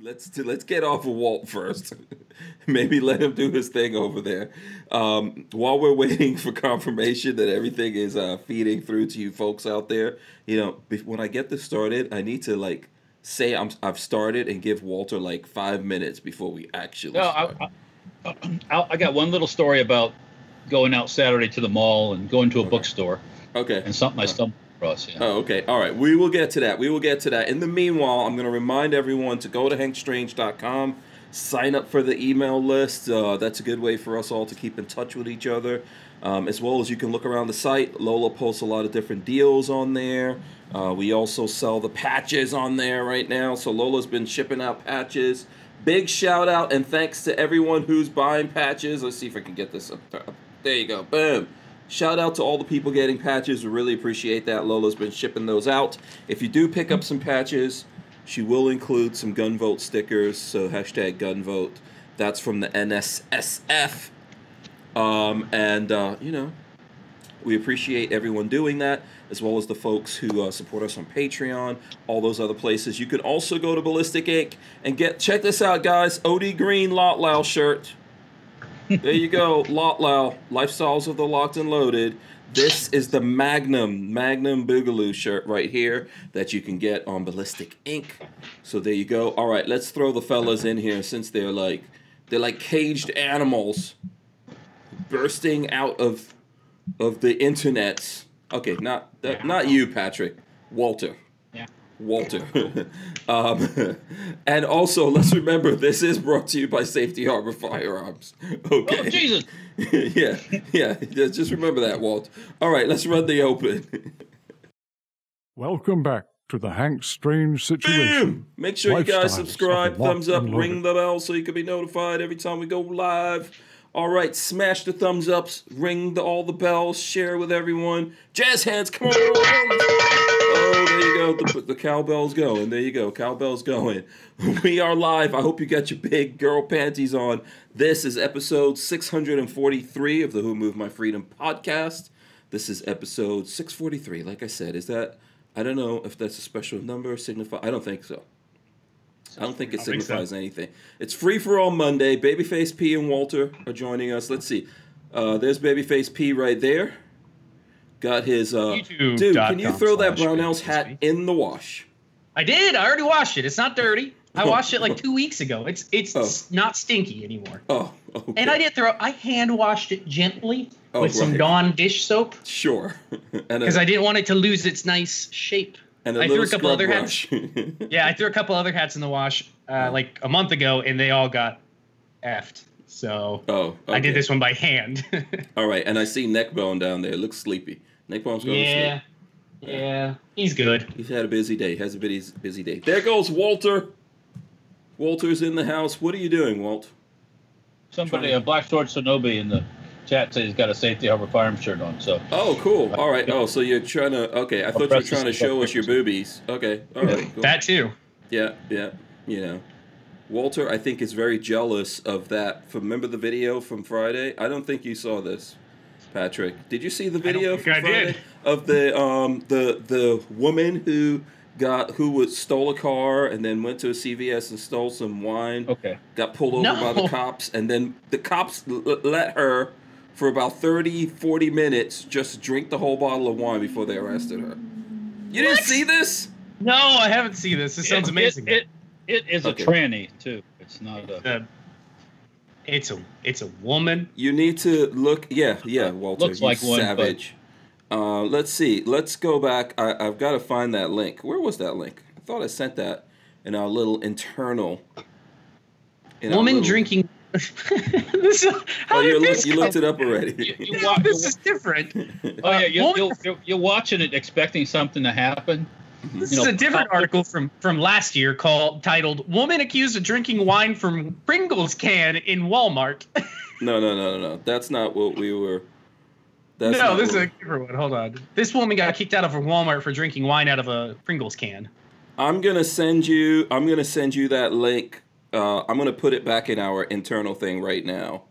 Let's let's get off of Walt first. Maybe let him do his thing over there. Um, while we're waiting for confirmation that everything is uh, feeding through to you folks out there, you know, when I get this started, I need to like say I'm I've started and give Walter like five minutes before we actually. No, start. I, I, I got one little story about going out Saturday to the mall and going to a bookstore okay. and something I stumbled Yeah. Oh, okay. All right. We will get to that. We will get to that. In the meanwhile, I'm going to remind everyone to go to hankstrange.com, sign up for the email list. Uh, that's a good way for us all to keep in touch with each other. Um, as well as you can look around the site. Lola posts a lot of different deals on there. Uh, we also sell the patches on there right now. So Lola's been shipping out patches. Big shout out and thanks to everyone who's buying patches. Let's see if I can get this up. There you go. Boom. Shout out to all the people getting patches. We really appreciate that. Lola's been shipping those out. If you do pick up some patches, she will include some gun vote stickers. So hashtag gun vote. That's from the NSSF. Um, and, uh, you know, we appreciate everyone doing that, as well as the folks who uh, support us on Patreon, all those other places. You can also go to Ballistic Ink and get, check this out, guys, OD Green Lot shirt. There you go, Lot Lao, Lifestyles of the Locked and Loaded. This is the Magnum, Magnum Boogaloo shirt right here that you can get on Ballistic Ink. So there you go. All right, let's throw the fellas in here since they're like, they're like caged animals bursting out of of the internets. Okay, not that, not you, Patrick. Walter. Yeah. Walter. um, and also, let's remember this is brought to you by Safety Harbor Firearms. Okay. Oh, Jesus. yeah, yeah. Just remember that, Walt. All right, let's run the open. Welcome back to the Hank Strange situation. Bam! Make sure you guys subscribe, of the Locked thumbs up, and ring the bell so you can be notified every time we go live. All right, smash the thumbs ups, ring the, all the bells, share with everyone. Jazz hands, come on! Oh, there you go. The, the cowbell's going. There you go. Cowbell's going. We are live. I hope you got your big girl panties on. This is episode 643 of the Who Moved My Freedom podcast. This is episode 643. Like I said, is that I don't know if that's a special number signify. I don't think so. I don't think it I think so. signifies anything. It's free for all Monday. Babyface P and Walter are joining us. Let's see. Uh, there's Babyface P right there. Got his. Uh, YouTube dude, can you throw that Brownells hat in the wash? I did. I already washed it. It's not dirty. I Oh. washed it like two weeks ago. It's it's Oh. not stinky anymore. Oh, okay. And I didn't throw. I hand washed it gently Oh, with some. Dawn dish soap Sure. and because I didn't want it to lose its nice shape. and I threw a couple other brush. Yeah, I threw a couple other hats in the wash uh, like a month ago, and they all got effed. So oh, I did this one by hand. All right, and I see Neckbone down there. Looks sleepy. Neckbone's going yeah, to sleep. yeah, he's good. He's had a busy day. Has a busy busy day. There goes Walter. Walter's in the house. What are you doing, Walt? Somebody, a Black Sword Sonobi in the chat says he's got a Safety Harbor Firearm shirt on. So Oh, cool. All right. Oh, so you're trying to. Okay, I thought you were trying to show us your boobies. Okay. All right. Cool. That too. Yeah. Yeah. You know, Walter, I think is very jealous of that. From remember the video from Friday? I don't think you saw this, Patrick. Did you see the video think from I Friday did. of the um the the woman who got who was stole a car and then went to a CVS and stole some wine? okay, got pulled over by the cops and then the cops l- let her for about 30 40 minutes just drink the whole bottle of wine before they arrested her you didn't see this No, I haven't seen this. This sounds It- amazing. It, it, it is Okay. a tranny too. It's not a. Uh, it's a it's a woman. you need to look yeah yeah walter Looks you like one, but- savage uh, let's see let's go back I, i've got to find that link where was that link i thought i sent that in our little internal in woman little- drinking. this, how oh did you, this look, you looked it up already You, you Yeah, wa- this is different. oh yeah, you're, you're, you're watching it expecting something to happen. This You is know, a different article from from last year called titled "Woman accused of drinking wine from Pringles can in Walmart." no no no no no that's not what we were that's no, this is a different one. Hold on. This woman got kicked out of a Walmart for drinking wine out of a Pringles can. I'm gonna send you. I'm gonna send you that link. Uh, I'm gonna put it back in our internal thing right now.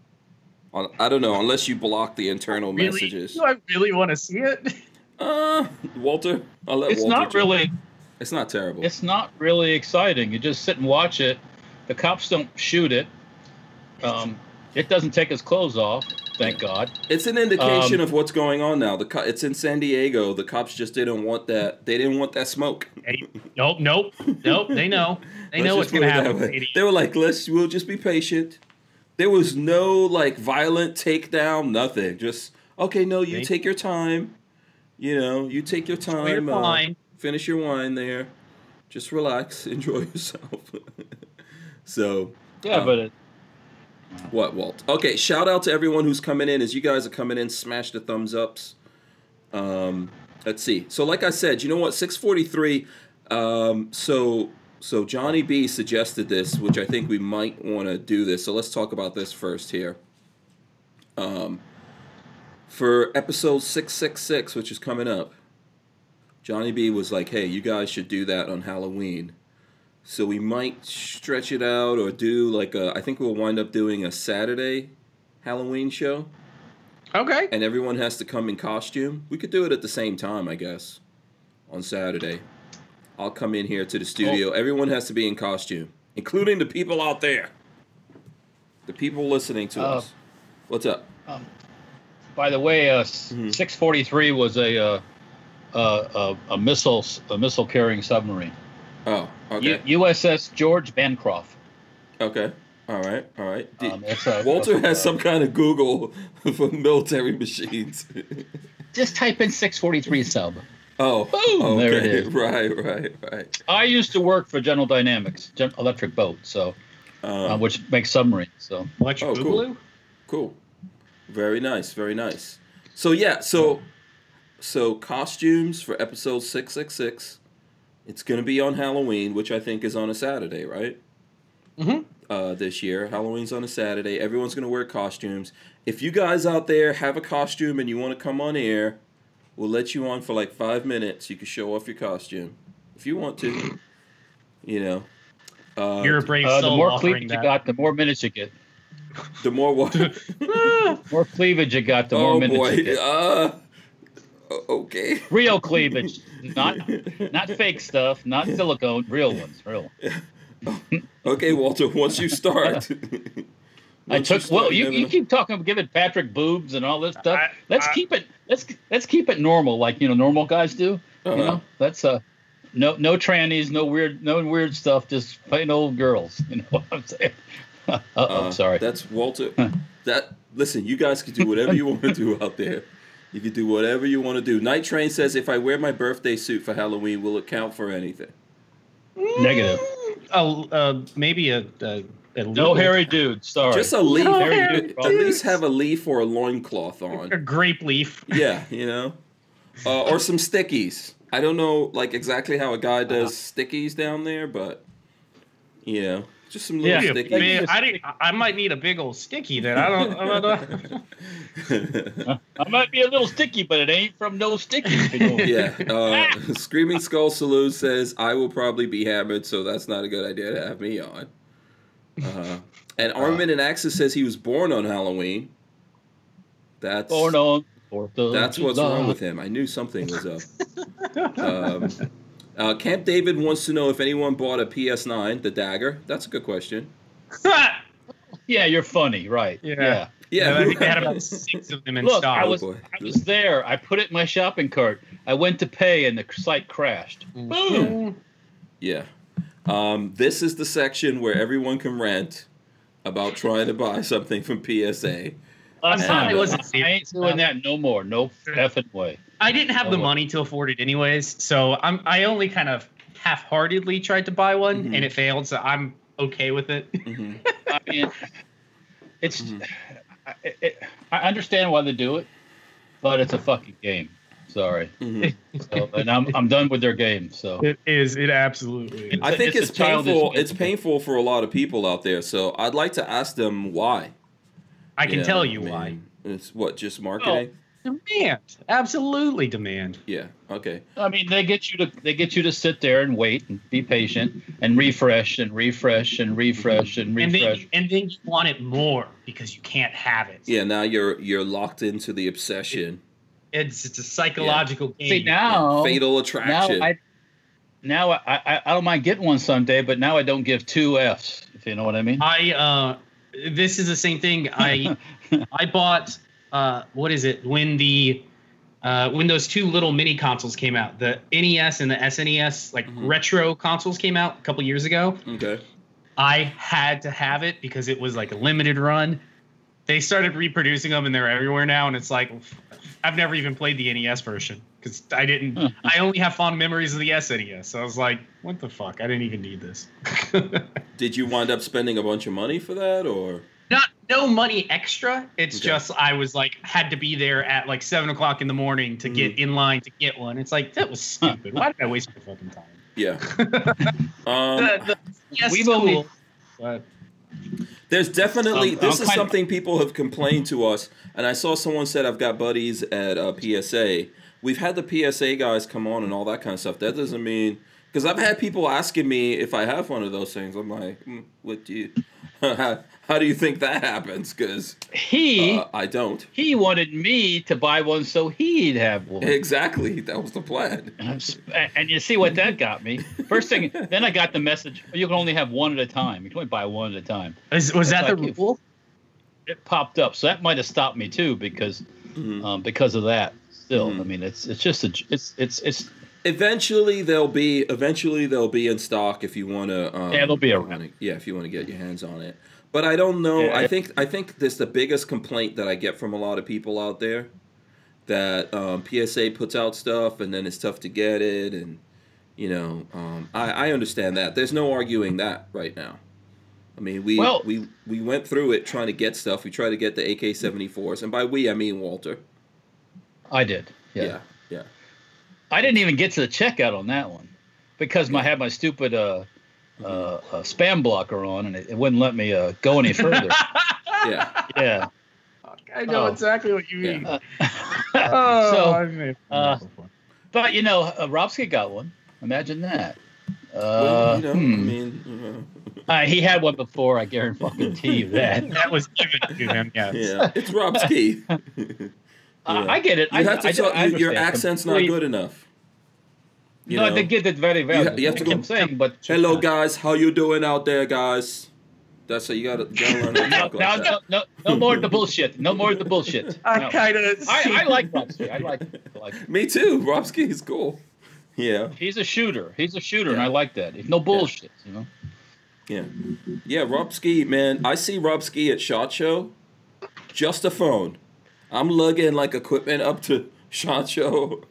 I don't know unless you block the internal Really? messages. Do I really want to see it? Uh, Walter, I'll let It's Walter. not do it. really. It's not terrible. It's not really exciting. You just sit and watch it, The cops don't shoot it. Um, it doesn't take his clothes off. Thank God. It's an indication Um, of what's going on now. The co- it's in San Diego. The cops just didn't want that. They didn't want that smoke. Hey, nope, nope, nope. They know. They Let's know what's gonna happen. idiot. They were like, "Let's. We'll just be patient." There was no like violent takedown. Nothing. Just okay. No, you They- take your time. You know, you take your Enjoy your time. uh, wine. finish your wine there. Just relax. Enjoy yourself. so Yeah, Um, but it, What, Walt? Okay, shout out to everyone who's coming in. As you guys are coming in, smash the thumbs ups. Um, let's see. So, like I said, you know what? Six forty three. Um, so, so Johnny B suggested this, which I think we might want to do this. So let's talk about this first here. Um, for episode six six six, which is coming up, Johnny B was like, "Hey, you guys should do that on Halloween." So we might stretch it out or do like a. I think we'll wind up doing a Saturday Halloween show, Okay. and everyone has to come in costume. We could do it at the same time, I guess, on Saturday. I'll come in here to the studio. Everyone has to be in costume, including the people out there. The people listening to Uh, us. What's up? By the way, uh, Mhm. 643 was a uh, uh, uh, a missile a missile carrying submarine. Oh, okay, U- USS George Bancroft. okay, all right, all right. Did- Um, a- Walter has some kind of Google for military machines. Just type in 643 sub. oh, Boom, okay, there it is. right, right, right. I used to work for General Dynamics, Gen- Electric Boat, so uh, Um, which makes submarines. So Electric Oh, cool. Boogaloo? Cool. Very nice. Very nice. So yeah. So so costumes for episode six six six. It's gonna be on Halloween, which I think is on a Saturday, right? Mhm. Uh, this year, Halloween's on a Saturday. Everyone's gonna wear costumes. If you guys out there have a costume and you want to come on air, we'll let you on for like five minutes. You can show off your costume if you want to. You know. Uh, You're a brave uh, soul. the more offering cleavage you got, the more minutes you get. The more what? More cleavage you got, the more oh minutes boy. you get. Uh, o- okay. Real cleavage, not not fake stuff, not silicone, real ones, real. Okay, Walter. Once you start, I Once took start, well. You, you keep talking, about giving Patrick boobs and all this stuff. I- let's I- keep it. Let's let's keep it normal, like you know, normal guys do. Uh-huh. You know, that's uh, no no trannies, no weird no weird stuff, just plain old girls. You know what I'm saying? uh oh, Uh, sorry. That's Walter. that listen, you guys can do whatever you want to do out there. You can do whatever you want to do. Night Train says, if I wear my birthday suit for Halloween, will it count for anything? Negative. Oh, uh, maybe a, a, a No hairy dude. Sorry. Just a leaf. No, Very Harry, good. At least have a leaf or a loincloth on. a grape leaf. Yeah, you know, uh, or some stickies. I don't know, like exactly how a guy does stickies down there, but you know, just some little Yeah. Maybe a big- I, didn't- I might need a big old sticky then. I don't. I don't know. I might be a little sticky, but it ain't from no sticky. you yeah. Uh, Screaming Skull Saloon says, I will probably be hammered, so that's not a good idea to have me on. Uh, and Armin and Axis says he was born on Halloween. That's Born on that's what's wrong with him. I knew something was up. um, uh, Camp David wants to know if anyone bought a PS9, the dagger. That's a good question. Yeah, you're funny, right? Yeah. yeah. Yeah. I think they had about six of them in Look, stock. I was boy. I was there. I put it in my shopping cart. I went to pay, and the site crashed. Mm. Boom. Yeah. Um, this is the section where everyone can rant about trying to buy something from PSA. Last And, time uh, I wasn't I ain't doing that no more. No effing way. I didn't have the Oh, well. money to afford it anyways, so I'm I only kind of half-heartedly tried to buy one, Mhm. and it failed. So I'm okay with it. Mhm. I mean, it's. Mhm. I, it, I understand why they do it, but it's a fucking game. Sorry. Mhm. So, and I'm I'm done with their game. So It is. It absolutely. Is. I think It's it's, a childish painful. It's painful for a lot of people out there. So I'd like to ask them why. I can know, tell you I why. It's what just marketing. Demand, absolutely demand. Yeah. Okay. I mean, they get you to they get you to sit there and wait and be patient and refresh and refresh and refresh and And then, refresh. you, and then you want it more because you can't have it. Yeah. Now you're you're locked into the obsession. It's it's a psychological game. See now, Fatal attraction now attraction. I now I, I I don't mind getting one someday, but now I don't give two f's if if you know what I mean. I uh, this is the same thing. I I bought uh, what is it when the uh, when those two little mini consoles came out, the NES and the SNES, like Mhm. retro consoles came out a couple years ago. Okay. I had to have it because it was like a limited run. They started reproducing them and they're everywhere now, and it's like I've never even played the NES version because I didn't. I only have fond memories of the SNES. So I was like, what the fuck? I didn't even need this. Did you wind up spending a bunch of money for that, or? Not no money extra. It's Okay. just I was like had to be there at like seven o'clock in the morning to get in line to get one. It's like that was stupid. Why did I waste my fucking time? Yeah. um, The, the, yes, We've cool, only- but There's definitely Um, this I'm is kind of- something people have complained to us, and I saw someone said I've got buddies at uh, PSA. We've had the PSA guys come on and all that kind of stuff. That doesn't mean because I've had people asking me if I have one of those things. I'm like, hmm, what do you? how, how do you think that happens? Because He uh, I don't. he wanted me to buy one so he'd have one. Exactly, that was the plan. And you see what that got me. First thing, then I got the message: you can only have one at a time. You can only buy one at a time. is, was that It's the rule? It popped up, so that might have stopped me too because Mhm. um, because of that. Still, Mhm. I mean, it's it's just a it's it's it's Eventually they'll be eventually they'll be in stock if you want to. Um, Yeah, they'll be around. wanna- Yeah, if you want to get your hands on it. But I don't know. Yeah. I think I think this the biggest complaint that I get from a lot of people out there that um, PSA puts out stuff and then it's tough to get it and you know um, I, I understand that. There's no arguing that right now. I mean we Well- we we went through it trying to get stuff. We tried to get the AK-74s and by we I mean Walter. I did. Yeah. Yeah. Yeah. I didn't even get to the checkout on that one because I had my stupid uh, uh, uh, spam blocker on and it, it wouldn't let me uh, go any further. Yeah. yeah. I know Oh. exactly what you mean. Yeah. Uh, Oh, so, I've made uh, but you know, uh, Robski got one. Imagine that. Uh, Well, you know, I hmm. mean, you know. Uh, he had one before. I guarantee you that. that was given to him. Yes. Yeah, it's Robski. Uh, Yeah. I get it. You I, have to I, talk, I you- your understand accent's not good enough. You no, know? they get it very well. You ha- you have to I kept go, saying, but Hello, guys. Uh, how you doing out there, guys? That's how you gotta, you gotta learn No, no, like no, no, no more of the bullshit. No more of the bullshit. I kind of. I, I like Robski. I like, like Me too. Robski is cool. Yeah, he's a shooter. He's a shooter, and I like that. He's no bullshit. You know. yeah, yeah. Robski, man. I see Robski at Shot Show. Just a phone. I'm lugging like equipment up to Shot Show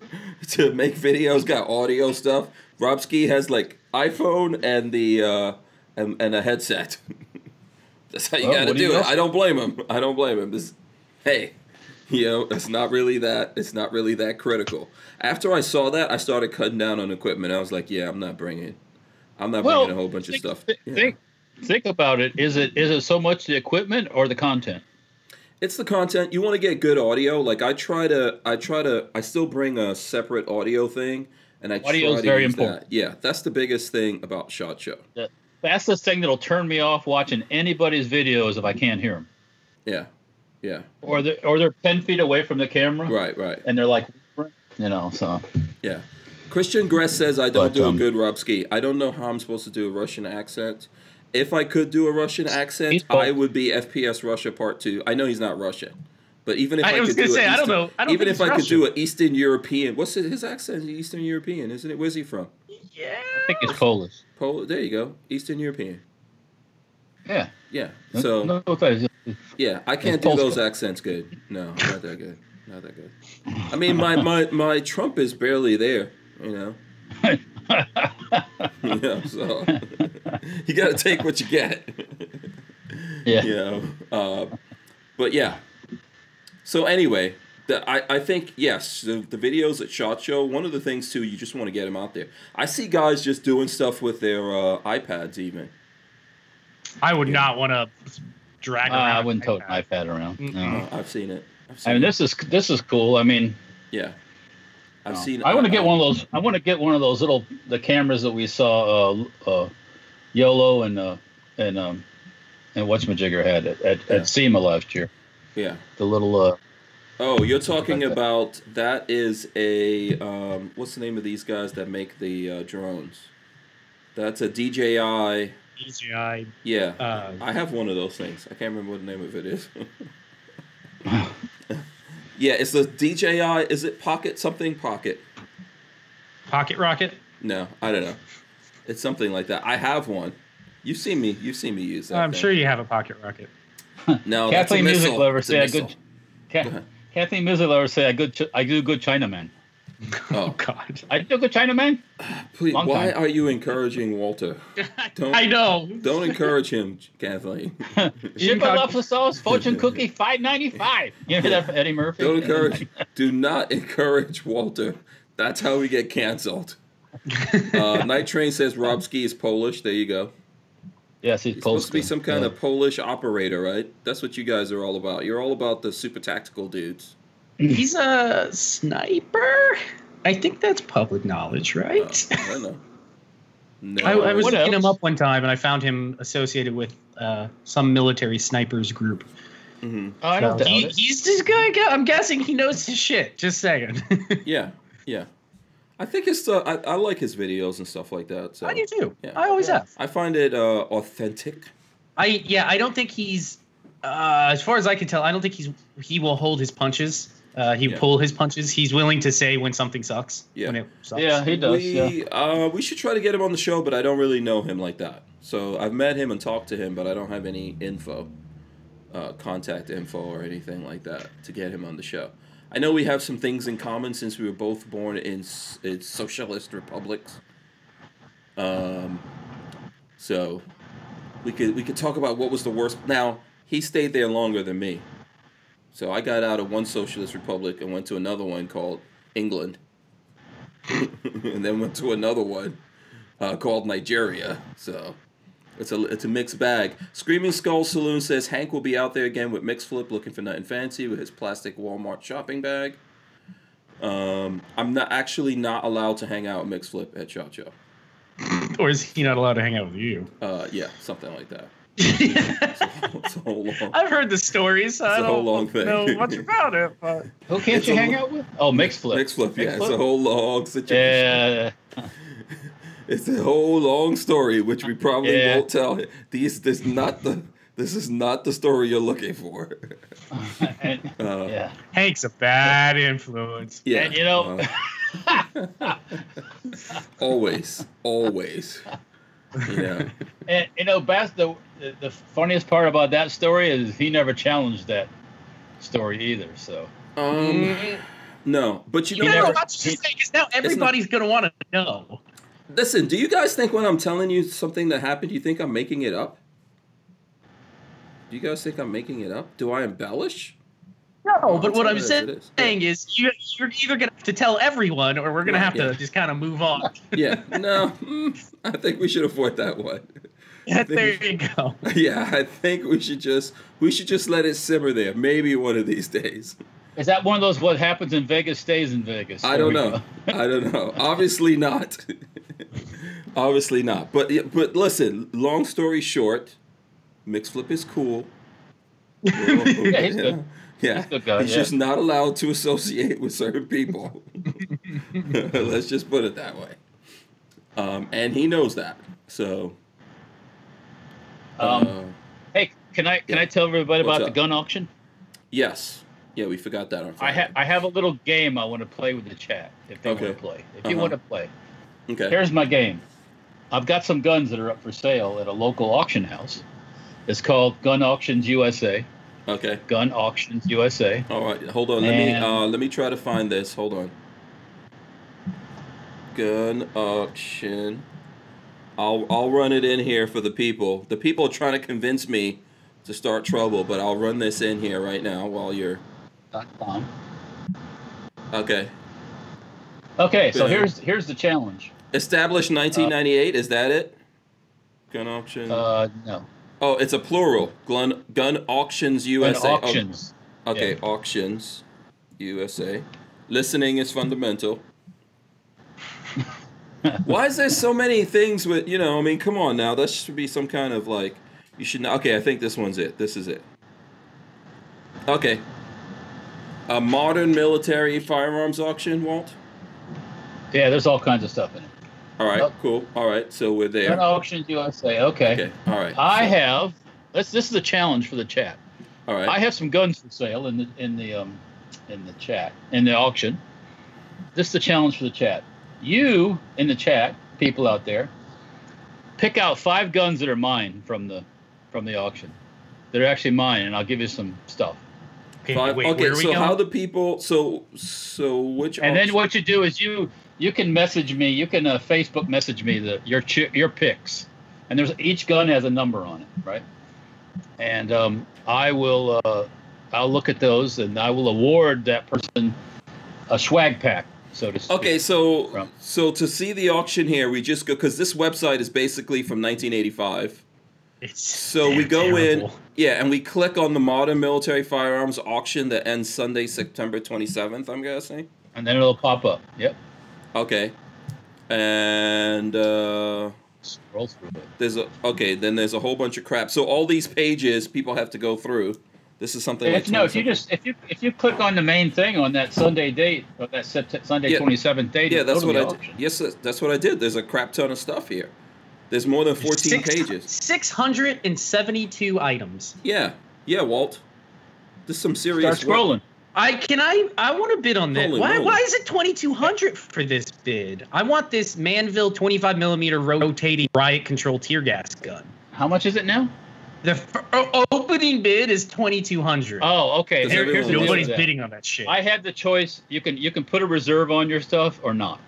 to make videos. Got audio stuff. Robski has like iPhone and the uh, and, and a headset. That's how you Oh, got to do you do it. I don't blame him. I don't blame him. This, hey, you know, it's not really that. It's not really that critical. After I saw that, I started cutting down on equipment. I was like, yeah, I'm not bringing. I'm not Well, bringing a whole bunch of stuff. thi- Yeah. Think, think about it. Is it is it so much the equipment or the content? It's the content. You want to get good audio. Like I try to, I try to, I still bring a separate audio thing, and I Audio try is to very use important. That. Yeah, that's the biggest thing about Shot Show. That's the thing that'll turn me off watching anybody's videos if I can't hear them, Yeah, yeah, or they or they're ten feet away from the camera, right, right. and they're like, you know. So Yeah. Christian Gress says I don't But, do um, a good Robski. I don't know how I'm supposed to do a Russian accent. If I could do a Russian accent, I would be FPS Russia Part Two. I know he's not Russian, but even if I, I was could gonna do say, a I don't know. I don't even think if I he's could do an Eastern European, what's it, his accent? Eastern European, isn't it? Where's he from? Yeah. I think it's Polish. Pol- There you go, Eastern European. Yeah. Yeah. No- So no offense. yeah, I can't do Polska. those accents good. No, not that good. Not that good. I mean, my my my Trump is barely there. You know. you so you got to take what you get. yeah. you know, uh, but yeah. So anyway, the, I I think yes, the, the videos at Shot Show. One of the things too, you just want to get them out there. I see guys just doing stuff with their uh, iPads even. I would not want to drag. Uh, I wouldn't tote an iPad. iPad around. No. I've seen it. I've seen I mean, it. this is this is cool. I mean, yeah. I've no. seen. I want to uh, get one of those. I want to get one of those little the cameras that we saw. Uh, uh, YOLO and uh, and um, and whatchamajigger had at at, Yeah. at SEMA last year. Yeah. The little uh, Oh, you're talking like that. about that is a um, what's the name of these guys that make the uh, drones? That's a DJI. DJI. Yeah, Uh, I have one of those things. I can't remember what the name of it is. yeah, it's the DJI. Is it Pocket something? Pocket? pocket rocket. No, I don't know. It's something like that. I have one. You've seen me. You've seen me use that. I'm thing. sure you have a pocket rocket. No, that's Kathleen Music. Lover It's a say a good. Ka- Go. Kathleen Music Lover say a good. Ch- I do good Chinaman. Oh God. I do good Chinaman. please! long Why time. are you encouraging Walter? Don't- I know. Don't encourage him, Kathleen. Sugar lobster sauce, fortune cookie, five ninety five. You hear that from Eddie Murphy? Don't encourage. Do not encourage Walter. That's how we get canceled. Uh, Night Train says Robski is Polish. There you go. Yes, he's He's supposed to be some kind Yeah. of Polish operator, right? That's what you guys are all about. You're all about the super tactical dudes. He's a sniper. I think that's public knowledge, Uh, right? I don't know. No, I, I was looking him up one time and I found him associated with uh, some military snipers group. Mhm. Oh, I don't doubt He, it. he's just good. I'm guessing he knows his shit. Just saying. Yeah, yeah. I think it's. Uh, I, I like his videos and stuff like that. So I do too. Yeah. I always have. I find it uh, authentic. I yeah. I don't think he's. Uh, as far as I can tell, I don't think he's he will hold his punches. Uh, he Yeah. pull his punches. He's willing to say when something sucks. Yeah. When it sucks. Yeah, he does. yeah. We uh, we should try to get him on the show, but I don't really know him like that. So I've met him and talked to him, but I don't have any info, uh, contact info or anything like that to get him on the show. I know we have some things in common since we were both born in, in socialist republics. Um, so we could we could talk about what was the worst. Now he stayed there longer than me, so I got out of one socialist republic and went to another one called England and then went to another one uh, called Nigeria. So it's a it's a mixed bag. Screaming Skull Saloon says Hank will be out there again with Mix Flip looking for nothing fancy with his plastic Walmart shopping bag. Um, I'm not actually not allowed to hang out with Mix Flip at Shot Show. Or is he not allowed to hang out with you? Uh, yeah, something like that. It's a whole long. I've heard the stories. I a don't whole long thing. know much about it, but Who can't It's you hang lo- out with? Oh, Mix Flip. Mix Flip, yeah, Mix it's a whole long situation. Yeah. It's a whole long story, which we probably Yeah. won't tell. These, this not the, this is not the story you're looking for. Uh, yeah. Hank's a bad influence. Yeah, And, you know- uh, always, always. Yeah, And you know, Bass, the, the the funniest part about that story is he never challenged that story either. So um, no, but you You know He never what? never- watch this because now everybody's gonna want to know. Listen, do you guys think when I'm telling you something that happened, you think I'm making it up? Do you guys think I'm making it up? Do I embellish? No, but what what I'm it is, saying it is. saying is you, you're either gonna have to tell everyone, or we're gonna Right, have to just kind of move on. Yeah, no, mm, I think we should avoid that one. there you go. Yeah, I think we should just we should just let it simmer there. Maybe one of these days. is that one of those what happens in Vegas stays in Vegas? I don't know. I don't know. Obviously not. Obviously not. But but listen. Long story short, mix flip is cool. Yeah, he's good. Yeah, He's guy, he's yeah. just not allowed to associate with certain people. Let's just put it that way. Um, and he knows that. So. Um, uh, Hey, can I can Yeah. I tell everybody What's about up? the gun auction? yes. Yeah, we forgot that on I have I have a little game I want to play with the chat if they Okay. want to play. If you Uh-huh. want to play, okay. here's my game. I've got some guns that are up for sale at a local auction house. It's called Gun Auctions USA. Okay. Gun Auctions USA. All right, hold on. Let me uh, let me try to find this. Hold on. Gun auction. I'll I'll run it in here for the people. The people are trying to convince me to start trouble, but I'll run this in here right now while you're .com. okay. Okay, so here's here's the challenge. Established 1998. is that it? Gun auction. Uh, no. Oh, it's a plural. Gun Gun auctions Gun USA. Oh. Okay, Yeah. auctions, USA. Listening is fundamental. Why is there so many things with you know? I mean, come on now. That should be some kind of like you should. know. Okay, I think this one's it. This is it. Okay. A modern military firearms auction, Walt. Yeah, there's all kinds of stuff in. All right, Yep. cool. All right, so we're there. Gun Auctions USA. Okay. Okay, all right. I so- have. This this is a challenge for the chat. All right. I have some guns for sale in the in the um in the chat in the auction. This is the challenge for the chat. You in the chat, people out there, pick out five guns that are mine from the from the auction. That are actually mine, and I'll give you some stuff. Okay, Five- wait, okay, where are we so going? how do people? So so which? And then what you do is you you can message me. You can uh, Facebook message me the your chi- your picks, and there's each gun has a number on it, right? And um, I will uh, I'll look at those and I will award that person a swag pack, so to speak. Okay, so From- so to see the auction here, we just go because this website is basically from 1985. It's So we damn go in, yeah, and we click on the modern military firearms auction that ends Sunday, September 27th. I'm guessing. and then it'll pop up. Yep. Okay, and uh, Scroll through it. there's a okay, then there's a whole bunch of crap. So all these pages people have to go through. This is something like If, no, if you just if you if you click on the main thing on that Sunday date or that Sept- Sunday Yeah. twenty seventh date, Yeah, that's what I did. Yes, that's- that's what I did. There's a crap ton of stuff here. There's more than 14 Six- pages. 672 items. Yeah, yeah, Walt. This is some serious. Start scrolling. I can I I want to bid on this. Holy Why moly. why is it 2200 for this bid? I want this Manville 25 millimeter rotating riot control tear gas gun. How much is it now? The f- o- opening bid is 2200. Oh, okay. Does Here- here's the deal with Nobody's bidding on that shit. I had the choice. You can you can put a reserve on your stuff or not.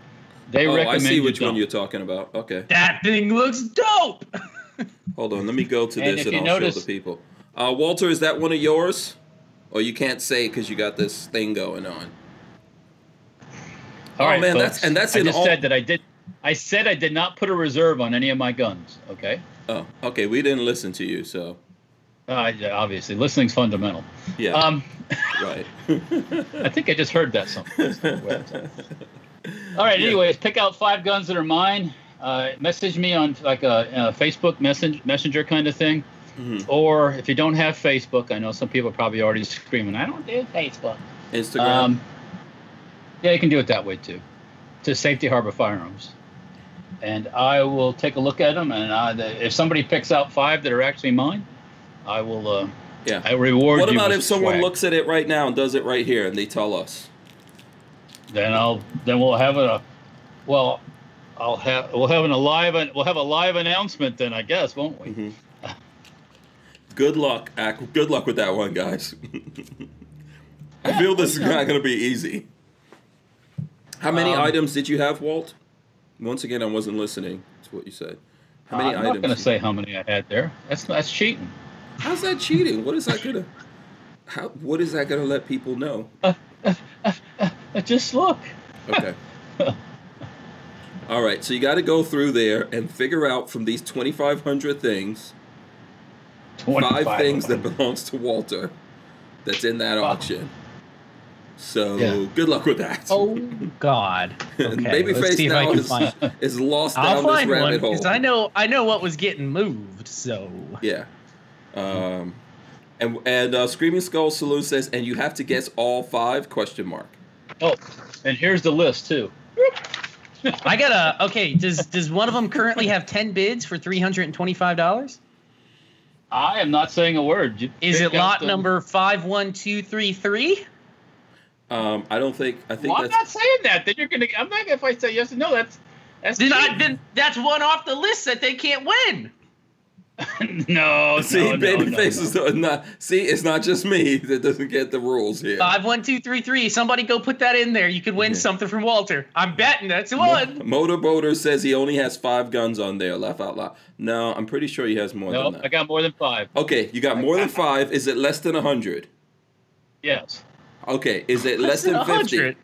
They Oh, I recommend see you which one don't. you're talking about. Okay, that thing looks dope. hold on. Let me go to And this if and I'll notice- show the people. Uh, Walter, is that one of yours? Or you can't say because you got this thing going on. All Oh, right, man, folks. that's- and that's I in just all- said that I did. I said I did not put a reserve on any of my guns. Okay. Oh, okay. We didn't listen to you, so Uh, yeah, obviously, listening's fundamental. yeah, Um, right. I think I just heard that somewhere. All right. Yeah. Anyways, pick out five guns that are mine. Uh, message me on like a, a Facebook message, messenger kind of thing. Mhm. Or if you don't have Facebook, I know some people are probably already screaming, "I don't do Facebook." Instagram. Um, yeah, you can do it that way too, to Safety Harbor Firearms. And I will take a look at them, and I, if somebody picks out five that are actually mine, I will. Uh, Yeah. I reward what about if someone swag. looks at it right now and does it right here and they tell us? Then I'll. Then we'll have a. Well, I'll have. We'll have an alive. We'll have a live announcement then, I guess, won't we? Mhm. Good luck. Good luck with that one, guys. I feel this is not going to be easy. How many Um, items did you have, Walt? Once again, I wasn't listening to what you said. How many I'm items? not going to say how many I had there. That's that's cheating. How's that cheating? What is that going to? How? What is that going to let people know? Uh, just look. Okay. All right. So you got to go through there and figure out from these 2,500 things, five things that belongs to Walter, that's in that Wow. auction. So Yeah. good luck with that. Oh God. And Okay, Babyface see if I now can is, find. is lost I'll down this find one hole. because I know I know what was getting moved. So Yeah. Um, and and uh, Screaming Skull Saloon says, and you have to guess all five? Question mark. Oh, and here's the list too. I got a Okay, does does one of them currently have ten bids for three hundred and twenty five dollars? I am not saying a word. You Is it lot the- number five one two three three? Um, I don't think. I think Well, I'm that's. not saying that. Then you're gonna. I'm not. Gonna if I say yes or no, that's that's. Then I then that's one off the list that they can't win. no, See, no, no, Babyface no, is not. See, it's not just me that doesn't get the rules here. Five one two three three. Somebody go put that in there. You could win Yeah. something from Walter. I'm betting that's Mo- one. Motorboater says he only has five guns on there. Laugh out loud. No, I'm pretty sure he has more No, than that. I got more than five. Okay, you got more than five. Is it less than a hundred? Yes. Okay, is it less than fifty?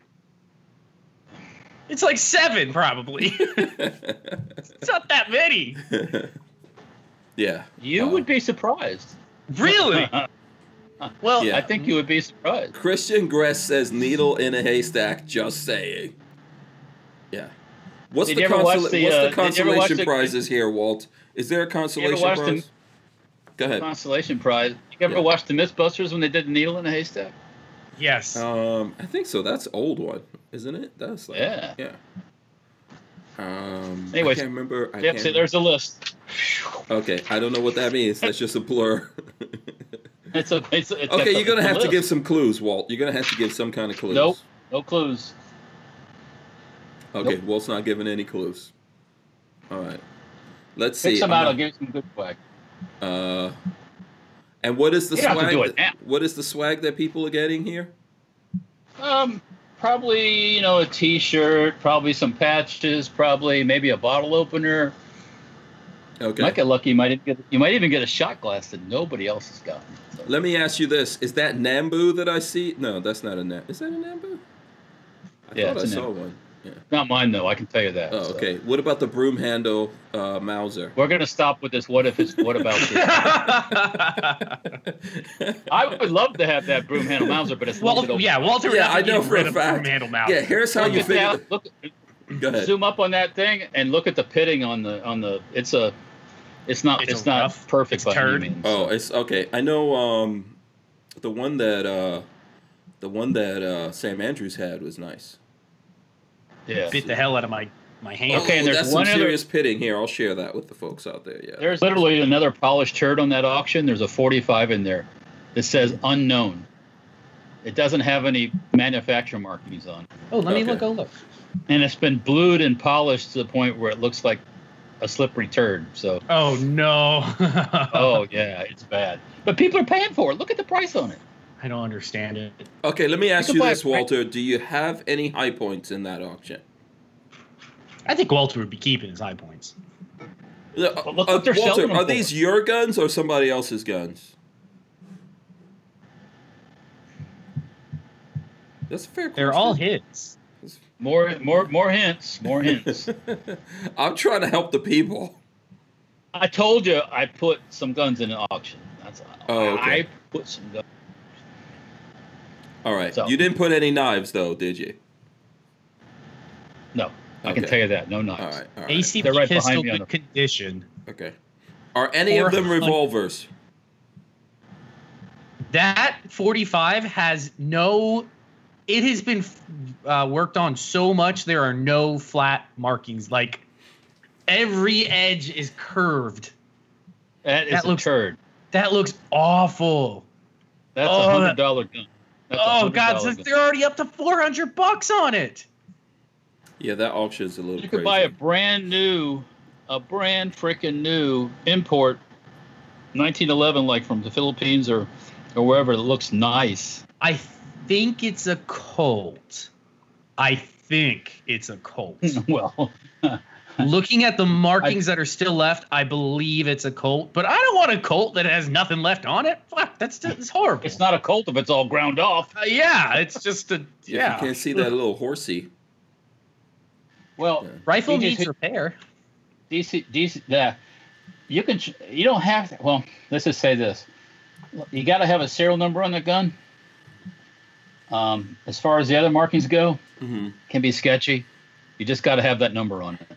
It's like seven, probably. it's not that many. Yeah. You Uh, would be surprised. Really? Well, Yeah. I think you would be surprised. Christian Gress says needle in a haystack. Just saying. Yeah. What's Did the, you ever watch consola- the, what's uh, the did you consolation the- prizes here, Walt? Is there a consolation watch the- prize? Go ahead. Consolation prize. You ever Yeah. watch the Mythbusters when they did needle in a haystack? yes. Um, I think so. That's old one, isn't it? That's like, Yeah. yeah. Um, Anyways, I can't remember. I Yep, can't see, there's a list. Okay, I don't know what that means. That's just a blur. It's a. It's, a- it's okay, you're gonna it's a have to give some clues, Walt. You're gonna have to give some kind of clues. Nope. No clues. Okay, Nope. Walt's not giving any clues. All right. Let's see. Pick some out. I'll give you some good swag. Uh, and what is the You to swag? do it that- now. what is the swag that people are getting here? Um, probably you know a T-shirt, probably some patches, probably maybe a bottle opener. Okay. Might get lucky. You might even get. You might even get a shot glass that nobody else has gotten. So, Let me ask you this: Is that Nambu that I see? No, that's not a Nambu. Is that a Nambu? I Yeah, thought I saw Nambu. one. Yeah. not mine though. I can tell you that. Oh, so. okay. What about the broom handle uh, Mauser? We're gonna stop with this. What if it's? What about this? I would love to have that broom handle Mauser, but it's Well, yeah, Walter. Yeah, I know get for rid a fact. broom handle mouth. Yeah, here's how Look you at figure. that. Look, Go ahead. zoom up on that thing and look at the pitting on the on the. It's a. It's not. It's It's, not rough- perfect it's by turd. any means. Oh, it's okay. I know. Um, the one that uh, the one that uh, Sam Andrews had was nice. Yeah. Bit the hell out of my my hand. Okay, and Oh, there's that's one some other- serious pitting here. I'll share that with the folks out there. Yeah. There's literally another polished turd on that auction. There's a 45 in there that says unknown. It doesn't have any manufacturer markings on. Oh, let me look a look. and it's been blued and polished to the point where it looks like a slippery turd. So, Oh no. oh yeah, it's bad. But people are paying for it. Look at the price on it. I don't understand it. Okay, let me ask you this, Walter. Do you have any Hi-Points in that auction? I think Walter would be keeping his Hi-Points. Uh, But look uh, they're Walter, are for. these your guns or somebody else's guns? That's a fair question. They're all his. More, more, more hints. More hints. I'm trying to help the people. I told you I put some guns in an auction. That's Oh, okay. I put some guns. All right. So- You didn't put any knives, though, did you? No, I can tell you that. No knives. right. All right. ACP They're right behind pistol me good the- condition. Okay. Are any of them revolvers? That 45 has no. It has been uh, worked on so much. There are no flat markings. Like every edge is curved. That is That a looks- turd. That looks awful. That's Oh, a that- hundred dollar gun. That's oh God, gun. since they're already up to 400 bucks on it. Yeah, that auction's a little bit. You crazy. could buy a brand new, a brand freaking new import, 1911, like from the Philippines or, or wherever. That looks nice. I think it's a Colt. I think it's a Colt. well, Looking at the markings that are still left, I believe it's a Colt. But I don't want a Colt that has nothing left on it. Fuck, that's that's horrible. it's not a Colt if it's all ground off. Uh, yeah, it's just a Yeah, yeah. You can't see that little horsey. Well, Yeah. Rifle You needs hit- repair. DC, DC, yeah. You can, you don't have to. Well, let's just say this: you got to have a serial number on the gun. Um, as far as the other markings go, hmm can be sketchy. You just got to have that number on it.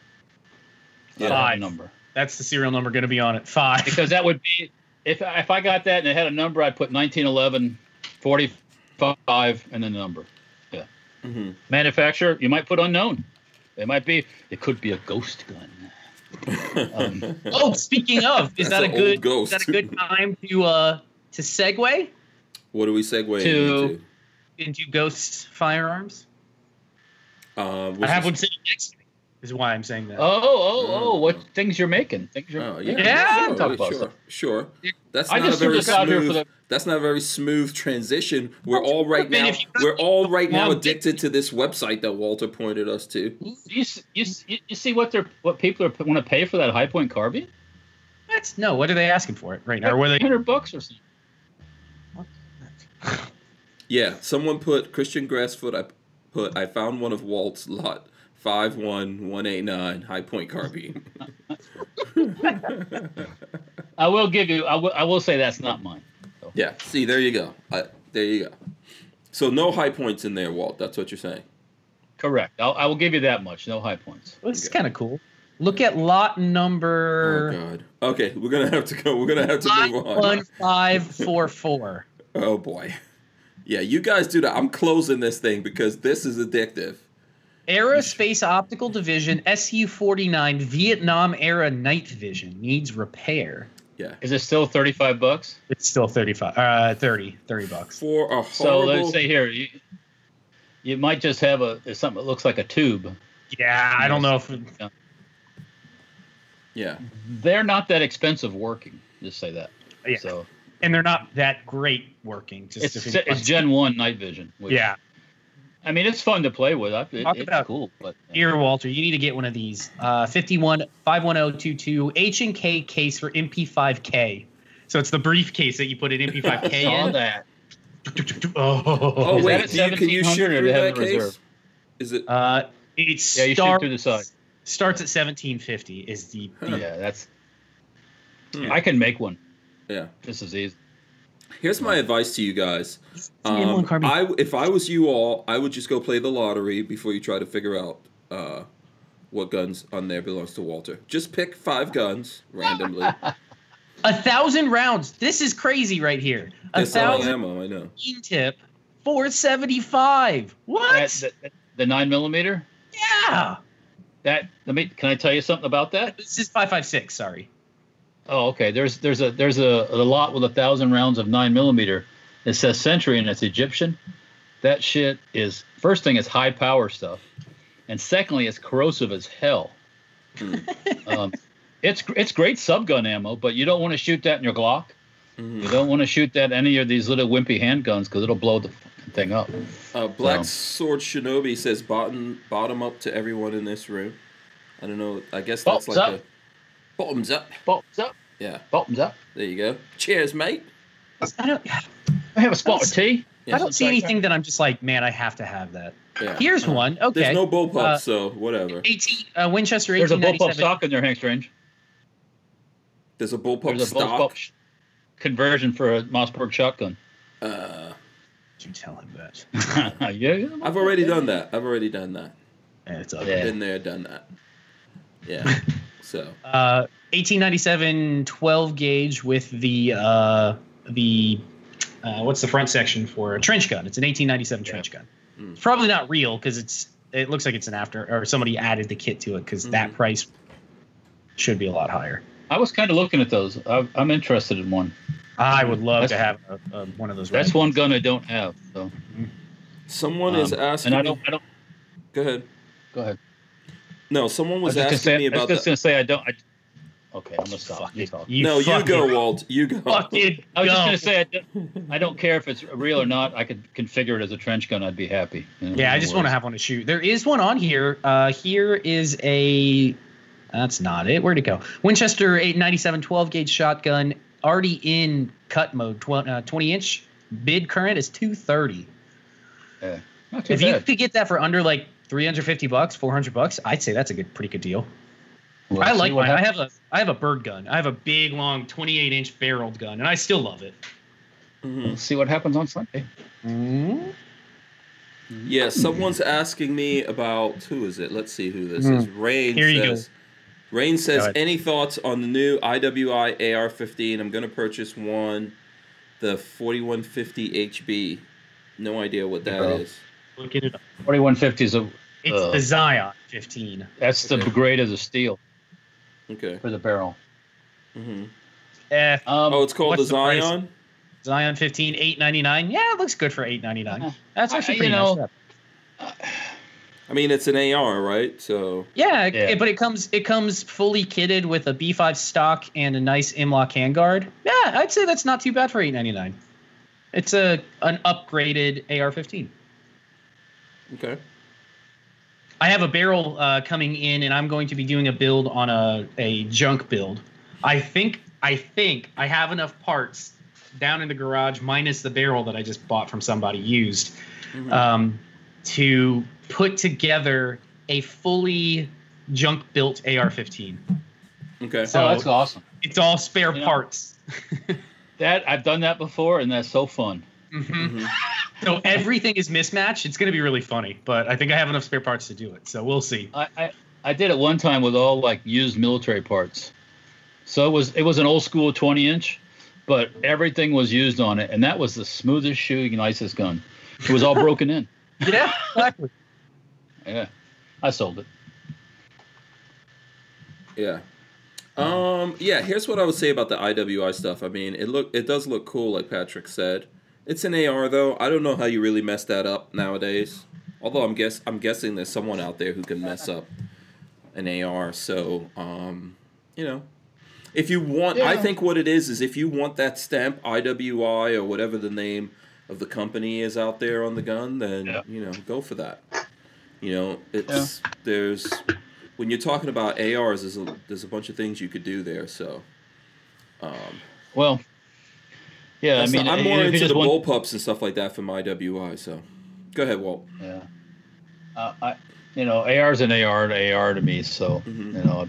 Yeah. Gotta have a Five. number. That's the serial number going to be on it. Five. because that would be if if I got that and it had a number, I'd put 1911, 45, and then the number. hmm Manufacturer, you might put unknown. It might be. It could be a ghost gun. Um, oh, speaking of, is that a good ghost. is that a good time to uh to segue what do we segue To- into? into ghost firearms? Uh, I have one sitting next to me. Is why I'm saying that. oh, oh, oh! Mm. What things you're making? Things you're. Oh yeah, can- Yeah, we can talk about sure, sure. That's I not a just threw very this out here for smooth. the- That's not a very smooth transition. We're all right now. We're all right now addicted to this website that Walter pointed us to. You, you, you you see what they're what people are want to pay for that Hi-Point carbine? That's no. What are they asking for it right now? Or were they? hundred bucks or something? Yeah, someone put Christian Grassfoot. I put. I found one of Walt's lot five one one eight nine Hi-Point carbine. I will give you. I will. I will say that's not mine. yeah. See, there you go. I, there you go. So no Hi-Points in there, Walt. That's what you're saying. Correct. I'll, I will give you that much. No Hi-Points. Well, this is kind of cool. Look at lot number. Oh God. Okay, we're gonna have to go. We're gonna have to nine move on. one five four four. Oh boy. Yeah, you guys do that. I'm closing this thing because this is addictive. Aerospace Optical Division SU 49 Vietnam era night vision needs repair. Yeah. Is it still 35 bucks? It's still 35 uh 30 30 bucks. For a horrible So let's say here, you, you might just have a something that looks like a tube. Yeah, I don't know if yeah. They're not that expensive working. Just say that. Yeah. So and they're not that great working. Just it's to it's Gen One night vision. Which, Yeah. I mean, it's fun to play with. I, it, Talk it's about- cool, but Here, Walter, you need to get one of these. Uh, 51 51022 H and K case for MP5K. So it's the briefcase that you put an MP5K saw in. that. Oh, Oh wait, that you, can you 1700 shoot or through that case? reserved? Is it? Uh, it Yeah, you shoot starts, through the side. starts at 1750 is the, the Yeah, that's. Hmm. I can make one. Yeah. This is easy. Here's my advice to you guys. Um. I if I was you all, I would just go play the lottery before you try to figure out uh, what guns on there belongs to Walter. Just pick five guns randomly. a thousand rounds. This is crazy right here. A They're selling thousand ammo. I know. tip, 475. What? That, that, the nine millimeter. yeah. That let me. Can I tell you something about that? This is 556. Sorry. Oh, okay. There's there's a there's a, a lot with a thousand rounds of nine millimeter. It says Century and it's Egyptian. That shit is first thing is high power stuff, and secondly it's corrosive as hell. Hmm. um, it's it's great subgun ammo, but you don't want to shoot that in your Glock. Mhm. You don't want to shoot that any of these little wimpy handguns because it'll blow the thing up. Uh, Black So- Sword Shinobi says bottom bottom up to everyone in this room. I don't know. I guess that's Bottoms like up. a bottoms up. Bottoms up, Yeah. bottoms up. There you go. Cheers, mate. I don't, I have a spot of tea. Yeah. I don't see anything that I'm just like, man, I have to have that. Yeah. Here's Uh, one. Okay. There's no bullpup, Uh, so whatever. 18 uh, Winchester There's a bullpup stock in there, Hank Strange. There's a bullpup There's a stock. bullpup sh- conversion for a Mossberg shotgun. Uh, Did you tell him that? yeah. I've already done that. I've already done that. Yeah, it's ugly. Yeah. Been there, done that. Yeah. so Uh, 1897 12 gauge with the uh, the uh, what's the front section for a trench gun? It's an 1897 trench gun. Mm. It's probably not real because it's it looks like it's an after or somebody added the kit to it because that Mhm. price should be a lot higher. I was kind of looking at those. I, I'm interested in one. I would love to That's- have a, a, one of those. That's rifles. one gun I don't have. So, someone is um, asking. and I don't. I don't. Go ahead. Go ahead. No, someone was, was, just gonna asking say, me I was just that. gonna say I don't. I, okay, I'm gonna stop. Fuck You it. talk. You no, you fucking- go, Walt. You go. Fucking I was just gonna say I don't, I don't care if it's real or not. I could configure it as a trench gun. I'd be happy. You know, Yeah, I just want to have one to shoot. There is one on here. Uh, here is a. That's not it. Where'd it go? Winchester 897 12 gauge shotgun, already in cut mode. 20, uh, 20 inch bid current is 230. Not too If you could get that for under like 350 bucks, 400 bucks, I'd say that's a good, pretty good deal. We'll I like what mine. I have a I have a bird gun. I have a big, long, 28 inch barreled gun, and I still love it. Mhm. We'll see what happens on Sunday. Yeah, someone's asking me about who is it? Let's see who this Hmm. is. Rain Here you says. Rain says, ahead. any thoughts on the new IWI AR-15? I'm gonna purchase one, the 4150 HB. No idea what that Bro. is. Looking it up. 4150 is a. It's Uh, the Zion 15. That's the Okay. grade of the steel Okay. for the barrel. Mm-hmm. Eh, Um, oh, it's called the what's the? Zion. Zion 15, 899. Yeah, it looks good for 899. Uh, That's I- actually you pretty know, nice. I mean, it's an AR, right? So Yeah, Yeah. it- but it comes it comes fully kitted with a B5 stock and a nice M-LOK handguard. Yeah, I'd say that's not too bad for 899. It's a an upgraded AR-15. Okay. I have a barrel uh, coming in, and I'm going to be doing a build on a, a junk build. I think I think I have enough parts down in the garage, minus the barrel that I just bought from somebody used, Mhm. um, to put together a fully junk built AR-15. okay. so- oh, that's awesome. It's all spare You know- parts. That I've done that before, and that's so fun. Mhm. Mhm. So everything is mismatched. It's going to be really funny, but I think I have enough spare parts to do it. So we'll see. I, I I did it one time with all like used military parts. So it was it was an old school 20 inch, but everything was used on it, and that was the smoothest shooting, nicest gun. It was all broken in. Yeah, exactly. Yeah. I sold it. Yeah. Um. Yeah. Here's what I would say about the IWI stuff. I mean, it look it does look cool, like Patrick said. It's an AR though. I don't know how you really mess that up nowadays. Although I'm guess I'm guessing there's someone out there who can mess up an AR. So um, you know, if you want, I think what it is is if you want that stamp IWI or whatever the name of the company is out there on the gun, then Yeah. you know go for that. You know, it's there's when you're talking about ARs, there's a there's a bunch of things you could do there. So, um, Well, yeah, I mean, not- I'm more into the want- bullpups and stuff like that from IWI. So, go ahead, Walt. Yeah. Uh, I, you know, AR is an AR to AR to me. So, Mhm. you know,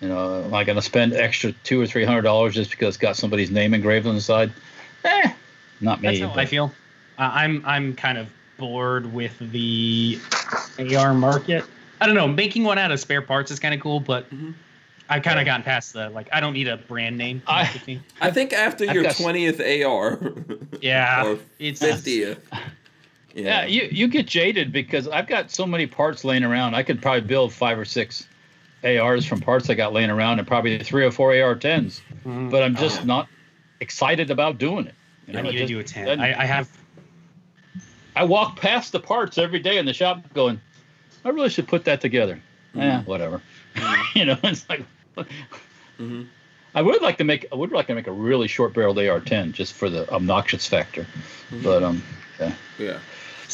you know, am I going to spend extra two or three hundred dollars just because it's got somebody's name engraved on the side? Eh, not me. That's how I feel. Uh, I'm I'm kind of bored with the AR market. I don't know. Making one out of spare parts is kind of cool, but Mhm. I've kind of gotten past the like. I don't need a brand name. I- I think after I've your twentieth AR, Yeah, or it's fiftieth, Yeah, you you get jaded because I've got so many parts laying around. I could probably build five or six ARs from parts I got laying around, and probably three or four AR-10s. Mhm. But I'm oh, just not excited about doing it. You I need it to do a ten. I, I have. I walk past the parts every day in the shop, going, I really should put that together. Yeah, whatever. Mm-hmm. you know, it's like hmm I would like to make I would like to make a really short barreled AR-10 just for the obnoxious factor, Mhm. but um, yeah. Yeah.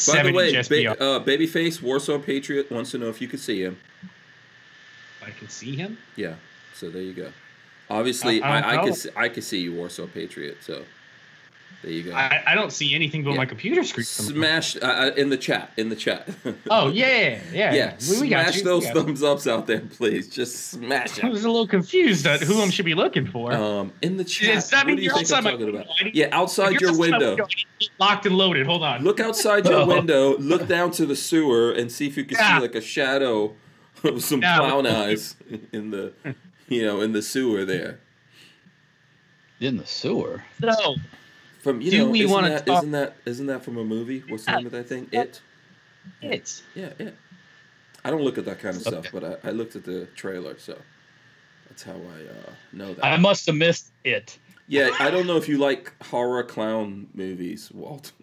By the way, just ba- uh, Babyface Warsaw Patriot wants to know if you could see him. I can see him. Yeah. So there you go. Obviously, I- I I, I, could see, I could see you Warsaw Patriot. So there you go. I, I don't see anything but Yeah. my computer screen. Smash uh, uh, in the chat. In the chat. Oh yeah, yeah. yeah. We, we got smash you. those we thumbs ups out there, please. Just smash it. I was a little confused at who I should be looking for. Um, in the chat. Does that what mean do you you're think I'm outside my talking about? window? Yeah, outside your you're outside my window. I need it Locked and loaded. Hold on. Look outside your Oh. window. Look down to the sewer and see if you can Yeah. see like a shadow of some Yeah. clown eyes in the, you know, in the sewer there. In the sewer. No. From you Do know, we isn't wanna that, talk- isn't that isn't that from a movie? What's the Yeah. name of that thing? It. It's Yeah, it. I don't look at that kind of stuff, but I, I looked at the trailer, so that's how I uh, know that. I must have missed it. yeah, I don't know if you like horror clown movies, Walt.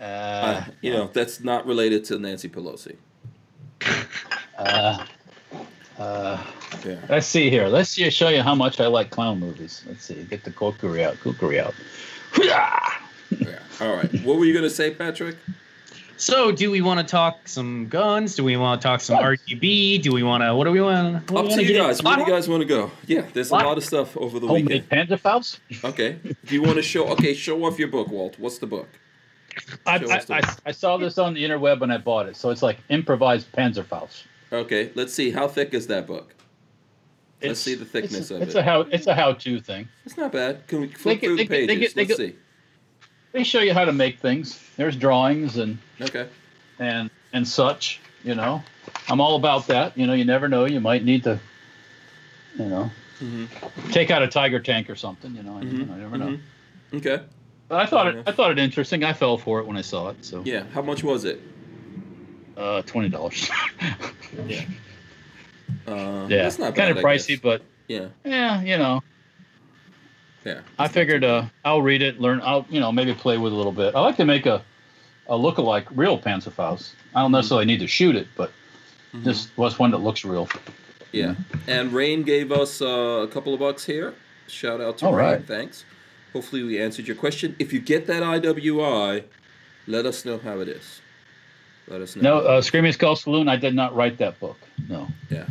Uh, Uh, you know, that's not related to Nancy Pelosi. uh, uh, Yeah. let's see here. Let's see, show you how much I like clown movies. Let's see. Get the kukri out. Kukri out. Hoo-yah! Yeah. All right. What were you gonna say, Patrick? so. Do we want to talk some guns? Do we want to talk some Guns. RGB? Do we want to? What do we want? Up to you guys. Where do you guys want to go? Yeah, there's a What? lot of stuff over the Homemade weekend. Panzerfaust. Okay. Do you want to show? Okay, show off your book, Walt. What's the book? I, I, the I, I saw this on the interweb when I bought it. So it's like improvised Panzerfaust. Okay, let's see. How thick is that book? Let's see the thickness it's, of it's it. a how it's a how-to thing. It's not bad. Can we flip through the they they pages? get- they Let's get- see. They show you how to make things. There's drawings and Okay. and and such. You know, I'm all about that. You know, you never know. You might need to, you know, hmm take out a tiger tank or something. You know, I, Mhm, I never know. hmm Okay. But I thought it. enough. I thought it interesting. I fell for it when I saw it. So Yeah. How much was it? uh, twenty dollars. Yeah. Uh, yeah, That's not kind bad. of pricey, but Yeah. yeah, you know. Yeah. I figured uh, I'll read it, learn. I'll you know maybe play with it a little bit. I like to make a a look-alike real Panzerfaust. I don't necessarily need to shoot it, but Mhm. just was one that looks real. Yeah. And Rain gave us uh, a couple of bucks here. Shout out to All Rain. right. Thanks. Hopefully we answered your question. If you get that IWI, let us know how it is. Let us know. No, uh, Screaming Skull Saloon. I did not write that book. No. Yeah.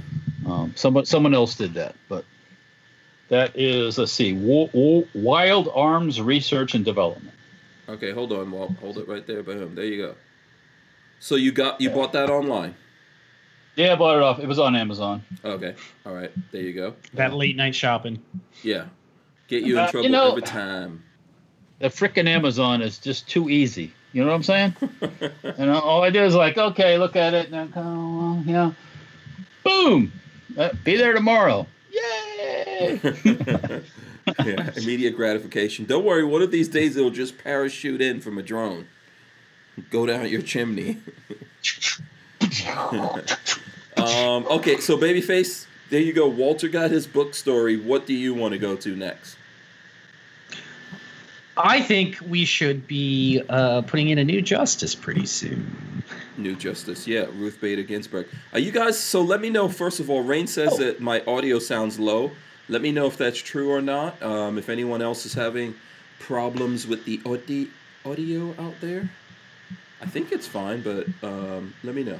Um, someone someone else did that, but that is let's see, Wo- Wo- Wild Arms Research and Development. Okay, hold on, Walt. Hold it right there by him. There you go. So you got you Yeah. bought that online. Yeah, I bought it off. It was on Amazon. Okay. All right. There you go. That late night shopping. Yeah. Get you in Uh, you trouble know- every time. The frickin' Amazon is just too easy. You know what I'm saying? and all I do is like, okay, look at it, now come on, you know, boom, uh, be there tomorrow. Yay! yeah, immediate gratification. Don't worry, one of these days it'll just parachute in from a drone. Go down your chimney. um, okay, so babyface, there you go. Walter got his book story. What do you want to go to next? I think we should be uh, putting in a new justice pretty soon. New Justice, yeah, Ruth Bader Ginsburg. Are you guys? So let me know first of all. Rain says that my audio sounds low. Let me know if that's true or not. Um, if anyone else is having problems with the audi- audio out there, I think it's fine, but um, let me know.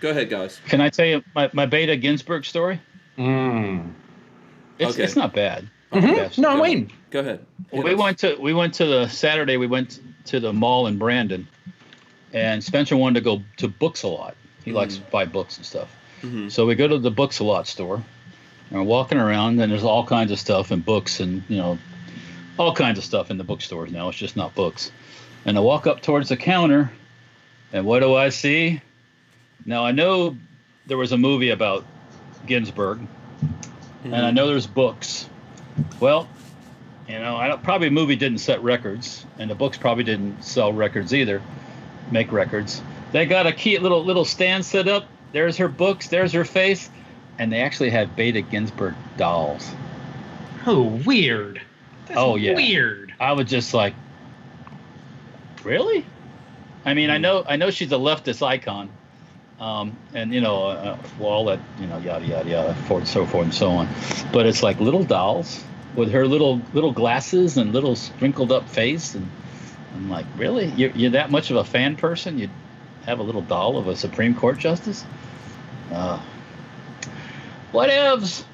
Go ahead, guys. Can I tell you my, my Bader Ginsburg story? Mm. It's, Okay. it's not bad. Mhm. No, I'm waiting. Go ahead. Well, we went to we went to the Saturday. We went to the mall in Brandon, and Spencer wanted to go to Books a lot. He likes to buy books and stuff. Mhm. So we go to the Books a lot store, and we're walking around, and there's all kinds of stuff and books, and you know, all kinds of stuff in the bookstores now. It's just not books. And I walk up towards the counter, and what do I see? Now I know there was a movie about Ginsburg, and I know there's books. Well, you know, I don't, probably a movie didn't set records, and the books probably didn't sell records either, make records. They got a key little little stand set up. There's her books. There's her face, and they actually had Bader Ginsburg dolls. Oh, weird. That's Oh, yeah. Weird. I was just like, really? I mean, I know I know she's a leftist icon, um, and you know, uh, well, all that you know, yada yada yada, forth, so forth and so on. But it's like little dolls with her little little glasses and little sprinkled up face, and I'm like, really? You're, you're that much of a fan person? You'd have a little doll of a Supreme Court justice? Uh, whatevs,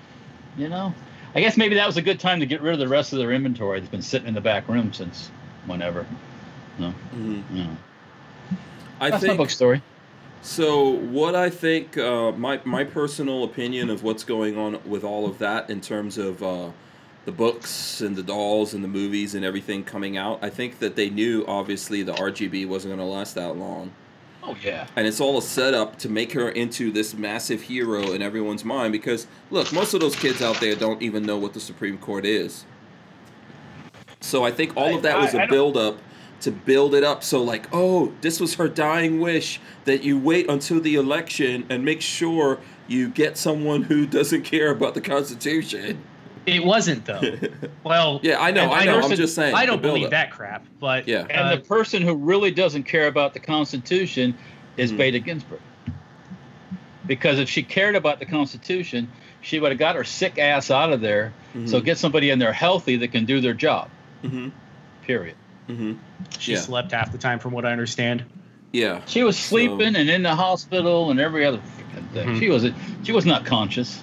you know. I guess maybe that was a good time to get rid of the rest of their inventory that's been sitting in the back room since whenever. No, Mhm. no. I That's my think book story. So what I think, uh, my my personal opinion of what's going on with all of that in terms of uh, the books and the dolls and the movies and everything coming out, I think that they knew obviously the RGB wasn't going to last that long, Oh yeah. and it's all a setup to make her into this massive hero in everyone's mind. Because look, most of those kids out there don't even know what the Supreme Court is. So I think all of that I- was a build up to build it up. So like, oh, this was her dying wish that you wait until the election and make sure you get someone who doesn't care about the Constitution. It wasn't though. Well, Yeah, I know, I know. I'm just saying. I don't believe buildup. that crap, but Yeah. And uh, the person who really doesn't care about the Constitution is Mhm. Bader Ginsburg. Because if she cared about the Constitution, she would have got her sick ass out of there. So Mhm. get somebody in there healthy that can do their job. Mhm. Period. Mhm. she yeah. slept half the time, from what I understand. Yeah. She was So- sleeping and in the hospital and every other freaking thing. Mhm. She was she was not conscious.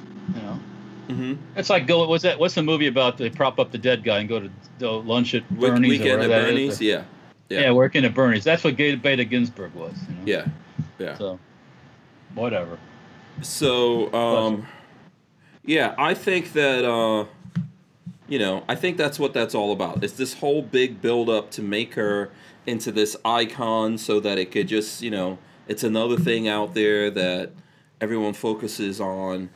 Mm-hmm. It's like go. What's that? What's the movie about? They prop up the dead guy and go to lunch at Bernie's. Weekend at that is. Bernie's. Yeah. Yeah. Yeah. working at Bernie's. That's what Gay- Bader Ginsburg was. You know? Yeah. Yeah. So, whatever. So, um, yeah, I think that, uh, you know, I think that's what that's all about. It's this whole big build up to make her into this icon so that it could just, you know, it's another thing out there that everyone focuses on.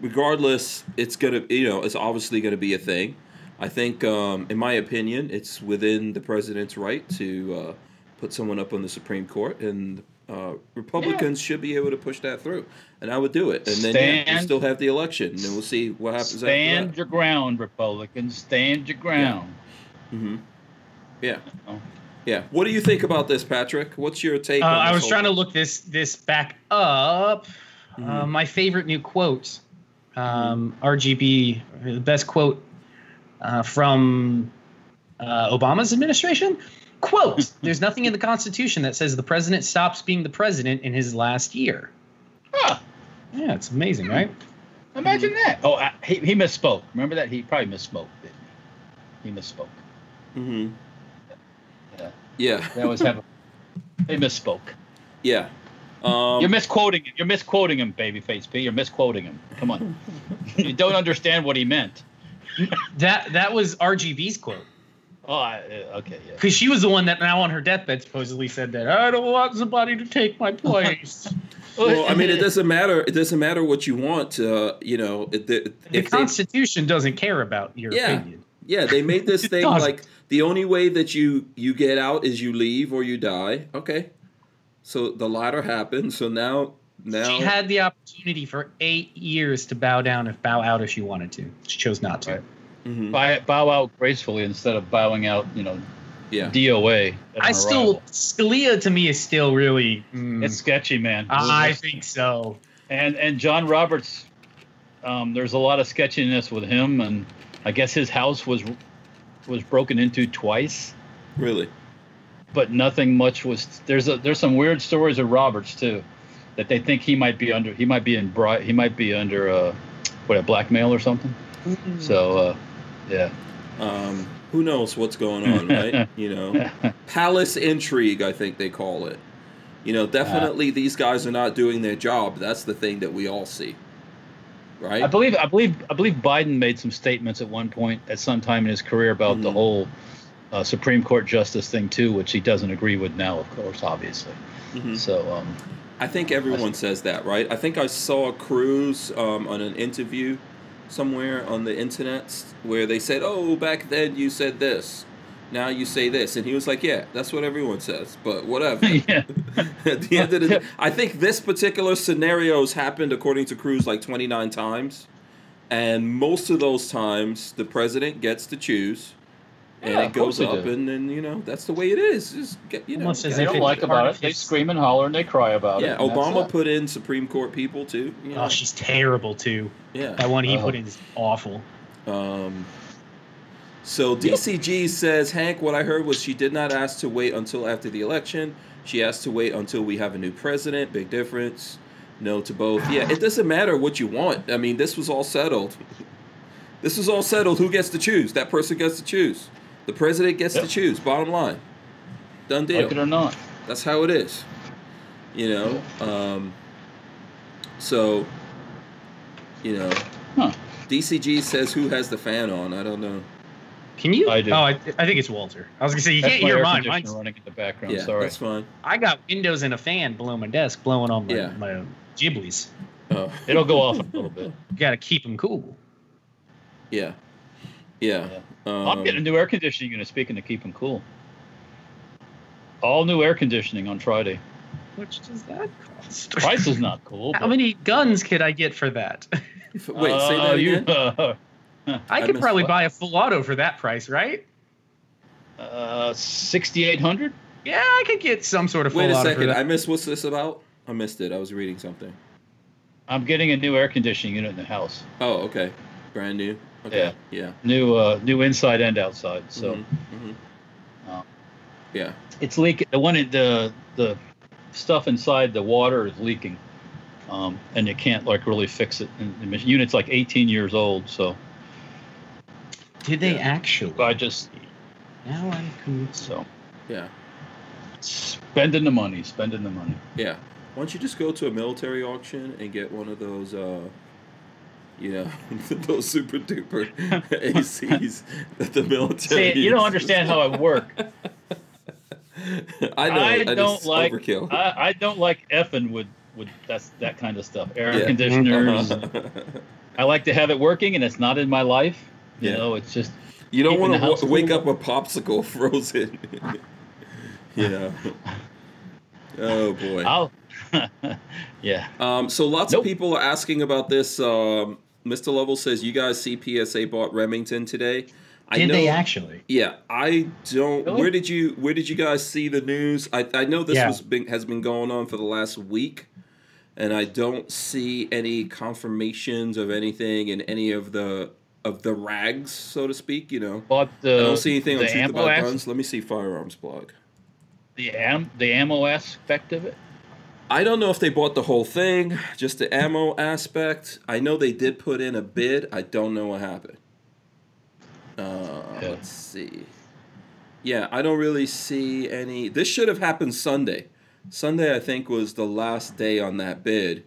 Regardless, it's going to, you know, it's obviously going to be a thing. I think, um, in my opinion, it's within the president's right to uh, put someone up on the Supreme Court, and uh, Republicans should be able to push that through. And I would do it. And then yeah, we still have the election, and we'll see what happens Stand your ground, Republicans. Stand your ground. that. hmm Yeah. Oh. Yeah. What do you think about this, Patrick? What's your take? Uh, I was trying to look this this back up. Uh, Mhm. my favorite new quote, um, RGB, the best quote uh, from uh, Obama's administration. Quote: There's nothing in the Constitution that says the president stops being the president in his last year. Huh. Yeah, it's amazing, right? Imagine that. Oh, I, he, he misspoke. Remember that? He probably misspoke. Didn't he? he misspoke. Mm-hmm. Yeah. Yeah. That was have. He misspoke. Yeah. Um, You're misquoting him. You're misquoting him, babyface P. You're misquoting him. Come on. you don't understand what he meant. That that was RGB's quote Oh, I, uh, okay, yeah. because she was the one that now on her deathbed supposedly said that I don't want somebody to take my place. well, I mean, it doesn't matter. It doesn't matter what you want. Uh, you know, it, the, the if they, Constitution doesn't care about your Yeah. opinion. yeah, they made this thing like the only way that you you get out is you leave or you die. Okay, so the latter happened. So now now She had the opportunity for eight years to bow down if bow out if she wanted to. She chose not to. Right. Mhm. Bow, bow out gracefully instead of bowing out, you know, yeah. DOA. I an still. Scalia to me is still really. mm, It's sketchy, man. I think so. and and John Roberts, um, there's a lot of sketchiness with him, and I guess his house was was broken into twice, Really. But nothing much was. There's a there's some weird stories of Roberts too, that they think he might be under. He might be in bri- He might be under uh, what a blackmail or something. So uh, yeah. Um, who knows what's going on, right? you know, palace intrigue, I think they call it. You know, definitely these guys are not doing their job. That's the thing that we all see, Right? I believe I believe I believe Biden made some statements at one point at some time in his career about the Mhm. whole uh, Supreme Court justice thing too, which he doesn't agree with now, of course, obviously. Mhm. So um, I think everyone says that, right? I think I saw Cruz um, on an interview somewhere on the internet where they said, "Oh, back then you said this, now you say this," and he was like, "Yeah, that's what everyone says, but whatever." yeah, At the end of the day, I think this particular scenario's happened according to Cruz like 29 times, and most of those times the president gets to choose, and Yeah, it goes up, and then you know that's the way it is. Just get you know. Almost get- they don't like about it. They scream and holler and they cry about yeah, it. and that's Obama put in Supreme Court people too. You know? Oh, she's terrible too. yeah. That one he Oh. put in is awful. Um, so DCG says, Hank, what I heard was she did not ask to wait until after the election. She asked to wait until we have a new president. Big difference. No to both. Yeah, it doesn't matter what you want. I mean, this was all settled. This was all settled. Who gets to choose? That person gets to choose. The president gets to choose. Bottom line. Done deal. like it or not. That's how it is. You know. Um, so, you know, Huh. DCG says who has the fan on. I don't know. Can you? I do. Oh, I, I think it's Walter. I was gonna say you That's can't hear air mine. conditioner Mine's, running in the background. Yeah, Sorry. that's fine. I got windows and a fan below my desk blowing on my, Yeah. my Ghiblies. Oh, It'll go off in a little bit. You gotta keep them cool. yeah, yeah. Um, I'm getting a new air conditioning unit. Speaking to keep them cool, all new air conditioning on Friday. Which does that cost? Price is not cool. How many guns could I get for that? f- Wait, say Uh, that you- again. uh, I I could missed probably what? buy a full auto for that price, right? uh, 6,800. Yeah, I could get some sort of full Wait a auto for second. that. I missed. What's this about? I missed it. I was reading something. I'm getting a new air conditioning unit in the house. Oh, okay. Brand new. Okay. Yeah. New, uh, new inside and outside. So Mhm, mhm. Oh. Yeah. it's leaking. The one, the the stuff inside the water is leaking, um, and you can't like really fix it. And the mach- unit's like 18 years old, so Did they Yeah. actually? I just Now I'm con- so Yeah. spending the money, spending the money. Yeah. Why don't you just go to a military auction and get one of those, uh, you know, those super duper ACs that the military. See, you don't understand how I work. I know. I that don't like- overkill. I, I don't like effing with with that's that kind of stuff. Air Yeah. conditioners. I like to have it working, and it's not in my life. You Yeah. know, it's just you don't want to w- wake up a popsicle frozen. you know. Oh boy. I'll. yeah. Um, so lots Nope. of people are asking about this. Um, Mr. Lovell says you guys see PSA bought Remington today. I Did know, they actually? Yeah, I don't. Really? Where did you Where did you guys see the news? I, I know this Yeah. was been, has been going on for the last week, and I don't see any confirmations of anything in any of the of the rags, so to speak. You know, Bought the. I don't see anything on the Truth About Guns. Let me see firearms blog. The am the ammo aspect of it. I don't know if they bought the whole thing, just the ammo aspect. I know they did put in a bid. I don't know what happened. Uh, Yeah. Let's see. Yeah, I don't really see any. This should have happened Sunday. Sunday, I think, was the last day on that bid.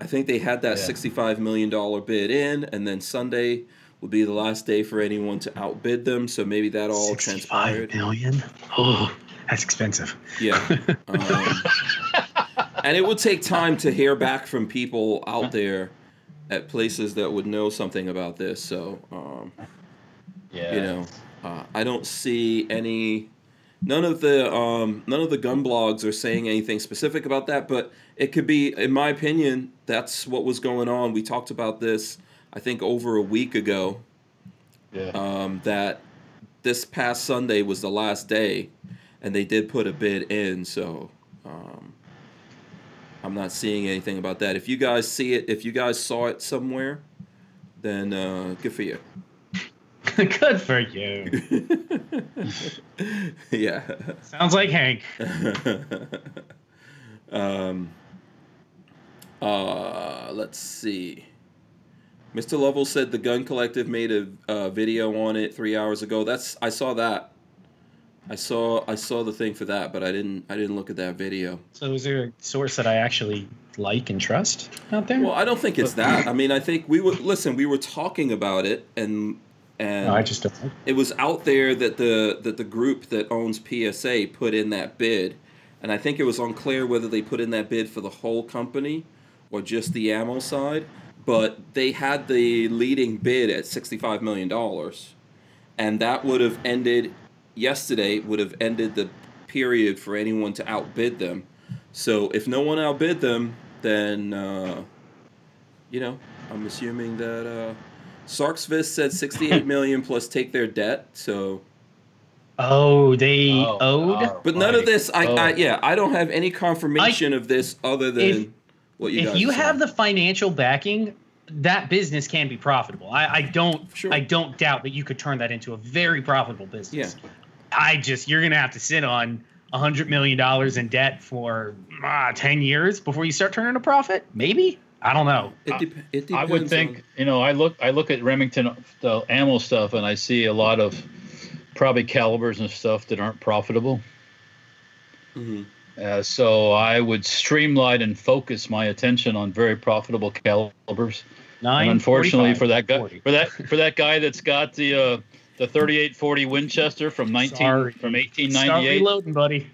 I think they had that Yeah. $65 million bid in, and then Sunday would be the last day for anyone to outbid them. So maybe that all transpired. million. Oh, that's expensive. Yeah. Um, and it would take time to hear back from people out there at places that would know something about this. So, um, Yeah. you know, uh, I don't see any none of the um, none of the gun blogs are saying anything specific about that, but it could be, in my opinion, that's what was going on. We talked about this, I think, over a week ago. Yeah. Um, that this past Sunday was the last day, and they did put a bid in. So um, I'm not seeing anything about that. If you guys see it, if you guys saw it somewhere, then uh, good for you. Good for you. yeah. Sounds like Hank. um, uh, let's see. Mr. Lovell said the Gun Collective made a uh, video on it three hours ago. That's I saw that. I saw I saw the thing for that, but I didn't I didn't look at that video. So is there a source that I actually like and trust out there? Well, I don't think it's that. I mean, I think we would listen. We were talking about it, and and no, I just don't. it was out there that the that the group that owns PSA put in that bid, and I think it was unclear whether they put in that bid for the whole company or just the ammo side. But they had the leading bid at sixty five million dollars, and that would have ended yesterday. Would have ended the period for anyone to outbid them. So if no one outbid them, then uh, you know I'm assuming that. Uh, Sarksvis said 68 million plus take their debt. So, Oh, they Oh, owed. oh, but none of this. I, Oh. I yeah, I don't have any confirmation of this other than If- what you if guys you are have the financial backing, that business can be profitable. I, I don't. Sure. I don't doubt that you could turn that into a very profitable business. Yeah. I just you're gonna have to sit on a hundred million dollars in debt for ah, ten years before you start turning a profit. Maybe I don't know. it, dep- it I would think, on- you know, I look I look at Remington the ammo stuff and I see a lot of probably calibers and stuff that aren't profitable. Mhm. Uh, so I would streamline and focus my attention on very profitable calibers. Nine. and unfortunately for that guy 40. for that for that guy that's got the uh, the 3840 Winchester from 19 Sorry. from Start 1898. reloading, buddy.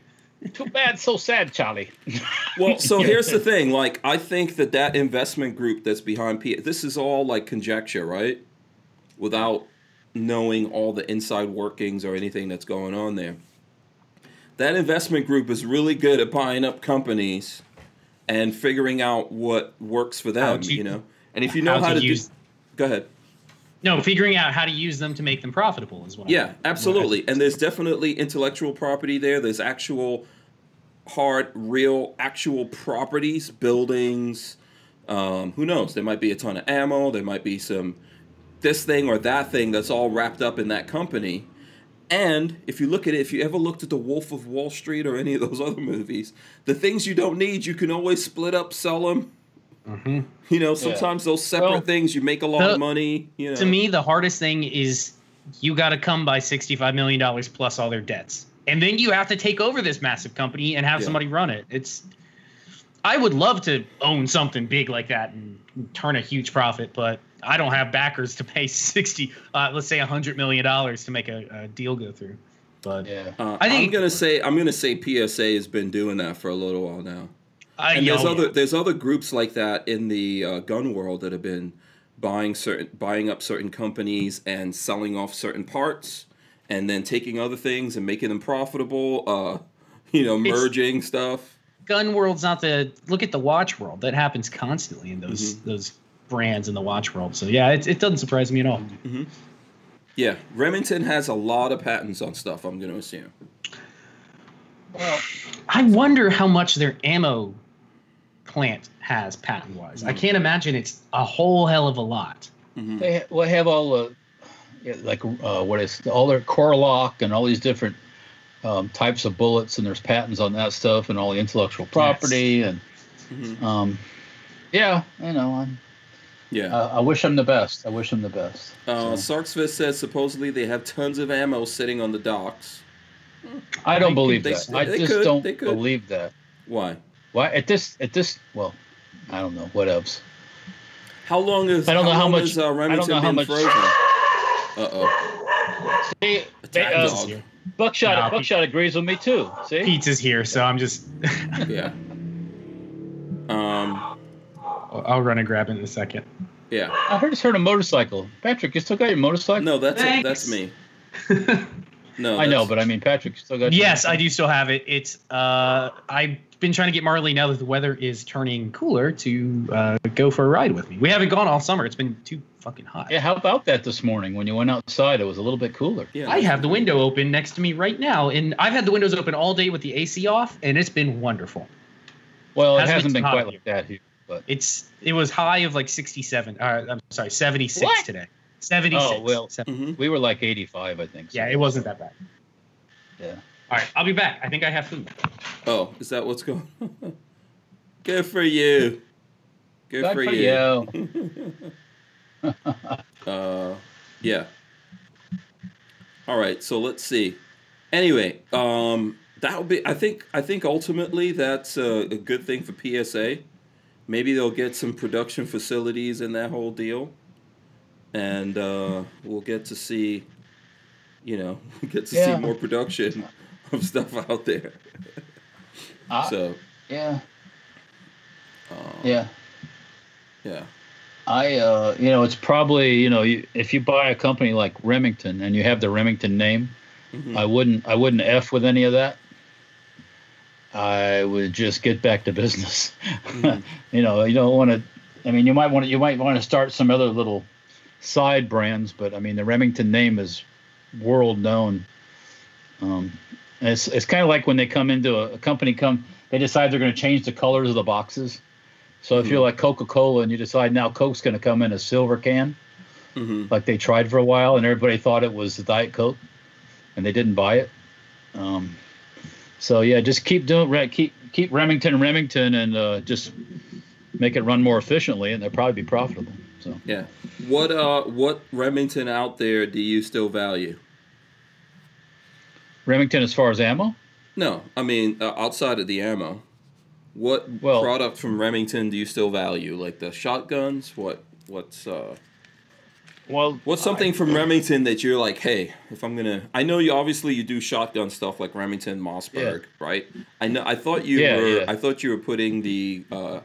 Too bad, so sad, Charlie. Well, so here's the thing. Like, I think that that investment group that's behind P. This is all like conjecture, right? Without knowing all the inside workings or anything that's going on there. That investment group is really good at buying up companies and figuring out what works for them. to- you know, and if you know how how, to to, use- do, go ahead. No, figuring out how to use them to make them profitable is what. I- Yeah, absolutely. And there's definitely intellectual property there. There's actual hard, real, actual properties, buildings. Um, who knows? There might be a ton of ammo. There might be some this thing or that thing that's all wrapped up in that company. And if you look at it, if you ever looked at The Wolf of Wall Street or any of those other movies, the things you don't need, you can always split up, sell them. Mhm. You know, sometimes those separate Well, things, you make a lot the- of money. You know, To me, the hardest thing is you got to come by sixty-five million dollars plus all their debts, and then you have to take over this massive company and have Yeah. somebody run it. It's. I would love to own something big like that and turn a huge profit, but I don't have backers to pay sixty, uh, let's say hundred million dollars to make a, a deal go through. But Yeah. Uh, I think- I'm gonna say I'm gonna say PSA has been doing that for a little while now, I, and there's other there's other groups like that in the uh, gun world that have been buying certain buying up certain companies and selling off certain parts, and then taking other things and making them profitable. Uh, you know, It's- merging stuff. gun world's not the look at the watch world that happens constantly in those Mm-hmm. those brands in the watch world. So yeah, it, it doesn't surprise me at all. Yeah, Remington has a lot of patents on stuff. I'm gonna assume. Well, I wonder how much their ammo plant has patent wise. Mm-hmm. I can't imagine it's a whole hell of a lot. they ha- well have all the yeah, like uh, what is all their Core-Lokt and all these different um, types of bullets and there's patents on that stuff and all the intellectual property and Mhm. um, yeah, you know, I'm, Yeah. uh, I wish him the best. I wish him the best. Uh, Sarksvist says supposedly they have tons of ammo sitting on the docks. I don't They- believe they- that. I they just could, don't believe that. Why? Why at this at this well, I don't know what else. How long is I don't know how long much- has, uh, I don't Remington know how much- frozen? Uh oh. See, Attack uh. Buckshot No, Buckshot agrees with me too. See, Pizza's here, so I'm just Yeah. Um. I'll run and grab it in a second. Yeah. I heard just heard a motorcycle. Patrick, you still got your motorcycle? No, that's Thanks. that's me. No, I know, but I mean, Patrick still got. Yes, I do still have it. It's uh, I've been trying to get Marley now that the weather is turning cooler to uh, go for a ride with me. We haven't gone all summer. It's been too fucking hot. Yeah, how about that this morning when you went outside? It was a little bit cooler. yeah, I have the window open next to me right now, and I've had the windows open all day with the AC off, and it's been wonderful. Well, it Hasn't hasn't been been quite here. like that here, but It's it was high of like 67. Uh, I'm sorry, 76 What? today. 76. Oh, well. Seven- Mhm. we were like 85, I think. so- yeah, it wasn't that bad. Yeah. All right, I'll be back. I think I have food. Oh, is that what's going? on? Good for you. Good, Good for, for you. you. Uh, yeah. All right, so let's see. Anyway, um, that would be. I think. I think ultimately that's a, a good thing for PSA. Maybe they'll get some production facilities in that whole deal, and uh, we'll get to see. You know, get to Yeah. see more production of stuff out there. Ah, so, yeah. uh, Yeah. yeah. I, uh, you know, it's probably, you know, you, if you buy a company like Remington and you have the Remington name, Mhm. I wouldn't, I wouldn't f with any of that. I would just get back to business. Mhm. you know, you don't want to. I mean, you might want to, you might want to start some other little side brands, but I mean, the Remington name is world known. Um, it's it's kind of like when they come into a, a company, come they decide they're going to change the colors of the boxes. So if you're like Coca Cola and you decide now Coke's going to come in a silver can, Mhm. like they tried for a while, and everybody thought it was the Diet Coke, and they didn't buy it. Um, so yeah, just keep doing keep keep Remington Remington, and uh, just make it run more efficiently, and they'll probably be profitable. So Yeah. What uh what Remington out there do you still value? Remington, as far as ammo, No, I mean uh, outside of the ammo. What Well- product from Remington do you still value? Like the shotguns? What what's uh well, what's something from Remington that you're like, hey, if I'm gonna I know you obviously you do shotgun stuff like Remington Mossberg, right? I know I thought you Yeah, were yeah. I thought you were putting the uh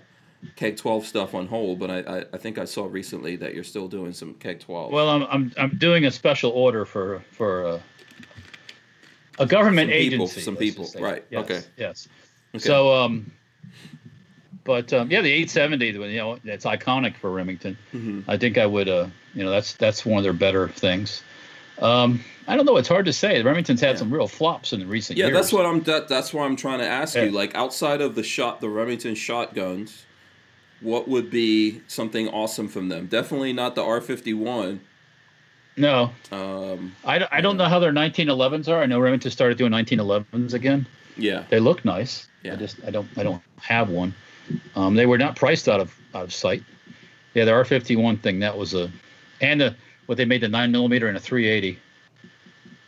Keg 12 stuff on hold, but I, I, I think I saw recently that you're still doing some Keg 12. Well, I'm I'm I'm doing a special order for for uh, a government Some people, agency. some people, right, Yes, okay. Yes. Okay. So um, but um, yeah, the 870, you know, it's iconic for Remington. Mhm. I think I would, uh, you know, that's that's one of their better things. Um, I don't know. It's hard to say. Remington's had Yeah. some real flops in the recent Yeah, years. Yeah, that's what I'm. That, that's why I'm trying to ask Yeah. you. Like outside of the shot, the Remington shotguns, what would be something awesome from them? Definitely not the R51. No, Um, I, don't- I don't know how their 1911s are. I know Remington started doing 1911s again. yeah, They look nice. Yeah. I just I don't I don't have one. Um, they were not priced out of out of sight. Yeah, the R51 thing that was a, and the, what they made the nine millimeter and a 380.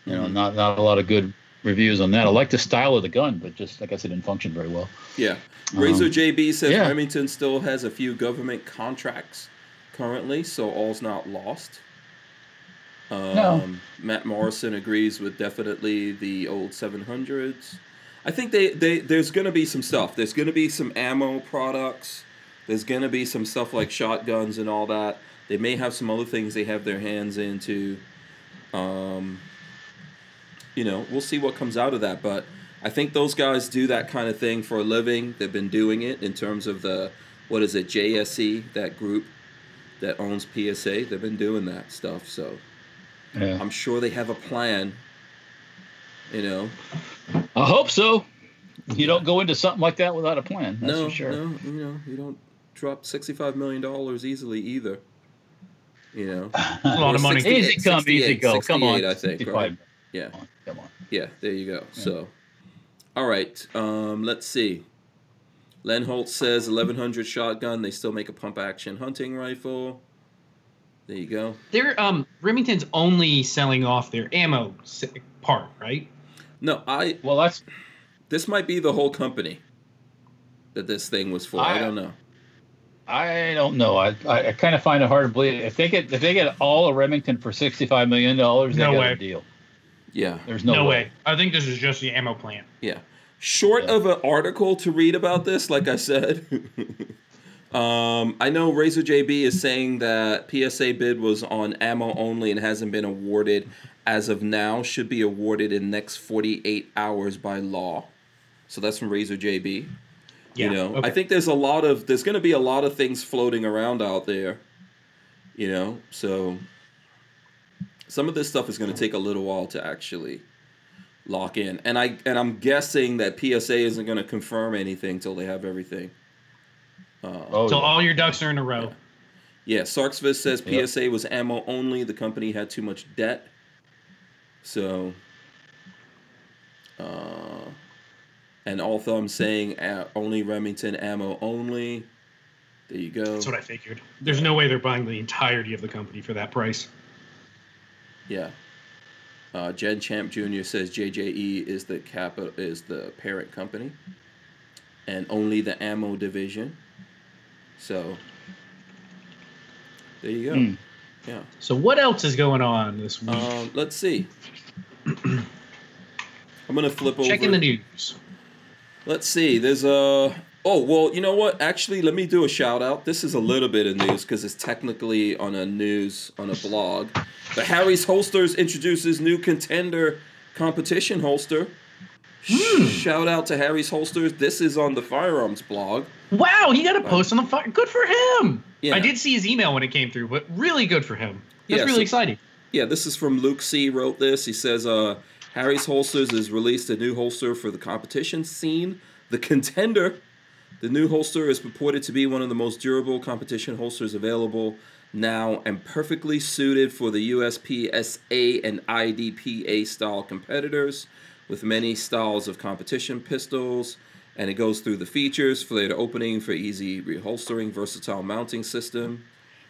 You know, Mhm. not not a lot of good reviews on that. I like the style of the gun, but just like I said, didn't function very well. yeah. Razor Um, JB says yeah. Remington still has a few government contracts currently, so all's not lost. Um, No. Matt Morrison agrees with definitely the old 700s. I think they, they there's going to be some stuff. There's going to be some ammo products. There's going to be some stuff like shotguns and all that. They may have some other things they have their hands into. Um, you know, we'll see what comes out of that. But I think those guys do that kind of thing for a living. They've been doing it in terms of the what is it, JSE, that group that owns PSA. They've been doing that stuff. So Yeah. I'm sure they have a plan. You know, I hope so. You don't go into something like that without a plan. That's no, for sure. no, you know, you don't drop sixty-five million dollars easily either. You know, a lot of money. Easy come, easy go. Come on. I think, right? Yeah. Come on. Come on. Yeah, there you go. So, all right, um, let's see. Len Holt says 1100 shotgun. They still make a pump action hunting rifle. There you go. They're um Remington's only selling off their ammo part, right? No, I. Well, that's This might be the whole company that this thing was for. I, I- don't know. I don't know. I, I, I kind of find it hard to believe if they get if they get all of Remington for sixty five million dollars, they No got way. a deal. Yeah, There's no, way. I think this is just the ammo plant. yeah. Short Yeah. of an article to read about this, like I said. um, I know Razor JB is saying that PSA bid was on ammo only and hasn't been awarded as of now, should be awarded in next 48 hours by law. So that's from Razor JB. Yeah. You know, okay. I think there's a lot of there's going to be a lot of things floating around out there. You know, so some of this stuff is going to take a little while to actually lock in, and I and I'm guessing that PSA isn't going to confirm anything till they have everything. Uh, Oh, So yeah. all your ducks are in a row. yeah, Sarksvis says Yep. PSA was ammo only. The company had too much debt. So, uh, and all thumb saying uh, only Remington ammo only. There you go. That's what I figured. There's no way they're buying the entirety of the company for that price. Yeah. Uh, Jen Champ Jr. says JJE is the capital is the parent company, and only the ammo division. So there you go. Hmm. Yeah. So what else is going on this week? Um, let's see. I'm gonna flip over. Checking the news. Let's see. There's a. Oh well, you know what? Actually, let me do a shout out. This is a little bit of news because it's technically on a news on a blog. But Harry's Holsters introduces new contender competition holster. Shout out to Harry's Holsters. This is on the firearms blog. Wow, he got a post on the fire. Good for him. Yeah. I did see his email when it came through, but really good for him. That's Yeah, really so- exciting. Yeah, this is from Luke C. Wrote this. He says, uh, "Harry's Holsters has released a new holster for the competition scene. The Contender. The new holster is purported to be one of the most durable competition holsters available now, and perfectly suited for the USPSA and IDPA style competitors, with many styles of competition pistols." And it goes through the features: flared opening for easy reholstering, versatile mounting system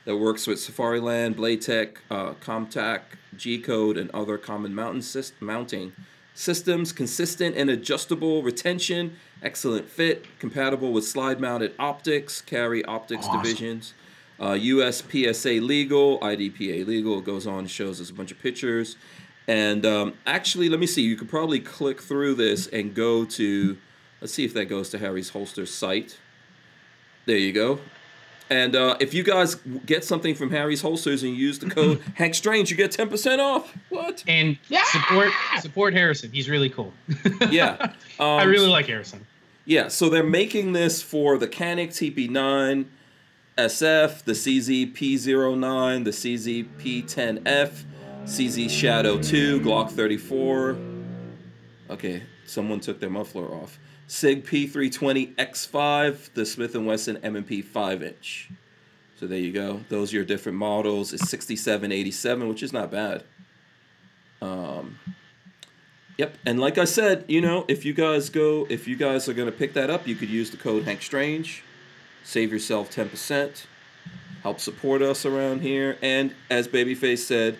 that works with Safariland, Bladetech, uh, Comp-Tac, G Code, and other common mountain syst- mounting systems. Consistent and adjustable retention, excellent fit, compatible with slide-mounted optics, carry optics Awesome. divisions. Uh, USPSA legal, IDPA legal. It goes on and shows us a bunch of pictures. And um, actually, let me see. You could probably click through this and go to. Let's see if that goes to Harry's Holster site. There you go. And uh, if you guys get something from Harry's Holsters and use the code Hank Strange, you get ten percent off. What? And yeah! support support Harrison. He's really cool. Yeah. Um, I really like Harrison. Yeah. So they're making this for the Canik TP9, SF, the CZ-P09, the CZ-P10F, CZ Shadow 2, Glock 34. Okay, someone took their muffler off. Sig P320 X5, the Smith & Wesson M&P 5-inch. So there you go. Those are your different models. It's 6787, which is not bad. Um, yep. And like I said, you know, if you guys go, if you guys are gonna pick that up, you could use the code Hank Strange, save yourself 10%, help support us around here, and as Babyface said,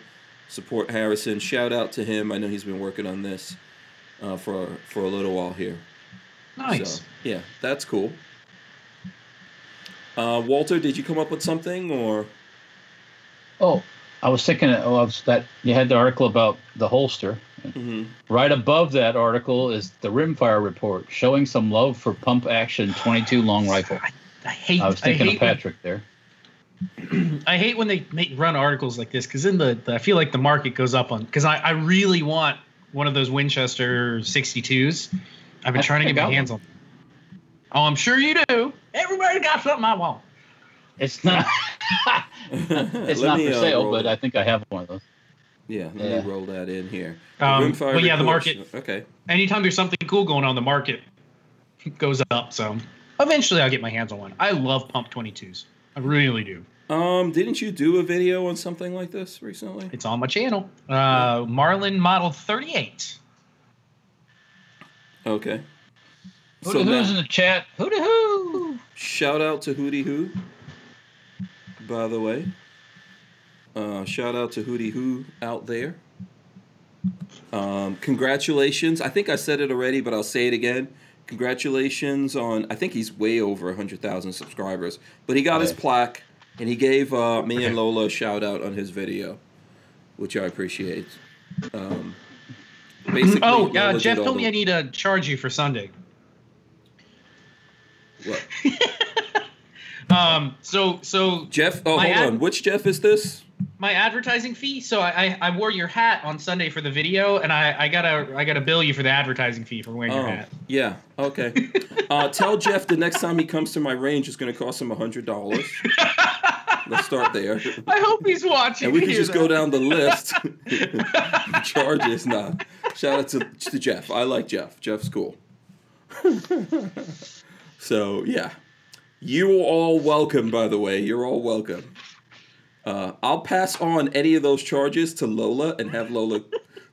support Harrison. Shout out to him. I know he's been working on this uh, for for a little while here. Nice. So, yeah, that's cool. Uh, Walter, did you come up with something or? Oh, I was thinking of that. You had the article about the holster. Mhm. Right above that article is the rimfire report showing some love for pump action 22 long rifle. I, I hate. I was thinking hate of Patrick there. I hate when they make run articles like this because then the, the I feel like the market goes up on because I, I really want one of those Winchester 62s. I've been I trying to get my got hands on. Oh, I'm sure you do. Everybody got something I want. It's not. it's Let not me, for uh, sale, roll- but I think I have one of those. Yeah, let Yeah. me roll that in here. Um, but yeah, the market. Okay. Anytime there's something cool going on, the market goes up. So eventually, I'll get my hands on one. I love pump 22s. I really do. Um, didn't you do a video on something like this recently? It's on my channel. Uh, Marlin Model 38. Okay. Who So who's now, in the chat? Who the who? shout out to Hootie Who. By the way, uh, shout out to Hootie Who out there. Um, congratulations. I think I said it already, but I'll say it again. Congratulations on. I think he's way over hundred thousand subscribers, but he got his plaque and he gave uh, me and Lola a shout out on his video, which I appreciate. Um, basically, Oh, Lola uh, Jeff told the- me I need to charge you for Sunday. What? Um, so so Jeff, oh, hold ad- on. Which Jeff is this? my advertising fee. So I, I I wore your hat on Sunday for the video, and I I gotta I gotta bill you for the advertising fee for wearing your Oh, hat. yeah. Okay. uh, tell Jeff the next time he comes to my range, it's going to cost him a hundred dollars. Let's start there, I hope he's watching. and we can just go down the list. Charges, nah. Shout out to, to Jeff. I like Jeff. Jeff's cool. so yeah, you are all welcome. By the way, you're all welcome. Uh, I'll pass on any of those charges to Lola and have Lola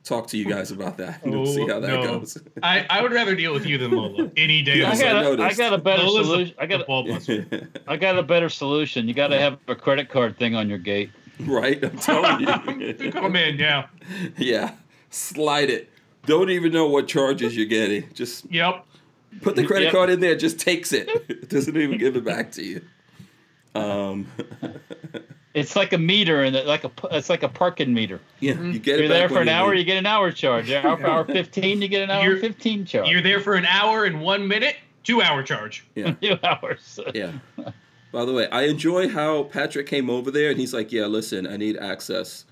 talk to you guys about that. And we'll see Oh, how that no. goes. I, I would rather deal with you than Lola any day. Yes, I I got, a, I noticed. got a better Lola's solution. I got, the a, ball. I got a better solution. You got to have a credit card thing on your gate. right? I'm telling you. Come in, yeah. yeah, slide it. Don't even know what charges you're getting. Just Yep. put the credit Yep. card in there. Just takes it. It doesn't even give it back to you. Um, It's like a meter, and like a it's like a parking meter. yeah, you get You're it back there for an you hour, leave. you get an hour charge. Hour hour fifteen, you get an hour You're- fifteen charge. You're there for an hour and one minute, two hour charge. Yeah, Two hours. yeah. By the way, I enjoy how Patrick came over there and he's like, "Yeah, listen, I need access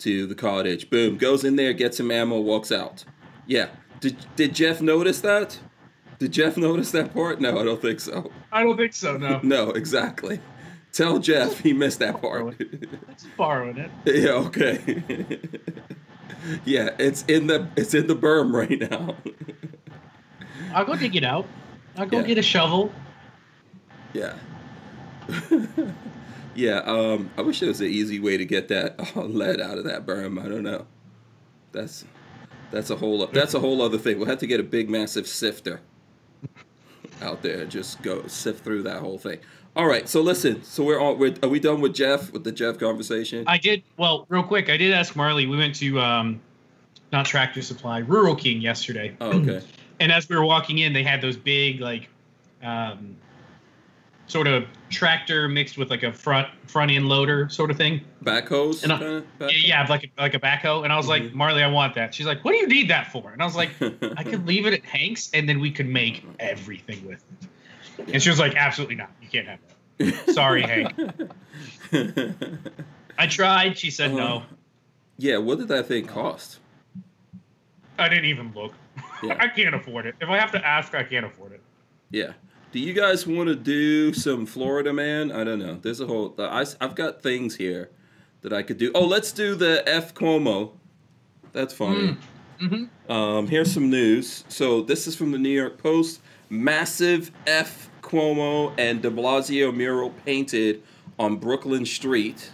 to the cottage." Boom, goes in there, gets some ammo, walks out. Yeah. Did did Jeff notice that? Did Jeff notice that part? No, I don't think so. I don't think so, no. No, exactly. Tell Jeff he missed that part. That's borrowing it. yeah, okay. yeah, it's in the it's in the berm right now. I'll go dig it out. I'll go Yeah. get a shovel. yeah. Yeah, um I wish there was an easy way to get that uh, lead out of that berm. I don't know. That's that's a whole that's a whole other thing. We'll have to get a big massive sifter out there just go sift through that whole thing. All right, so listen, so we're all. we're, are we done with Jeff with the Jeff conversation? I did well, real quick. I did ask Marley. We went to um, not Tractor Supply, Rural King yesterday, oh, okay. and as we were walking in, they had those big like, um, sort of tractor mixed with like a front front end loader sort of thing. Backhoes? And I- kinda? Back- Yeah, like a, like a backhoe. And I was like, Mhm. Marley, I want that. She's like, What do you need that for? And I was like, I could leave it at Hank's, and then we could make everything with it. And she was like, Absolutely not. You can't have that. Sorry, Hank. I tried. She said no. Uh, yeah, what did that thing cost? I didn't even look. Yeah. I can't afford it. If I have to ask, I can't afford it. Yeah. Do you guys want to do some Florida man? I don't know. There's a whole. I, I've got things here that I could do. Oh, let's do the F Cuomo. That's funny. Mm-hmm. Um, here's some news. So this is from the New York Post. Massive F Cuomo and De Blasio mural painted on Brooklyn Street.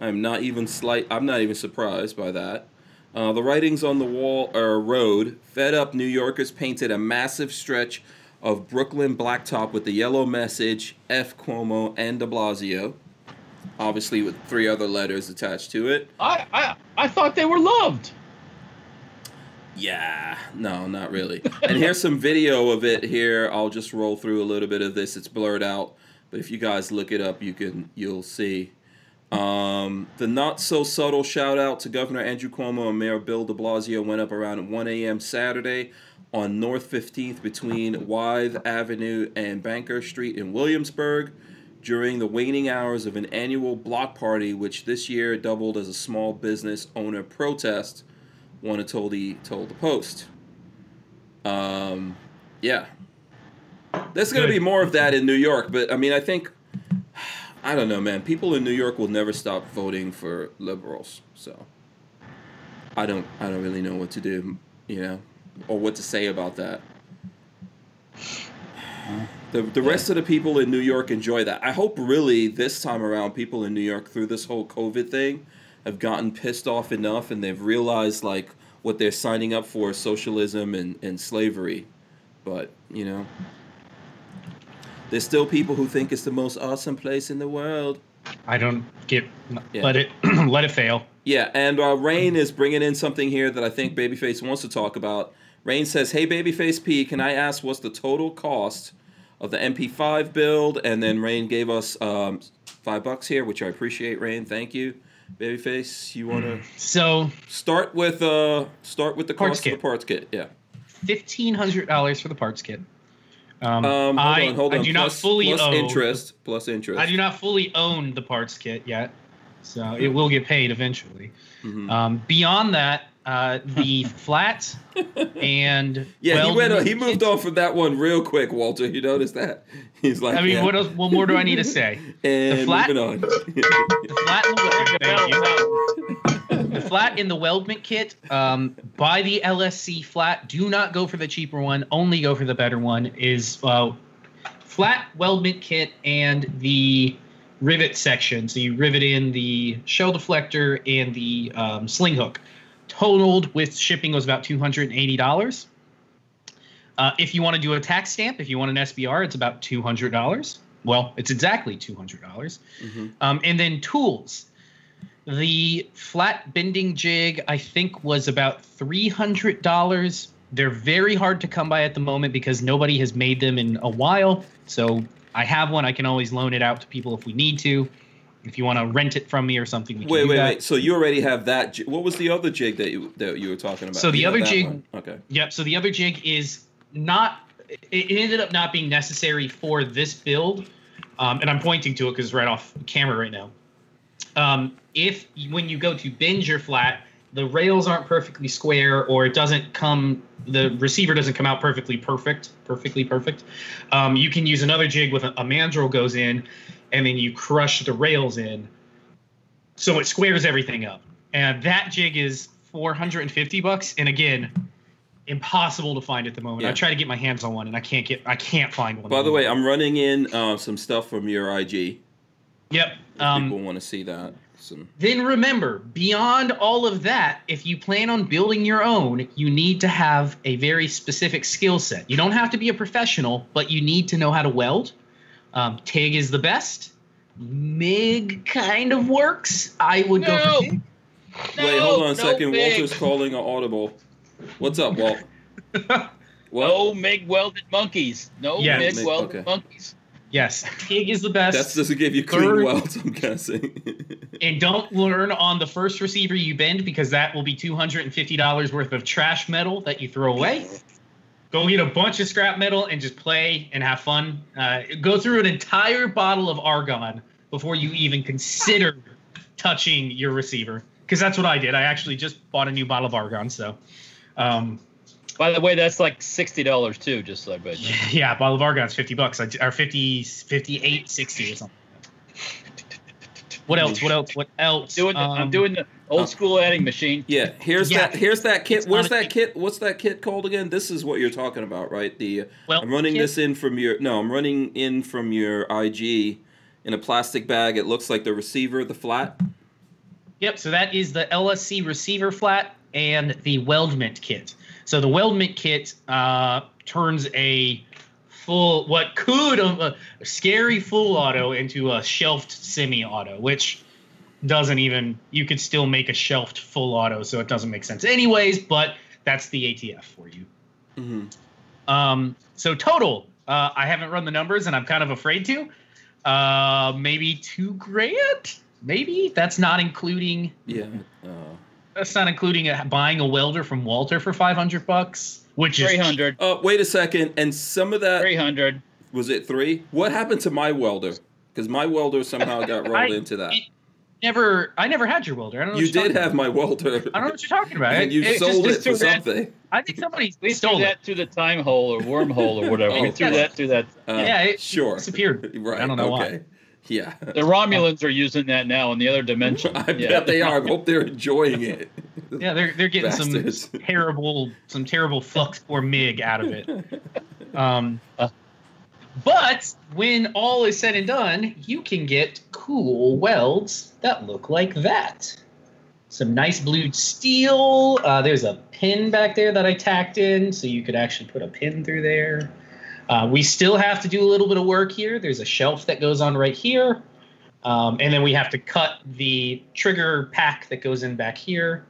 I'm not even slight. I'm not even surprised by that. Uh, the writings on the wall or road. Fed up New Yorkers painted a massive stretch of Brooklyn blacktop with the yellow message F Cuomo and De Blasio. Obviously, with three other letters attached to it. I, I I thought they were loved. Yeah, no, not really. and here's some video of it here. I'll just roll through a little bit of this. It's blurred out, but if you guys look it up, you can you'll see. Um, the not so subtle shout out to Governor Andrew Cuomo and Mayor Bill De Blasio went up around 1 a.m. Saturday on North 15th between Wythe Avenue and Banker Street in Williamsburg during the waning hours of an annual block party, which this year doubled as a small business owner protest. One told the told the Post. Um, yeah, there's gonna be more of that in New York, but I mean, I think I don't know, man. People in New York will never stop voting for liberals, so I don't I don't really know what to do, you know, or what to say about that. The, the rest of the people in New York enjoy that. I hope really this time around, people in New York through this whole COVID thing have gotten pissed off enough and they've realized like what they're signing up for is socialism and, and slavery. But, you know, there's still people who think it's the most awesome place in the world. I don't get. Yeah. Let it. let it fail. Yeah, and uh, Rain is bringing in something here that I think Babyface wants to talk about. Rain says, "Hey, Babyface P, can I ask what's the total cost of the MP5 build?" And then Rain gave us um, five bucks here, which I appreciate. Rain, thank you. Babyface, you want to So start with uh start with the Parts cost of kit. the parts kit? Yeah. fifteen hundred dollars for the parts kit. Um, Um, hold I, on, hold I do plus, not fully plus own. interest. Plus interest. I do not fully own the parts kit yet. so it will get paid eventually. Mhm. Um, beyond that, uh, the flat and Yeah, he went. weldment He moved on from that one real quick, Walter. You noticed that? He's like, I mean, yeah. what else? What more do I need to say? And the flat- moving on. The flat and the Ring the thank bell. you. the flat in the weldment kit. Um, buy the LSC flat. Do not go for the cheaper one. Only go for the better one. Is uh, flat weldment kit and the rivet section. So you rivet in the shell deflector and the um, sling hook. Totaled with shipping was about two hundred and eighty dollars. Uh, if you want to do a tax stamp, if you want an SBR, it's about two hundred dollars. Well, it's exactly two hundred dollars. Mhm. Um, and then tools. The flat bending jig, I think, was about three hundred dollars. They're very hard to come by at the moment because nobody has made them in a while. So I have one. I can always loan it out to people if we need to. If you want to rent it from me or something, we can Wait, do wait, that. wait. So you already have that? What was the other jig that you that you were talking about? So the You other jig- one? Okay. Yep. So the other jig is not. It it ended up not being necessary for this build, um, and I'm pointing to it because it's right off camera right now. Um, if when you go to bend your flat, the rails aren't perfectly square, or it doesn't come, the receiver doesn't come out perfectly perfect, perfectly perfect. Um, you can use another jig with a, a mandrel goes in, and then you crush the rails in, so it squares everything up. And that jig is 450 bucks, and again, impossible to find at the moment. Yeah. I try to get my hands on one, and I can't get, I can't find one. By the way, I'm running in uh, some stuff from your IG. yep. Um, people want to see that. Some, Then remember, beyond all of that, if you plan on building your own, you need to have a very specific skill set. You don't have to be a professional, but you need to know how to weld. Um, TIG is the best. MIG kind of works. I would go for TIG. wait, hold on a no second. big. Walter's calling an audible. What's up, Walt? What? No MIG welded monkeys. No Yeah. MIG MIG, welded okay. monkeys. Yes, TIG is the best. That's just to give you clean Third- welds, I'm guessing. and don't learn on the first receiver you bend because that will be $250 worth of trash metal that you throw away. Go get a bunch of scrap metal and just play and have fun. Uh, go through an entire bottle of argon before you even consider touching your receiver because that's what I did. I actually just bought a new bottle of argon. So, um, By the way, that's like sixty dollars too, just so I bet. you. yeah, bottle of argon's 50 bucks I- or 50, 58, 60 or something. What else? What else? What else? Doing the, I'm Um, doing the old school adding machine. yeah, here's Yeah. that. Here's that kit. It's Where's on a- that kit? What's that kit called again? This is what you're talking about, right? The Well, I'm running kit- this in from your. No, I'm running in from your IG in a plastic bag. It looks like the receiver, the flat. Yep. So that is the LSC receiver flat and the weldment kit. So the weldment kit uh, turns a full, what could a, a scary full auto into a shelved semi-auto, which doesn't even. You could still make a shelved full auto, so it doesn't make sense, anyways. But that's the ATF for you. hmm Um, so total, uh, I haven't run the numbers, and I'm kind of afraid to. Uh, maybe two grand. Maybe that's not including Yeah. Uh, that's not including a, buying a welder from Walter for 500 bucks, which is Three hundred. oh, wait a second. And some of that Three hundred. was it three? What happened to my welder? Because my welder somehow got rolled I- into that. it- never. I never had your welder. I don't know. You what you're did talking have my welder. I don't know what you're talking about. and you It- sold just- it for just do that. something. I think somebody We stole threw it. that to the time hole or wormhole or whatever. Oh. we threw that to that. Uh, yeah, it sure. disappeared. Right. I don't know okay. Yeah. The Romulans are using that now in the other dimension. I Yeah. bet they are. I hope they're enjoying it. Yeah, they're they're getting Bastards. some terrible some terrible flux or mig out of it. Um, Uh. but when all is said and done, you can get cool welds that look like that. Some nice blued steel. Uh, there's a pin back there that I tacked in, so you could actually put a pin through there. Uh, we still have to do a little bit of work here. There's a shelf that goes on right here. Um, and then we have to cut the trigger pack that goes in back here.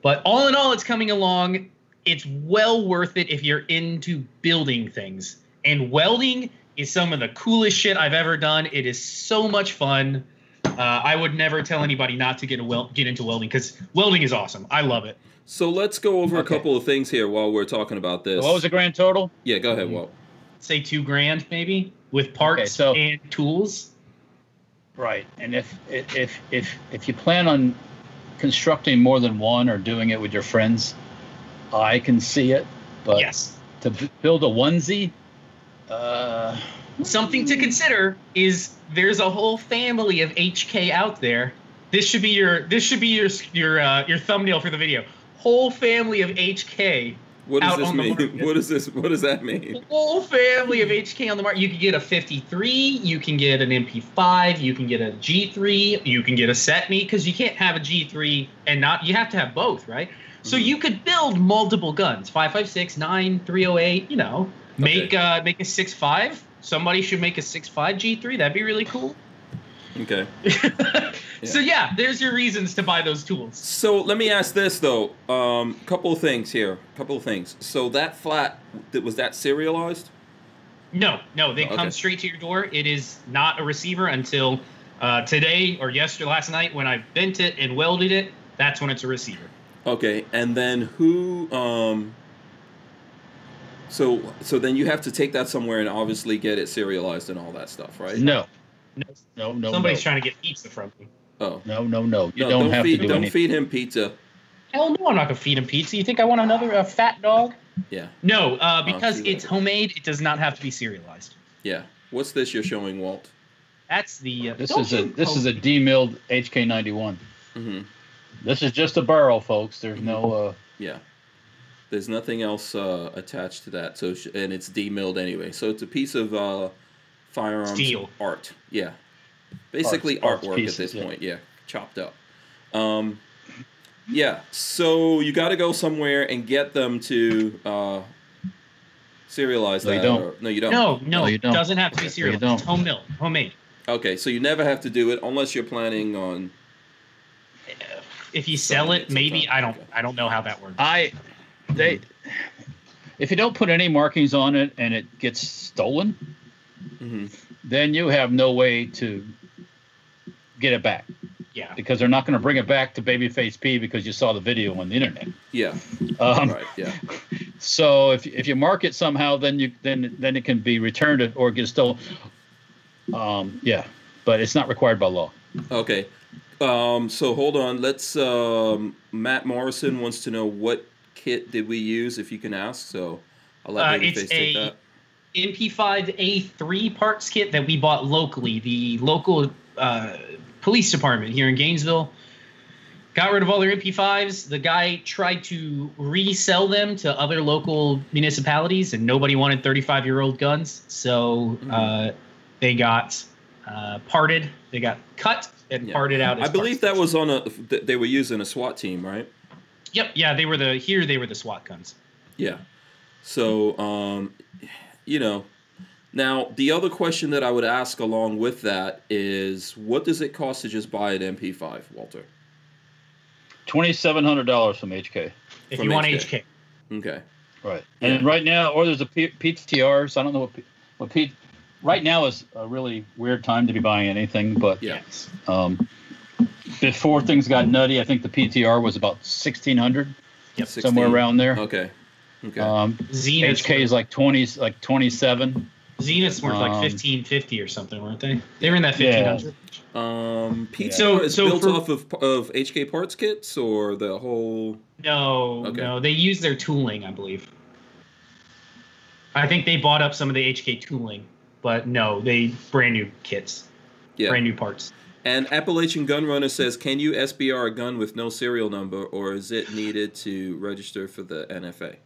But all in all, it's coming along. It's well worth it if you're into building things. And welding is some of the coolest shit I've ever done. It is so much fun. Uh, I would never tell anybody not to get a wel- get into welding because welding is awesome. I love it. So let's go over a couple of things here while we're talking about this. What was the grand total? Yeah, go ahead, Walt. Say two grand maybe with parts Okay, so- and tools. Right, and if if if if you plan on constructing more than one or doing it with your friends, I can see it. But yes. to b- build a onesie, uh, Something to consider is there's a whole family of HK out there. This should be your this should be your your uh, your thumbnail for the video. Whole family of HK. What does out this on mean? market. What is this? What does that mean? Whole family of HK on the market. You can get a 53, you can get an MP5, you can get a G3, you can get a CETME because you can't have a G3 and not you have to have both, right? So Mhm. you could build multiple guns, 556, 9, 308, you know. Make Okay. uh make a 6.5. Somebody should make a six five G3. That'd be really cool. Okay. So yeah, there's your reasons to buy those tools. So let me ask this though. Um, couple of things here. Couple of things. So that flat, that was that serialized? No, no, they Okay. come straight to your door. It is not a receiver until uh, today or yesterday, last night when I bent it and welded it. That's when it's a receiver. Okay. And then who? Um, so so then you have to take that somewhere and obviously get it serialized and all that stuff, right? no, No, no, no, somebody's no. trying to get pizza from me. Oh. no, no, no. You No, don't, have feed, to do don't anything. feed him pizza. Hell no, I'm not gonna feed him pizza. You think I want another uh, fat dog? Yeah. No, uh, Oh, because it's homemade. It does not have to be serialized. Yeah. What's this you're showing, Walt? That's the. Uh, This is a this is a demilled HK91. Mm-hmm. This is just a barrel, folks. There's no uh, Yeah. There's nothing else uh, attached to that, so sh- and it's demilled anyway. So it's a piece of uh, firearms Steel. art. Yeah, basically Parts- parts artwork pieces, at this yeah. point. Yeah, chopped up. Um, yeah. So you got to go somewhere and get them to uh, serialize No, you don't. or- no, you don't. No, no, No, you don't. doesn't have to be serialized. don't. It's home milled, homemade. Okay, so you never have to do it unless you're planning on. If you sell it, it maybe. I don't. Okay. I don't know how that works. I they if you don't put any markings on it and it gets stolen, hmm then you have no way to get it back yeah. because they're not going to bring it back to Babyface P because you saw the video on the internet. Yeah. Um, right. Yeah. So if if you mark it somehow, then you then then it can be returned or get stolen. Um, yeah, but it's not required by law. Okay. Um, so hold on. Let's. Um, Matt Morrison wants to know what kit did we use, if you can ask. So I'll let Uh, Babyface take a- that. MP5A3 parts kit that we bought locally. The local uh, police department here in Gainesville got rid of all their MP5s. The guy tried to resell them to other local municipalities, and nobody wanted 35 year old guns. So Mm-hmm. uh, they got uh, parted, they got cut and Yeah. parted out. I believe parts. that was on a. They were using a SWAT team, right? Yep, yeah, they were the here. They were the SWAT guns. Yeah. So, um, you know, now the other question that I would ask along with that is, what does it cost to just buy an MP5, Walter? Twenty seven hundred dollars from HK. If From you want HK. HK, Okay. Right. Yeah. And right now, or there's a P- PTRs. I don't know what P- what P. Right now is a really weird time to be buying anything, but Yeah. yes. um, before things got nutty, I think the PTR was about sixteen hundred, Yep. somewhere around there. Okay. Okay. Um, Zenith's HK is like twenty, like twenty seven. Zenith's worth like Um, fifteen fifty or something, weren't they? They were in that 1500. Yeah. fifteen hundred. Um, pizza So- is so built for- off of of HK parts kits or the whole. No, Okay. no, they use their tooling, I believe. I think they bought up some of the HK tooling, but no, they brand new kits, Yeah. brand new parts. And Appalachian Gunrunner says, "Can you SBR a gun with no serial number, or is it needed to register for the NFA?"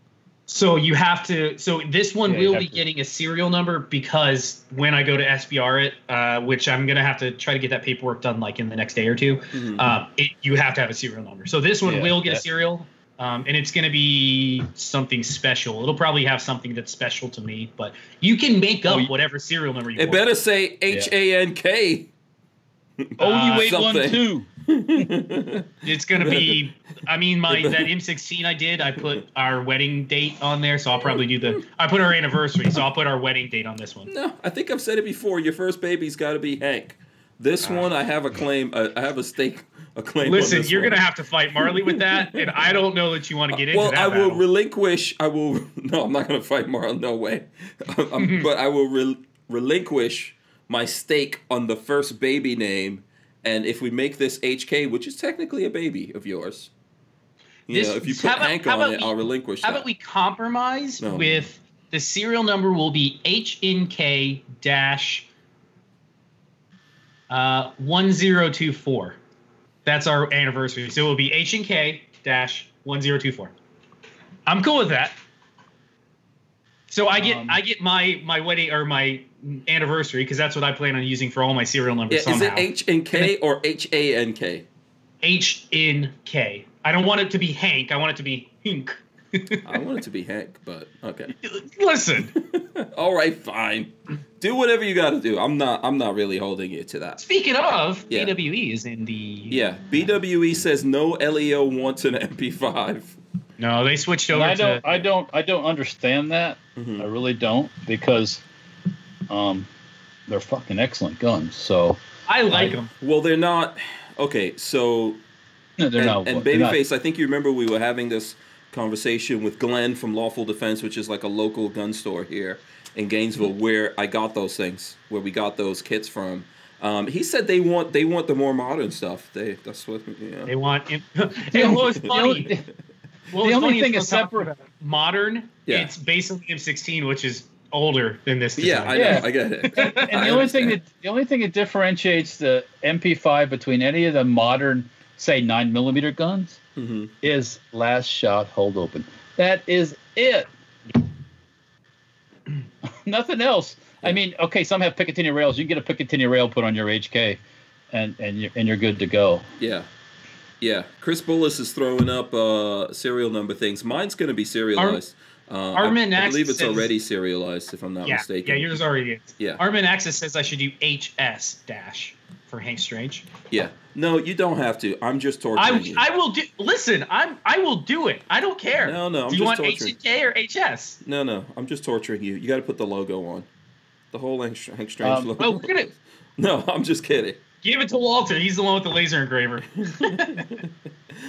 So you have to. So this one Yeah, will be to. getting a serial number because when I go to SBR it, uh, which I'm gonna have to try to get that paperwork done like in the next day or two, Mhm. um, it, you have to have a serial number. So this one Yeah, will get a serial, um, and it's going to be something special. It'll probably have something that's special to me, but you can make Oh, up you- whatever serial number you want. It want. better say H A N K. Oh, Uh, you ate one too. It's going to be. I mean, my that M16 I did, I put our wedding date on there, so I'll probably do the. I put our anniversary, so I'll put our wedding date on this one. No, I think I've said it before. Your first baby's got to be Hank. This one, I have a claim. Uh, I have a stake. A claim. Listen, you're one. going to have to fight Marley with that, and I don't know that you want to get into Well, that I will battle. relinquish. I will. No, I'm not going to fight Marlon. No way. Um, but I will rel relinquish my stake on the first baby name, and if we make this HK, which is technically a baby of yours, you This- know, if you put about- Hank how on about it, we- I'll relinquish How that. about we compromise No. with the serial number will be HNK dash uh, 1024. That's our anniversary. So it will be HNK dash 1024. I'm cool with that. So I get Um, I get my my wedding or my anniversary because that's what I plan on using for all my serial numbers. yeah, numbers is it somehow. H and K or H A N K? H N K. I don't want it to be Hank. I want it to be Hink. I want it to be Hank, but okay. Listen, All right, fine. Do whatever you got to do. I'm not. I'm not really holding you to that. speaking of, Yeah. AWE is in the Yeah, BWE says no LEO wants an MP5. No, they switched And over I don't, to. I don't, I don't understand that. Mhm. I really don't because, um, they're fucking excellent guns. So I like them. Well, they're not. Okay, so no, they're and, not. and they're not- Babyface, I think you remember we were having this conversation with Glenn from Lawful Defense, which is like a local gun store here in Gainesville, where I got those things, where we got those kits from. Um, he said they want they want the more modern stuff. They that's what yeah. They want. It, and what was The funny? only- the only thing is is for talking separate- Modern. Yeah. It's basically M16, which is older than this. yeah, design. I know, Yeah. I get it. and I the only thing that the only thing that differentiates the MP5 between any of the modern, say, nine millimeter guns Mhm. is last shot hold open. That is it. Nothing else. I mean, okay, some have Picatinny rails. You can get a Picatinny rail put on your HK, and and you're, and you're good to go. Yeah. Yeah. Chris Bullis is throwing up uh, serial number things. Mine's going to be serialized. Uh, I- Armin I, believe it's says- already serialized, if I'm not yeah, mistaken. yeah, yours already is. Yeah. Armin Axis says I should do HS dash for Hank Strange. Yeah. No, you don't have to. I'm just torturing I you. I will do. Listen, I'm I will do it. I don't care. No, no, I'm do you want torturing. HNK or HS? No, no, I'm just torturing you. You got to put the logo on. The whole Hank, Strange Um, logo. Gonna No, I'm just kidding. Give it to Walter. He's the one with the laser engraver.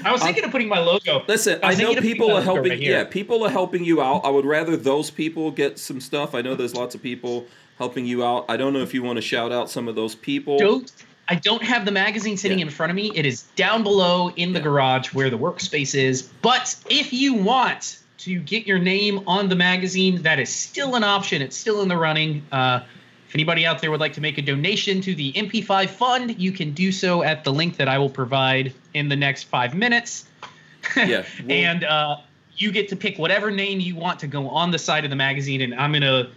I was thinking of putting my logo. Listen, I I know people are helping. right yeah, people are helping you out. I would rather those people get some stuff. I know there's lots of people helping you out. I don't know if you want to shout out some of those people. don't I don't have the magazine sitting Yeah. in front of me. It is down below in the garage where the workspace is. But if you want to get your name on the magazine, that is still an option. It's still in the running. Uh, anybody out there would like to make a donation to the MP5 fund, you can do so at the link that I will provide in the next five minutes. Yeah, well- and uh, you get to pick whatever name you want to go on the side of the magazine. And I'm gonna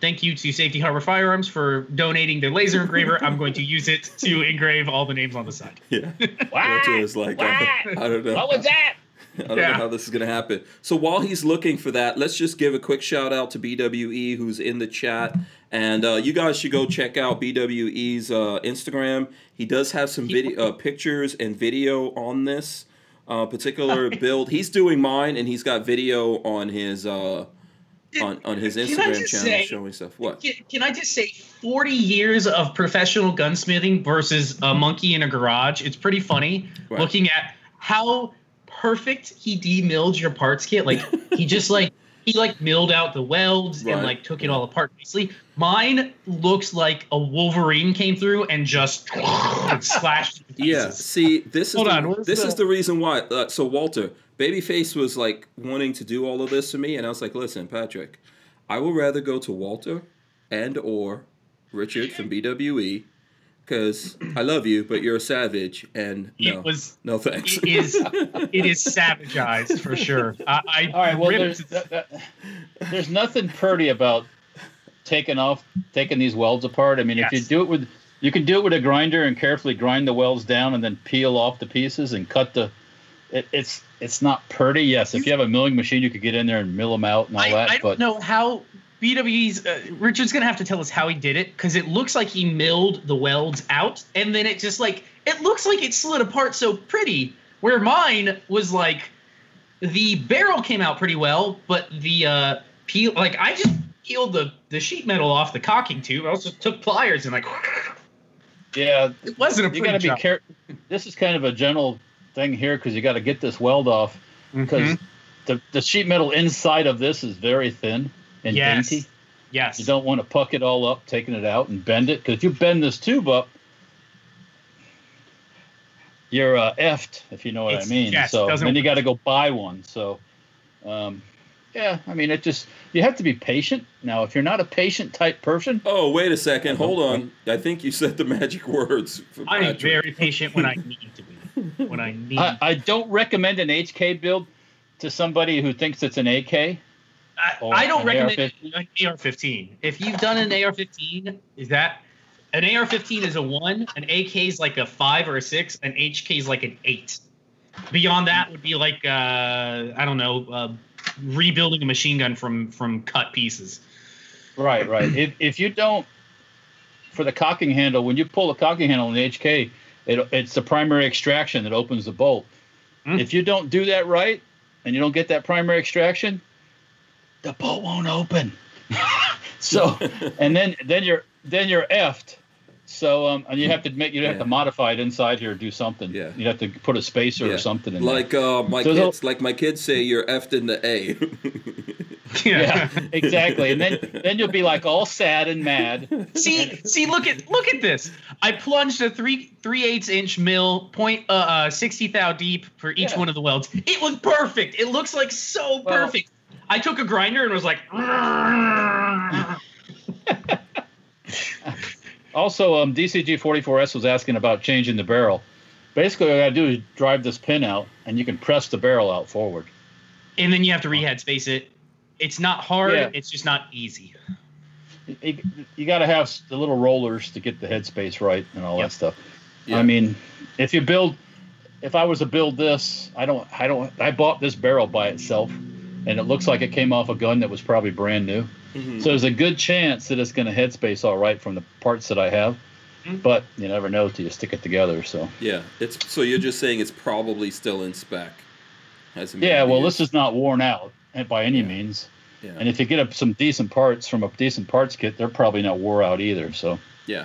thank you to Safety Harbor Firearms for donating their laser engraver. I'm going to use it to engrave all the names on the side. Yeah. What? Walter is like, I, I don't know. What was that? I don't Yeah. know how this is going to happen. So while he's looking for that, let's just give a quick shout out to BWE who's in the chat. And uh, you guys should go check out BWE's uh, Instagram. He does have some video, uh, pictures and video on this uh, particular build. He's doing mine, and he's got video on his uh, on on his I Instagram channel say- showing stuff. What? Can, can I just say, 40 years of professional gunsmithing versus a monkey in a garage? It's pretty funny Right. looking at how perfect he demilled your parts kit. Like he just like he like milled out the welds Right. and like took it all apart nicely. Mine looks like a Wolverine came through and just slashed. it Yeah. See, this is Hold the, on, where's this the- is the reason why. Uh, so Walter, Babyface was like wanting to do all of this for me, and I was like, listen, Patrick, I would rather go to Walter and or Richard from BWE because I love you, but you're a savage, and It no, was no thanks. it is it is savagized for sure. I, I All right. Well, there's that, that- there's nothing pretty about taking off taking these welds apart. I mean, if you do it with you can do it with a grinder and carefully grind the welds down and then peel off the pieces and cut the. It, it's it's not pretty. Yes, if you have a milling machine, you could get in there and mill them out and all I, that. I don't but know how BWE's uh, Richard's gonna have to tell us how he did it because it looks like he milled the welds out and then it just like it looks like it slid apart so pretty. Where mine was like the barrel came out pretty well, but the uh, peel like I just peeled the the sheet metal off the cocking tube. I also took pliers and like yeah, it wasn't a you got to be job. careful. This is kind of a general thing here because you got to get this weld off because Mhm. the, the sheet metal inside of this is very thin and Yes. dainty. Yes. You don't want to puck it all up, taking it out and bend it. Because if you bend this tube up, you're uh, effed, if you know what It's- I mean. yes, so doesn't then you got to go buy one. So, um, yeah, I mean, it just you have to be patient. Now, if you're not a patient type person, Oh, wait a second. Hold on. I think you said the magic words. For I am very patient when I need to be. When I need. I, I don't recommend an HK build to somebody who thinks it's an AK. I, I don't recommend AR-15. an AR-15. If you've done an AR-15, is that an AR-15 is a one, an AK is like a five or a six, an HK is like an eight. Beyond that would be like uh, I don't know, uh, rebuilding a machine gun from from cut pieces. Right, right. if, if you don't, for the cocking handle, when you pull the cocking handle in the HK, it, it's the primary extraction that opens the bolt. Mm. If you don't do that right, and you don't get that primary extraction, the bolt won't open. so, and then then you're then you're effed. So um, and you have to make you have Yeah. to modify it inside here, or do something. Yeah. you have to put a spacer Yeah. or something in there. Like uh, my So they'll- kids, like my kids say, you're effed in the A. Yeah, exactly. And then then you'll be like all sad and mad. see, see, look at look at this. I plunged a three three eighths inch mill, point uh, uh sixty thou deep for each Yeah. one of the welds. It was perfect. It looks like so Well- perfect. I took a grinder and was like, Also, um, DCG44S was asking about changing the barrel. Basically, what I gotta do is drive this pin out, and you can press the barrel out forward. and then you have to rehead space it. It's not hard. Yeah. It's just not easy. You, you got to have the little rollers to get the headspace right and all Yep. that stuff. Yeah. I mean, if you build, if I was to build this, I don't, I don't, I bought this barrel by itself, and it looks like it came off a gun that was probably brand new. Mhm. So there's a good chance that it's going to headspace all right from the parts that I have, Mhm. but you never know till you stick it together. So. Yeah, it's so you're just saying it's probably still in spec. Hasn't Yeah, well, this is not worn out by any means. Yeah. And if you get some decent parts from a decent parts kit, they're probably not wore out either. So Yeah.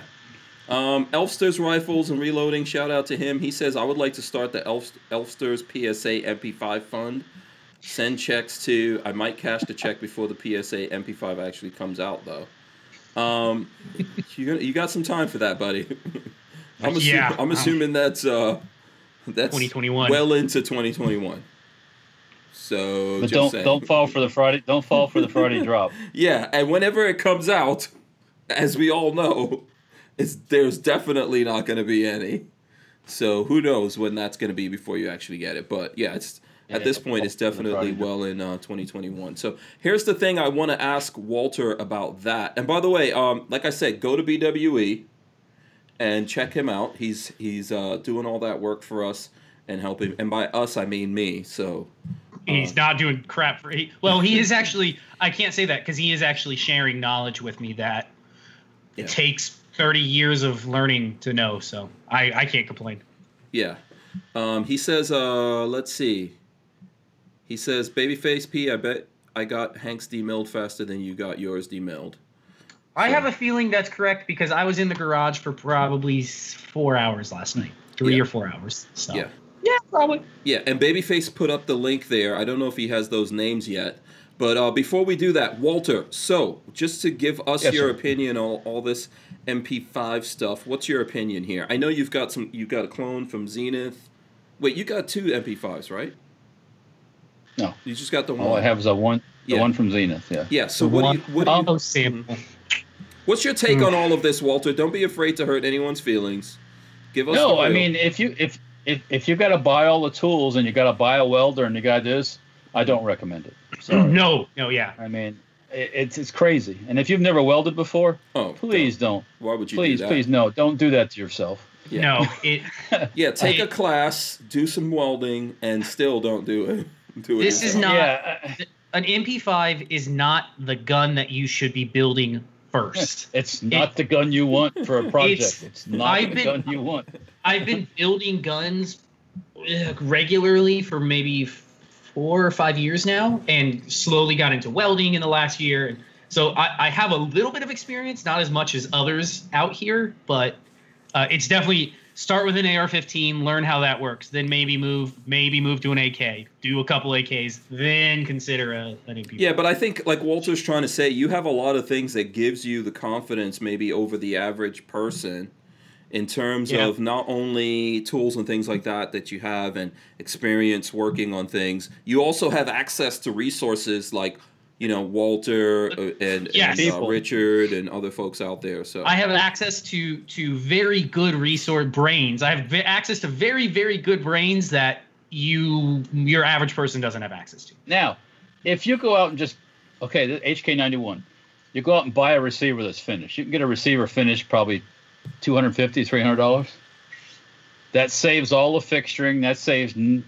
Um, Elfsters Rifles and Reloading, shout out to him. He says, I would like to start the Elf- Elfsters PSA MP5 fund. Send checks to, I might cash the check before the PSA MP5 actually comes out, though. Um, you, got- you got some time for that, buddy. I'm, assu- Yeah. I'm assuming that's, uh, that's 2021. well into 2021. So, but just don't saying. don't fall for the Friday don't fall for the Friday drop. Yeah, and whenever it comes out, as we all know, it's there's definitely not going to be any. So who knows when that's going to be before you actually get it? But yeah, it's at this point it's fall for the definitely well in uh, 2021. So here's the thing I want to ask Walter about that. And by the way, um, like I said, go to BWE and check him out. He's he's uh, doing all that work for us and helping. And by us, I mean me. So He's not doing crap for. He, well, he is actually. I can't say that because he is actually sharing knowledge with me that Yeah. it takes 30 years of learning to know. So I I can't complain. Yeah. Um, he says, uh, let's see. He says, Babyface P, I bet I got Hank's demilled faster than you got yours demilled. I So- have a feeling that's correct because I was in the garage for probably four hours last night, three Yeah. or four hours. So Yeah. yeah, probably. Yeah, and Babyface put up the link there. I don't know if he has those names yet. But uh, before we do that, Walter, so just to give us Yes, your sir. opinion on all this MP5 stuff, what's your opinion here? I know you've got some, you got a clone from Zenith. Wait, you got two MP5s, right? No. You just got the one. All I have is a one the Yeah. one from Zenith. Yeah. Yeah, so what do you, what do you, sample. Mm-hmm. What's your take on mm. all of this, Walter? Don't be afraid to hurt anyone's feelings. Give us. No, I mean if you if if if you got to buy all the tools and you got to buy a welder and you got this, I don't recommend it. Sorry. No, no, yeah. I mean, it, it's it's crazy. And if you've never welded before, oh, please don't. Why would you? Please, do that? please no, don't do that to yourself. Yeah. No, it. Yeah, take I- a class, do some welding, and still don't do it. Do it. This is not- yeah, An MP5 is not the gun that you should be building first. it's not the gun you want for a project. It's- It's, not I've the been- gun you want. I've been building guns uh, regularly for maybe four or five years now, and slowly got into welding in the last year. So I, I have a little bit of experience, not as much as others out here, but uh, it's definitely start with an AR-15, learn how that works, then maybe move, maybe move to an AK, do a couple AKs, then consider a, an MP. Yeah, but I think like Walter's trying to say, you have a lot of things that gives you the confidence maybe over the average person in terms Yeah. of not only tools and things like that that you have and experience working on things. You also have access to resources like you know Walter uh, and, Yes. and uh, Richard and other folks out there. So I have access to to very good resource brains. I have ve- access to very very good brains that you your average person doesn't have access to. Now, if you go out and just okay, the HK91, you go out and buy a receiver that's finished. You can get a receiver finished probably 250 300 dollars. That saves all the fixturing. That saves n-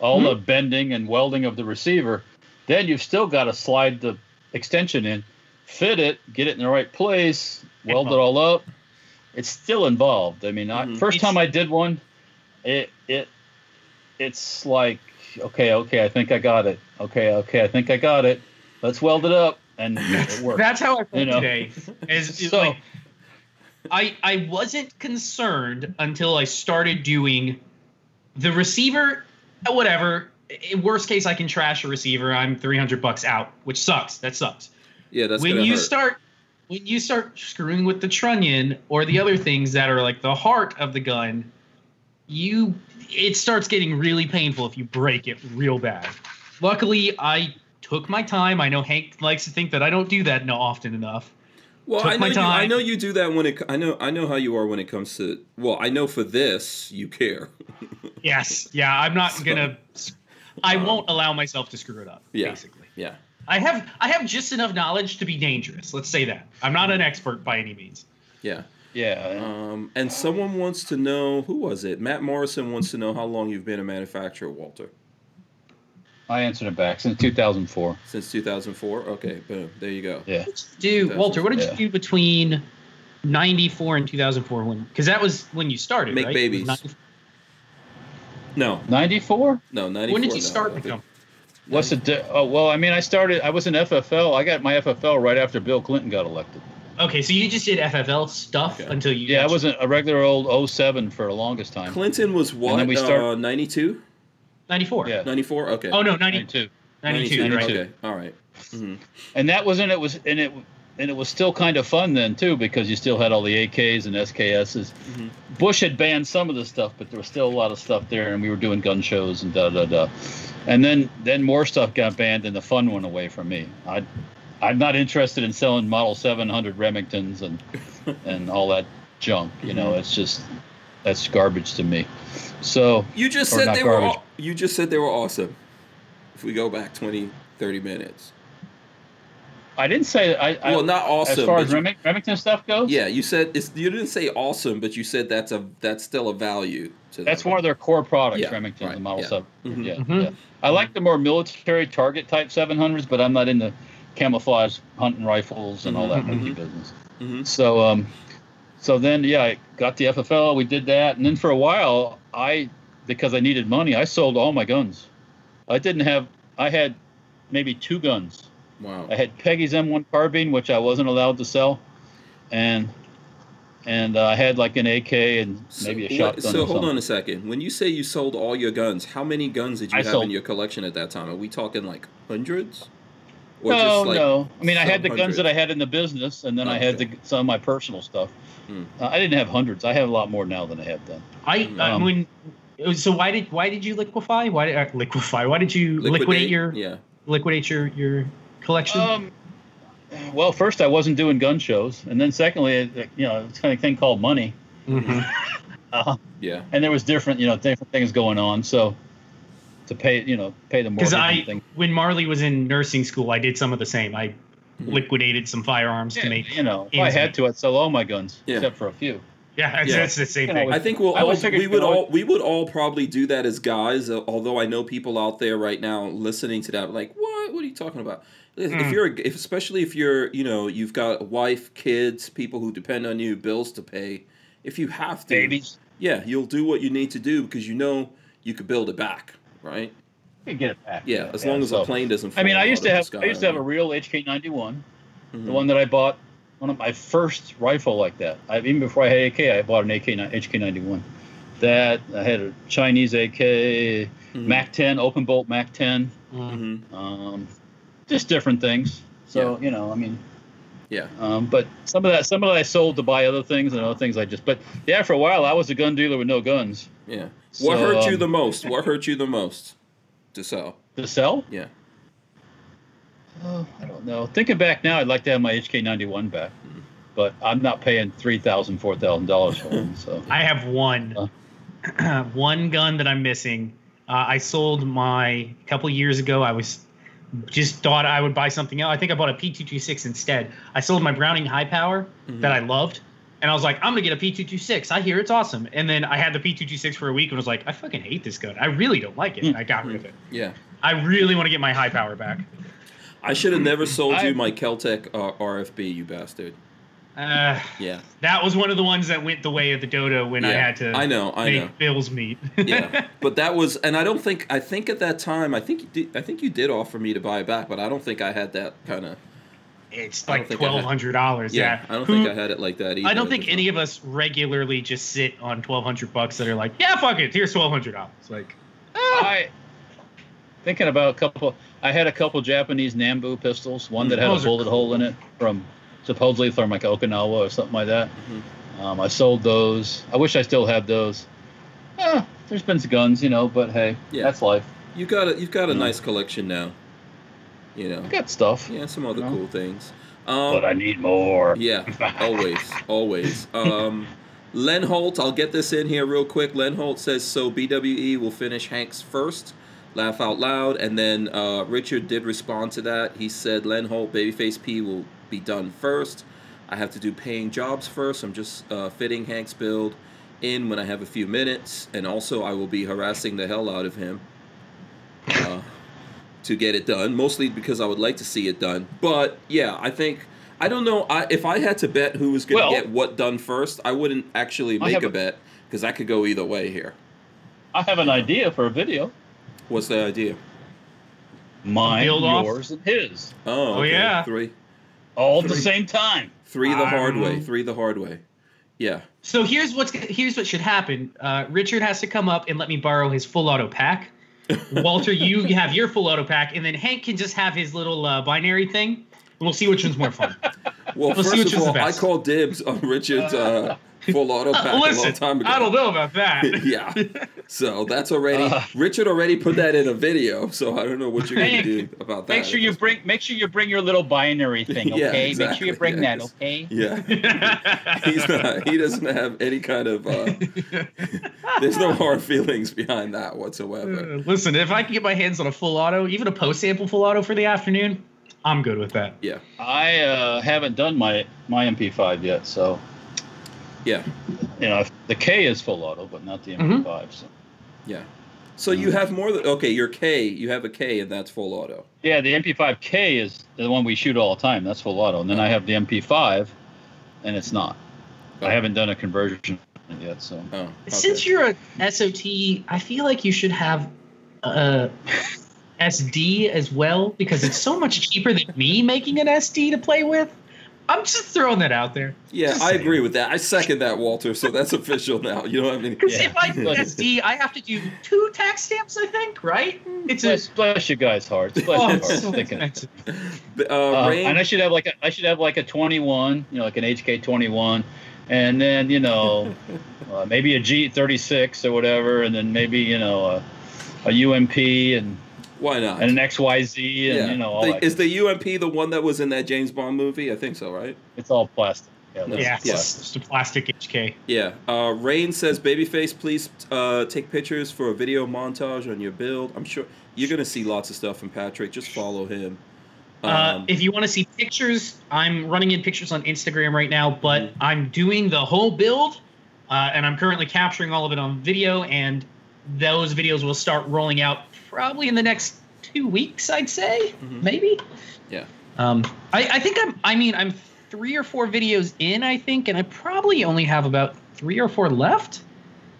all the bending and welding of the receiver. Then you've still got to slide the extension in, fit it, get it in the right place, weld it all up. It's still involved. I mean, I, Mhm. first It's- time I did one, it it it's like okay, okay, I think I got it. Okay, okay, I think I got it. Let's weld it up, and it works. That's how I felt You know. today. Is, is So- like I I wasn't concerned until I started doing the receiver. Whatever. In worst case, I can trash a receiver. I'm 300 bucks out, which sucks. That sucks. yeah, that's when you hurt. start when you start screwing with the trunnion or the other things that are like the heart of the gun, you it starts getting really painful if you break it real bad. Luckily, I took my time. I know Hank likes to think that I don't do that no often enough. Well, Took I know, my you, I know you do that when it. I know. I know how you are when it comes to. Well, I know for this you care. Yes, yeah, I'm not So, gonna. I um, won't allow myself to screw it up. Yeah. Basically, Yeah. I have I have just enough knowledge to be dangerous. Let's say that I'm not an expert by any means. Yeah. yeah. Um, and someone wants to know who was it? Matt Morrison wants to know how long you've been a manufacturer, Walter. I answered it back since 2004. Since 2004. Okay, boom. There you go. Yeah. Do Walter, what did Yeah. you do between '94 and 2004? When because that was when you started. Make right? babies. It was 90 No, 94? no, 94. When did you no, start the company? What's the? Di- oh well, I mean, I started. I was in FFL. I got my FFL right after Bill Clinton got elected. Okay, so you just did FFL stuff Okay. until you. Yeah, I wasn't a regular old 07 for the longest time. Clinton was what? then we start- uh, 92? 94. Yeah. 94? Okay. Oh no, 90, 92. 92. 92, right? Okay. All right. Mhm. And that was and it was and it and it was still kind of fun then too because you still had all the AKs and SKSs. Mhm. Bush had banned some of the stuff, but there was still a lot of stuff there, and we were doing gun shows and da da da. And then then more stuff got banned, and the fun went away from me. I I'm not interested in selling Model 700 Remingtons and and all that junk. You know, it's just that's garbage to me. So You just said they were garbage. aw- you just said they were awesome. If we go back 20, 30 minutes. I didn't say I. I well, not awesome. as far as you- Reming- Remington stuff goes. Yeah, you said it's, you didn't say awesome, but you said that's a that's still a value to That's them. one of their core products, Yeah, Remington, right, the Model yeah. 7. Mhm. Yeah, Mhm. yeah. I like the more military target type 700s, but I'm not into camouflage hunting rifles and all that monkey mhm. business. Mhm. So, um, so then, yeah, I got the FFL. We did that, and then for a while, I because I needed money, I sold all my guns. I didn't have. I had maybe two guns. Wow. I had Peggy's M1 carbine, which I wasn't allowed to sell, and and uh, I had like an AK and maybe a So, shotgun. So or hold something. on a second. When you say you sold all your guns, how many guns did you I have sold- in your collection at that time? Are we talking like hundreds? Or no, like no. I mean, I had the some guns that I had in the business, and then I had the, some of my personal stuff. Hmm. Uh, I didn't have hundreds. I have a lot more now than I had then. I Um, when so why did why did you liquefy? Why did uh, liquefy? Why did you liquidate, your yeah. liquidate your your collection? Um, well, first I wasn't doing gun shows, and then secondly, you know, it's kind of thing called money, Mhm. uh, Yeah. and there was different, you know, different things going on. So to pay, you know, pay the mortgage Because I, thing. when Marley was in nursing school, I did some of the same. I Mhm. liquidated some firearms Yeah, to make. you know, if I had to, I'd sell all my guns Yeah. except for a few. Yeah, that's, Yeah. that's the same thing. I think we'll I all, we would all we would all probably do that as guys. uh, Although I know people out there right now listening to that, like, what? What are you talking about? If Mm. you're, a- if, especially if you're, you know, you've got a wife, kids, people who depend on you, bills to pay. If you have to, Babies, yeah, you'll do what you need to do because you know you could build it back, right? you can get it back. Yeah, as long as so- the plane doesn't. I mean, I used to have the I used to have a real HK91, Mhm. the one that I bought, one of my first rifle like that. I, even before I had AK, I bought an AK HK91, that. I had a Chinese AK, Mhm. Mac 10, open bolt Mac 10. Mhm. Um, just different things. So you know, I mean, Yeah. um, but some of that, some of that I sold to buy other things, and other things I just. But yeah, for a while I was a gun dealer with no guns Yeah. What So, hurt you um, the most? What hurt you the most to sell? to sell. Yeah. Oh, I don't know. Thinking back now, I'd like to have my HK 91 back, Mm-hmm. but I'm not paying three thousand, four thousand dollars for them. So I have one, one gun that I'm missing. Uh, I sold my a couple years ago. I was just thought I would buy something else. I think I bought a P226 instead. I sold my Browning High Power mm-hmm. that I loved, and I was like, I'm gonna get a P226. I hear it's awesome. And then I had the P226 for a week and was like, I fucking hate this gun. I really don't like it. And I got rid of it. Mm. Yeah. I really want to get my High Power back. I should have never sold I- you my Keltec uh, RFB, you bastard. Uh, Yeah. that was one of the ones that went the way of the dodo when I had to I know, I make know. Bill's meat. yeah, but that was, and I don't think I think at that time I think you did, I think you did offer me to buy it back, but I don't think I had that kind of. It's like think twelve hundred dollars. Yeah, Yeah, I don't Who- think I had it like that either. I don't think any of us regularly just sit on twelve hundred bucks that are like, yeah, fuck it, here's twelve hundred dollars. Like, I thinking about a couple. I had a couple Japanese Nambu pistols. One that had Those a are bullet hole in it from supposedly from like Okinawa or something like that. Mm-hmm. Um, I sold those. I wish I still had those. Eh, there's been some guns, you know, but hey, Yeah. that's life. you got a, you've got a nice collection now. You know, I got stuff, yeah, some other No. cool things. Um, but I need more. Yeah, always, always. Um, Len Holt, I'll get this in here real quick. Len Holt says so. BWE will finish Hanks first. Laugh out loud, and then uh, Richard did respond to that. He said Len Holt, Babyface P will be done first. I have to do paying jobs first. I'm just uh, fitting Hank's build in when I have a few minutes, and also I will be harassing the hell out of him. Uh, to get it done, mostly because I would like to see it done. But yeah, I think I don't know. I, if I had to bet who was going to Well- get what done first, I wouldn't actually make a a- bet because I could go either way here. I have an idea for a video. What's the idea? Mine, yours, and his, Oh, Oh, yeah. three, all at the same time. three the hard way, Um, three the hard way. Yeah, so here's what's here's what should happen. Uh, Richard has to come up and let me borrow his full auto pack. Walter, you have your full auto pack, and then Hank can just have his little uh, binary thing, and we'll see which one's more fun. Well, We'll see which first of all, I call dibs on Richard's uh, full auto pack a long time ago. I don't know about that. yeah, so that's already Uh. Richard already put that in a video. So I don't know what you're gonna do about that. Make sure you bring make sure you bring your little binary thing, Yeah, okay? Make sure you bring yeah, that, 'cause- okay? Yeah, he's not. He doesn't have any kind of. Uh, there's no hard feelings behind that whatsoever. Uh, Listen, if I can get my hands on a full auto, even a post sample full auto for the afternoon, I'm good with that. Yeah, I uh, haven't done my my MP5 yet, so yeah, you know the K is full auto, but not the Mhm. MP5. So yeah. So you have more than okay. Your K, you have a K, and that's full auto. yeah, the MP5K is the one we shoot all the time. That's full auto, and then I have the MP5, and it's not. I haven't done a conversion yet, so Oh, okay. Since you're a SOT, I feel like you should have a SD as well because it's so much cheaper than me making an SD to play with. I'm just throwing that out there. yeah, Just I saying. agree with that. I second that, Walter. So that's official now. You know what I mean? Because Yeah. if I do SD, I have to do two tax stamps, I think, right? It's a bless, bless you guys' hearts. Bless oh, your it's hearts. so thinking expensive. Uh, Uh, and I should have like a, I should have like a 21, you know, like an HK 21, and then you know, uh, maybe a G36 or whatever, and then maybe you know a, a UMP and, why not? and an XYZ and you know all The- that. is the UMP the one that was in that James Bond movie? I think so, right? It's all plastic. Yeah, Yeah, it's Yeah. just a plastic HK. Yeah. Uh, Rain says, "Babyface, please uh, take pictures for a video montage on your build." I'm sure you're gonna see lots of stuff from Patrick. Just follow him. Uh, Um, if you want to see pictures, I'm running in pictures on Instagram right now, but Mhm. I'm doing the whole build, uh, and I'm currently capturing all of it on video, and those videos will start rolling out probably in the next two weeks, I'd say, Mhm. maybe. Yeah. Um, I, I think I'm. I mean, I'm three or four videos in, I think, and I probably only have about three or four left.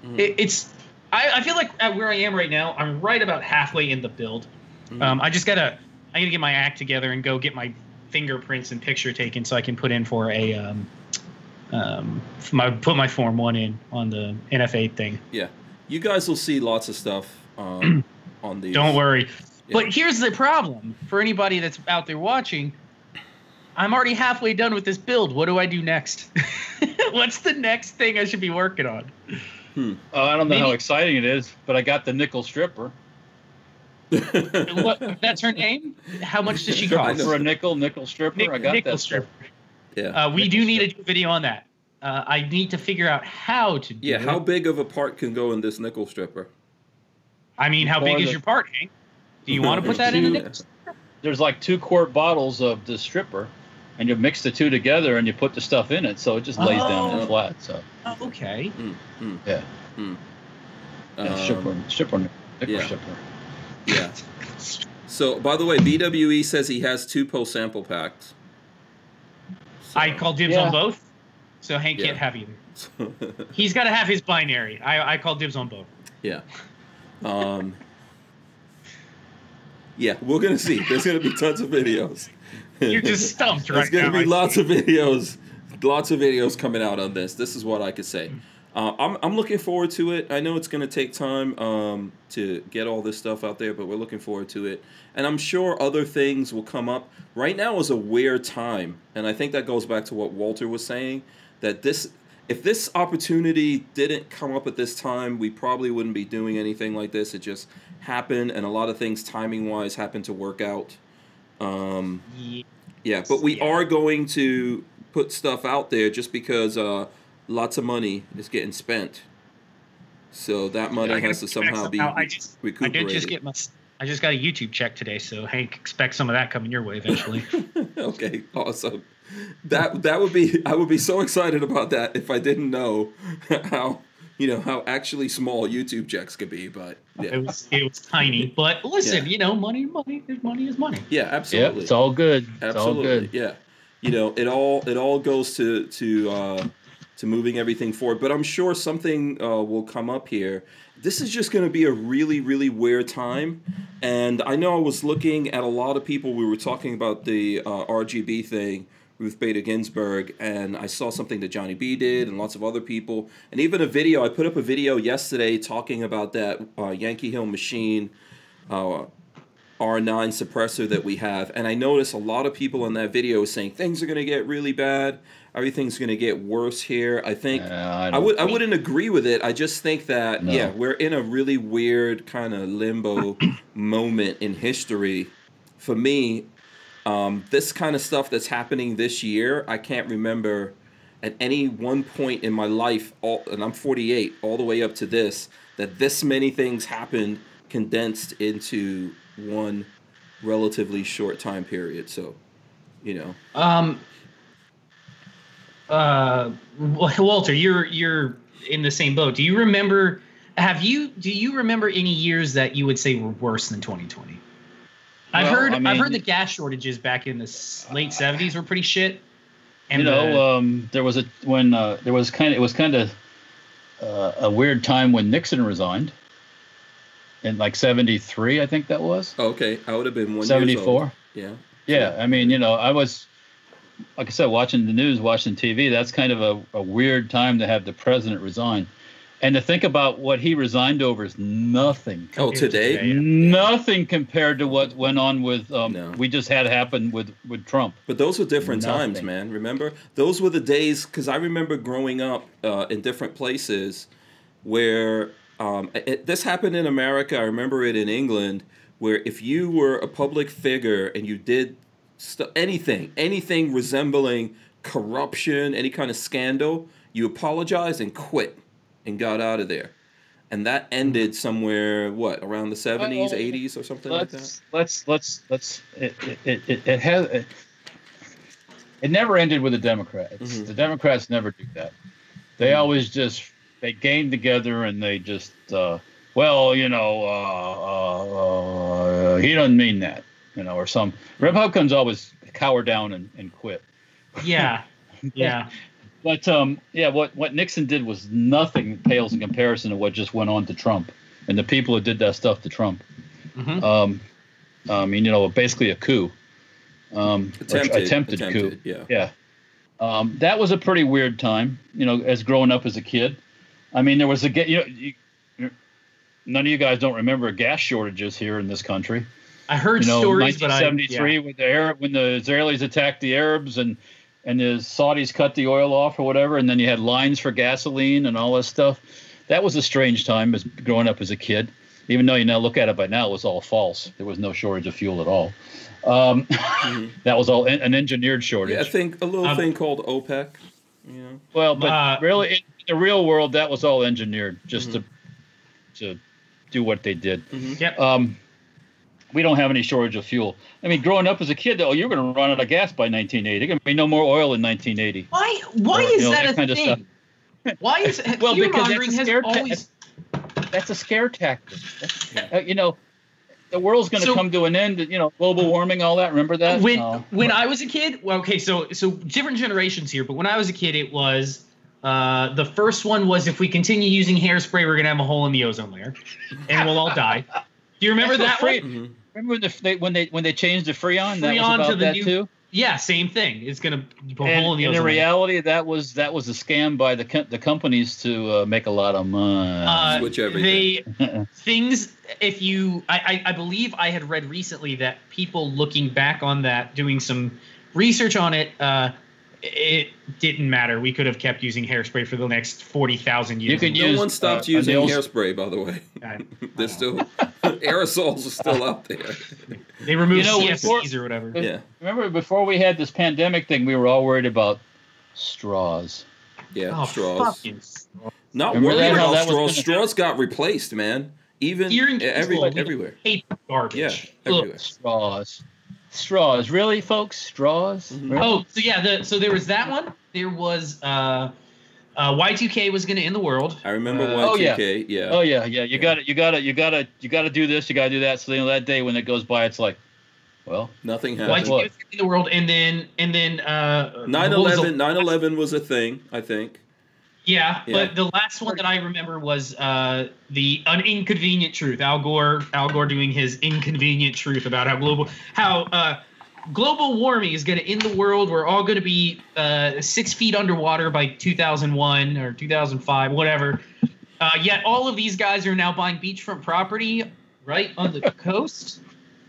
Mhm. It, it's. I, I feel like at where I am right now, I'm right about halfway in the build. Mhm. Um, I just gotta, I gotta get my act together and go get my fingerprints and picture taken so I can put in for a, um, um, my put my form one in on the NFA thing. Yeah, you guys will see lots of stuff um, on the. Don't worry. Yeah. But here's the problem for anybody that's out there watching. I'm already halfway done with this build. What do I do next? What's the next thing I should be working on? Uh, I don't know how exciting it is, but I got the nickel stripper. What, that's her name? How much does she cost? For a nickel, nickel stripper, Nick- I got nickel that. stripper. yeah. Uh, we Nickel do need to strip. do a video on that. Uh, I need to figure out how to do yeah. it. How big of a part can go in this nickel stripper? I mean, how big is your part, Hank? Do you want to put that in a There's like two quart bottles of the stripper, and you mix the two together and you put the stuff in it, so it just lays down Oh. and flat. So Oh, okay. Mm, mm, yeah, mm. yeah Um, stripper, stripper, nickel yeah. stripper. Yeah. So, by the way, BWE says he has two post sample packs. So- I call dibs Yeah. on both, so Hank Yeah. can't have either. He's got to have his binary. I, I call dibs on both. yeah. Um, yeah, we're gonna see. There's gonna be tons of videos. You're just stumped right now. There's gonna now. be I lots see. of videos, lots of videos coming out on this. This is what I could say. Uh, I'm I'm looking forward to it. I know it's gonna take time um, to get all this stuff out there, but we're looking forward to it. And I'm sure other things will come up. Right now is a weird time, and I think that goes back to what Walter was saying. That this, if this opportunity didn't come up at this time, we probably wouldn't be doing anything like this. It just happened, and a lot of things timing wise happened to work out. Um, Yeah. yeah, but we Yeah. are going to put stuff out there just because uh, lots of money is getting spent. So that money has to somehow be I just, I did just get my. I just got a YouTube check today, so Hank expect some of that coming your way eventually. okay, awesome. That that would be I would be so excited about that if I didn't know how you know how actually small YouTube checks could be. But yeah, It was it was tiny, but listen, Yeah. you know, money, money, money is money. yeah, Yeah, absolutely. it's all good. It's all Absolutely, good. yeah. You know, it all it all goes to to uh, to moving everything forward. But I'm sure something uh, will come up here. This is just going to be a really really weird time, and I know I was looking at a lot of people. We were talking about the uh, RGB thing. Ruth Bader Ginsburg, and I saw something that Johnny B did, and lots of other people, and even a video. I put up a video yesterday talking about that uh, Yankee Hill machine uh, R9 suppressor that we have. And I noticed a lot of people in that video saying things are going to get really bad. Everything's going to get worse here. I think Yeah, I I, would I wouldn't agree with it. I just think that No. yeah, we're in a really weird kind of limbo moment in history. For me, um, this kind of stuff that's happening this year, I can't remember at any one point in my life, all, and I'm 48, all the way up to this, that this many things happened condensed into one relatively short time period. So, you know, Um. Uh, Walter, you're you're in the same boat. Do you remember? Have you? Do you remember any years that you would say were worse than 2020? I've Well, heard. I I've mean- heard the gas shortages back in the late 70s were pretty shit. you the- know, um, there was a when uh, there was kind of it was kind of uh, a weird time when Nixon resigned in like '73, I think that was oh, okay, I would have been one '74. Yeah. Yeah, I mean, you know, I was, like I said, watching the news, watching TV. That's kind of a, a weird time to have the president resign, and to think about what he resigned over is nothing. Oh, today? today. Nothing compared to what went on with um, No. we just had happen with with Trump. But those were different times, man. Remember, those were the days because I remember growing up uh, in different places where um, it, this happened in America. I remember it in England, where if you were a public figure and you did st- anything, anything resembling corruption, any kind of scandal, you apologized and quit and got out of there. And that ended somewhere, what, around the 70s, 80s, or something like that? let's let's let's let's it it, it, it, it has it, it never ended with the Democrats. Mhm. The Democrats never do that. They Mhm. always just they game together and they just uh, well you know uh, uh, uh, he doesn't mean that you know or some Republicans always cower down and, and quit. yeah, yeah. But um, yeah, what what Nixon did was nothing pales in comparison to what just went on to Trump and the people who did that stuff to Trump. Mhm. Um, I mean, you know, basically a coup, um, or Attempted, attempted, attempted, coup. yeah. Yeah. Um, that was a pretty weird time, you know, as growing up as a kid. I mean, there was a ga- you know, you, you- none of you guys don't remember gas shortages here in this country. I heard You know, stories, but I 1973 when the Arab, when the Israelis attacked the Arabs and and the Saudis cut the oil off or whatever, and then you had lines for gasoline and all this stuff. That was a strange time as growing up as a kid. Even though you now look at it by now, it was all false. There was no shortage of fuel at all. Um, that was all an engineered shortage. Yeah, I think a little Um, thing called OPEC. You know, Well, but Uh, really, in the real world, that was all engineered just to to do what they did. Yep. Um, we don't have any shortage of fuel. I mean, growing up as a kid, oh, you're going to run out of gas by 1980. There's going to be no more oil in 1980. Why? Why Or, is you know, that, that a thing? Why is Well, because that's mongering a has scare ta- always That's a scare tactic. That's- uh, you know, the world's going to So- come to an end. You know, global warming, all that. Remember that? when No. when I was a kid. Well, okay, so so different generations here, but when I was a kid, it was uh, the first one was if we continue using hairspray, we're gonna have a hole in the ozone layer, and we'll all die. Do you remember That's that what one? Free-. Remember when, the, they, when they when they changed the Freon? that was Freon to about the that new- too. Yeah, same thing. It's gonna go And, hole in the and in reality, that was that was a scam by the co- the companies to uh, make a lot of money. Uh, Switch everything. They things. If you, I, I, I believe I had read recently that people looking back on that, doing some research on it, uh, it didn't matter. We could have kept using hairspray for the next forty thousand years. You could No use, one stopped uh, using hairspray, by the way. Uh, They're still aerosols are still out there. They removed You know, CFCs before- or whatever. Yeah, Remember before we had this pandemic thing, we were all worried about straws. yeah, Oh, straws. fucking Not Remember worried about straws. gonna Straws got replaced, man. Even every, everywhere. paper garbage. Yeah, Ugh. Straws. Straws. Really, folks? Straws? Mhm. Really? Oh, so yeah, the, so there was that one. There was uh, uh, Y2K was going to end the world. I remember Uh, Oh, yeah. Y2K. Yeah. Oh yeah, yeah. You Yeah. got to You got to You got to You got to do this. You got to do that. So you know that day when it goes by, it's like, well, Nothing happened. Y2K happened. What? was going to end the world, and then and then uh, 9 what was the 11, 9 11 was a thing, I think. Yeah, Yeah. but the last one that I remember was uh, the an inconvenient truth. Al Gore, Al Gore doing his inconvenient truth about how global how uh, global warming is going to end the world. We're all going to be uh, six feet underwater by 2001 or 2005, whatever. Uh, yet all of these guys are now buying beachfront property right on the coast.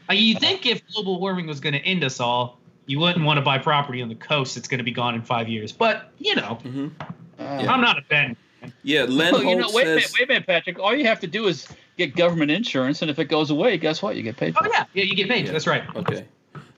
Uh, you think if global warming was going to end us all, you wouldn't want to buy property on the coast that's going to be gone in five years. But you know, hmm uh, I'm not a Ben. Yeah, Len well, you know, Holt wait a minute, says. wait a minute, Patrick. All you have to do is get government insurance, and if it goes away, guess what? You get paid for Oh yeah, yeah, you get paid. Yeah. That's right. Okay.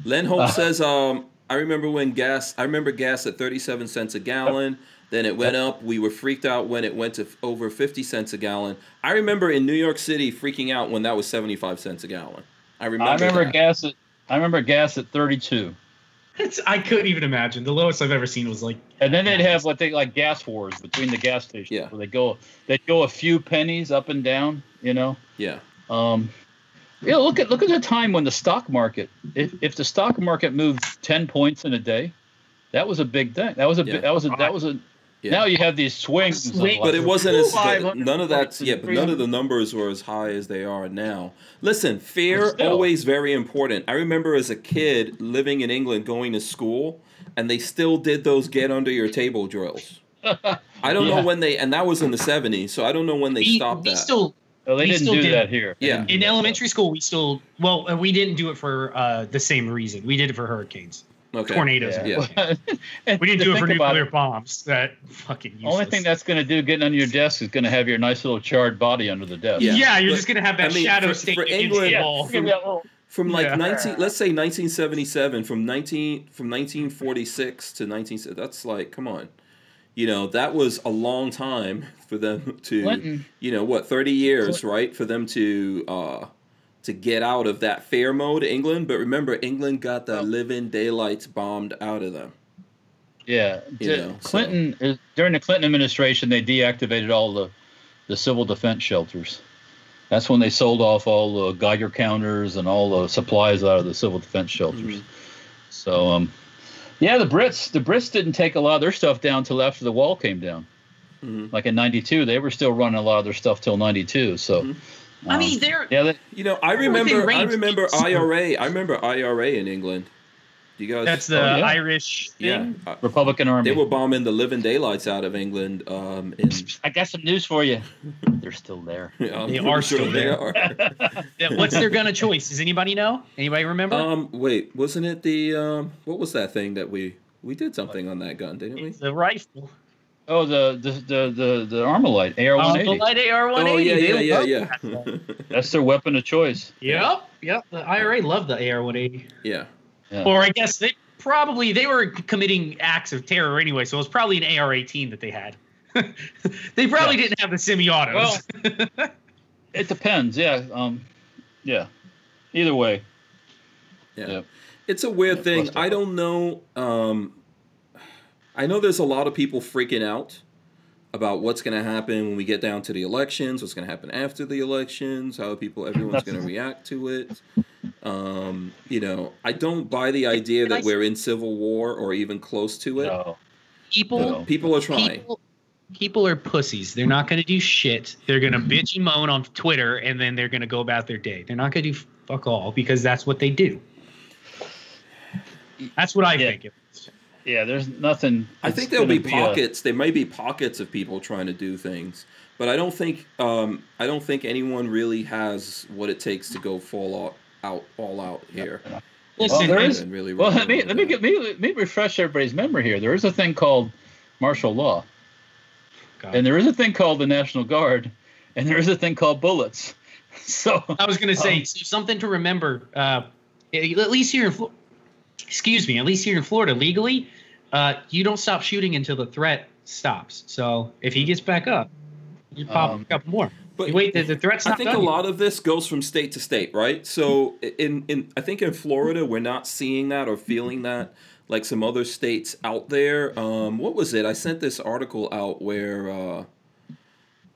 Len Holt Uh. says, um, I remember when gas, I remember gas at 37 cents a gallon. Then it went up. We were freaked out when it went to f- over 50 cents a gallon. I remember in New York City freaking out when that was 75 cents a gallon. I remember. I remember that. gas at I remember gas at 32. It's, I couldn't even imagine. The lowest I've ever seen was like And then they'd have what they like gas wars between the gas stations. Yeah. Where they go they go a few pennies up and down, you know. Yeah. Um yeah, look at look at the time when the stock market if if the stock market moved 10 points in a day, that was a big thing. That was a Yeah. big that was a that was a Yeah. now you have these swings. of Swing- But it wasn't as 500 none of that. Yeah, but none of the numbers were as high as they are now. Listen, fear still. always very important. I remember as a kid living in England, going to school, and they still did those get under your table drills. I don't Yeah. know when they, and that was in the '70s, so I don't know when they we, stopped we that. still Oh, they We didn't still do did- that here. Yeah. in elementary school we still well we didn't do it for uh, the same reason. We did it for hurricanes, okay. tornadoes. Yeah. Yeah. We didn't To do it for think about nuclear bombs. That fucking useless. Only thing that's going to do getting under your desk is going to have your nice little charred body under the desk. Yeah. yeah, you're But, just gonna have that I mean, shadow for- state for England- the wall. it's gonna be that little- From like Yeah. 19, let's say 1977, from 19 from 1946 to 19, that's like, come on, you know, that was a long time for them to, Clinton. you know, what 30 years, right, for them to uh to get out of that fair mode, England. But remember, England got the living daylights bombed out of them. Yeah, You know, Clinton is- during the Clinton administration, they deactivated all the the civil defense shelters. That's when they sold off all the Geiger counters and all the supplies out of the civil defense shelters. Mhm. So, um, yeah, the Brits the Brits didn't take a lot of their stuff down till after the wall came down. Mhm. Like in '92, they were still running a lot of their stuff till '92. So, Mhm. I um, mean, they're yeah, they, You know, I remember, I remember. IRA. I remember IRA in England. Do you guys? That's the Oh, yeah. Irish yeah. thing. Uh, Republican Army. they were bombing the living daylights out of England. Um, in, I got some news for you. They're still there. I'm They are sure still they there. are. What's their gun of choice? Does anybody know? Anybody remember? um, wait, wasn't it the um, what was that thing that we we did something on that gun, didn't we? it's the rifle. Oh, the the the the, the Armalite AR Oh, the 180. light AR-180. Oh yeah, They yeah, yeah, yeah, That's their weapon of choice. Yep, yep. The IRA loved the AR-180. yeah. Yeah. Or I guess they probably they were committing acts of terror anyway, so it was probably an AR-18 that they had. they probably Yes. didn't have the semi-autos. Well, It depends. Yeah. Um. Yeah. Either way. Yeah. Yeah. It's a weird Yeah, thing. I don't know. Um, I know there's a lot of people freaking out about what's going to happen when we get down to the elections, what's going to happen after the elections, how people, everyone's going to react to it. Um, you know, I don't buy the idea that we're in civil war or even close to it. No. people, No. People are trying. people, people are pussies. They're not going to do shit. They're going to bitch and moan on Twitter, and then they're going to go about their day. They're not going to do fuck all because that's what they do. That's what I Yeah. think. Yeah. There's nothing. I think there'll be gonna a- pockets. there may be pockets of people trying to do things, but I don't think um, I don't think anyone really has what it takes to go full out, out all out here. Listen, there And is- really well, let me let me that. get me let me refresh everybody's memory here. There is a thing called martial law, God. and there is a thing called the National Guard, and there is a thing called bullets. So I was going to say Um, something to remember. Uh, at least here in Flo- excuse me, at least here in Florida, legally, uh, you don't stop shooting until the threat stops. So if he gets back up, you pop Um, a couple more. But You wait, the, the threat's I think a yet. lot of this goes from state to state, right? So in in I think in Florida we're not seeing that or feeling that like some other states out there. Um, what was it? I sent this article out where uh,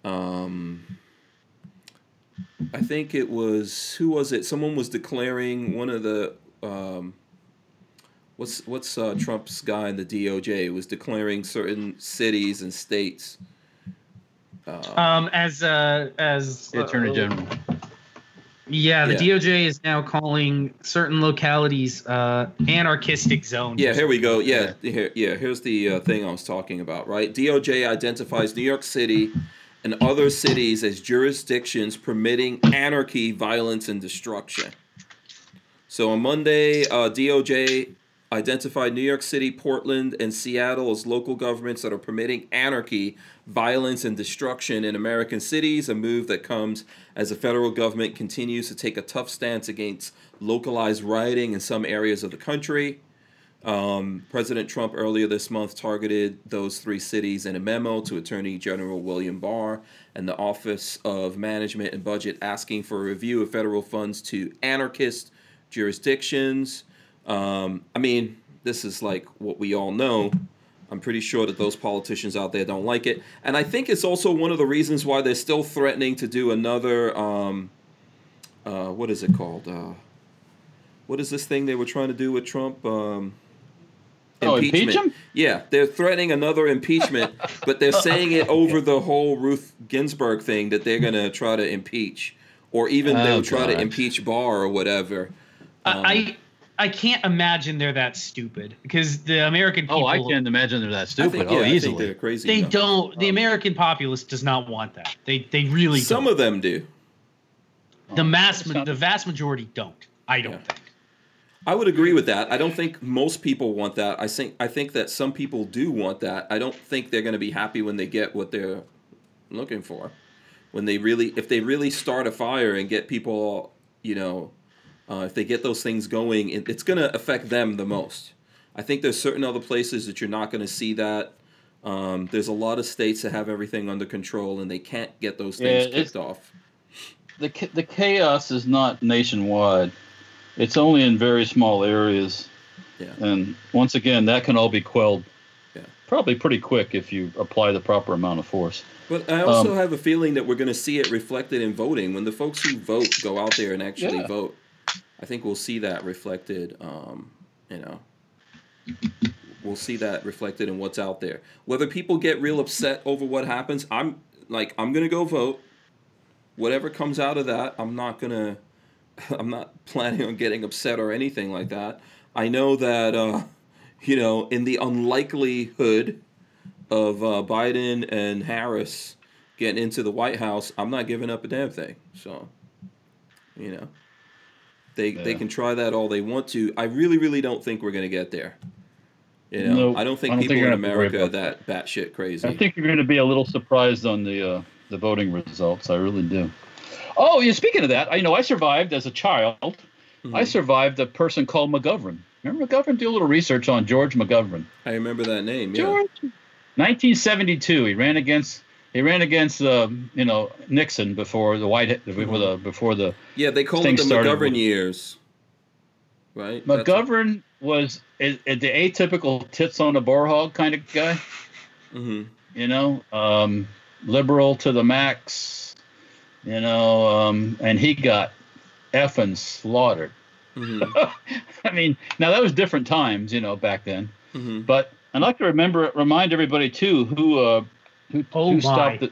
um, I think it was who was it? Someone was declaring one of the um, what's what's uh, Trump's guy in the DOJ was declaring certain cities and states. Uh, Um, as uh, as the Attorney uh, General. Yeah, the Yeah. DOJ is now calling certain localities uh, anarchistic zones. Yeah, here we go. Yeah, here, yeah. Here's the uh, thing I was talking about. Right, DOJ identifies New York City and other cities as jurisdictions permitting anarchy, violence, and destruction. So on Monday, uh, DOJ identified New York City, Portland, and Seattle as local governments that are permitting anarchy, violence, and destruction in American cities, a move that comes as the federal government continues to take a tough stance against localized rioting in some areas of the country. Um, President Trump earlier this month targeted those three cities in a memo to Attorney General William Barr and the Office of Management and Budget, asking for a review of federal funds to anarchist jurisdictions. Um, I mean, this is like what we all know. I'm pretty sure that those politicians out there don't like it, and I think it's also one of the reasons why they're still threatening to do another. Um, uh, what is it called? Uh, what is this thing they were trying to do with Trump? Um, Oh, impeach him? Yeah, they're threatening another impeachment, but they're saying it over the whole Ruth Ginsburg thing that they're gonna try to impeach, or even Oh, they'll try to impeach Barr or whatever. Um, I I can't imagine they're that stupid because the American people Oh, I can't imagine they're that stupid. think, oh, yeah, I think easily. they're crazy. they enough. don't the um, American populace does not want that. They they really Some don't. of them do. Oh, the mass It's not- the vast majority don't. I don't Yeah. think. I would agree with that. I don't think most people want that. I think I think that some people do want that. I don't think they're going to be happy when they get what they're looking for. When they really, if they really start a fire and get people, you know, uh, if they get those things going, it, it's going to affect them the most. I think there's certain other places that you're not going to see that. Um, there's a lot of states that have everything under control and they can't get those things Yeah, kicked off. the the chaos is not nationwide. It's only in very small areas. Yeah. And once again, that can all be quelled. Yeah. Probably pretty quick if you apply the proper amount of force. But I also Um, have a feeling that we're going to see it reflected in voting. When the folks who vote go out there and actually Yeah. vote, I think we'll see that reflected. Um, you know, we'll see that reflected in what's out there. Whether people get real upset over what happens, I'm like, I'm to go vote. Whatever comes out of that, I'm not to. I'm not planning on getting upset or anything like that. I know that uh, you know in the unlikelihood of uh, Biden and Harris getting into the White House, I'm not giving up a damn thing. So, you know, they they can try that all they want to. I really, really don't think we're gonna get there. You know, Nope. I don't think I don't people think in you're gonna have to worry America are about that batshit crazy. I think you're going to be a little surprised on the uh, the voting results. I really do. Oh, yeah. Speaking of that, I know I survived as a child. Mhm. I survived a person called McGovern. Remember McGovern? Do a little research on George McGovern. I remember that name. Yeah. George. 1972. He ran against he ran against um, you know Nixon before the White before the before the Yeah, they called it the McGovern with- years. Right? McGovern was is, is the atypical tits on a boar hog kind of guy. Mhm. you know, um, liberal to the max, you know, um, and he got effing slaughtered. Mhm. I mean, now that was different times, you know, back then. Mhm. But I'd like to remember, remind everybody too, who uh, who, Oh who my. stopped it.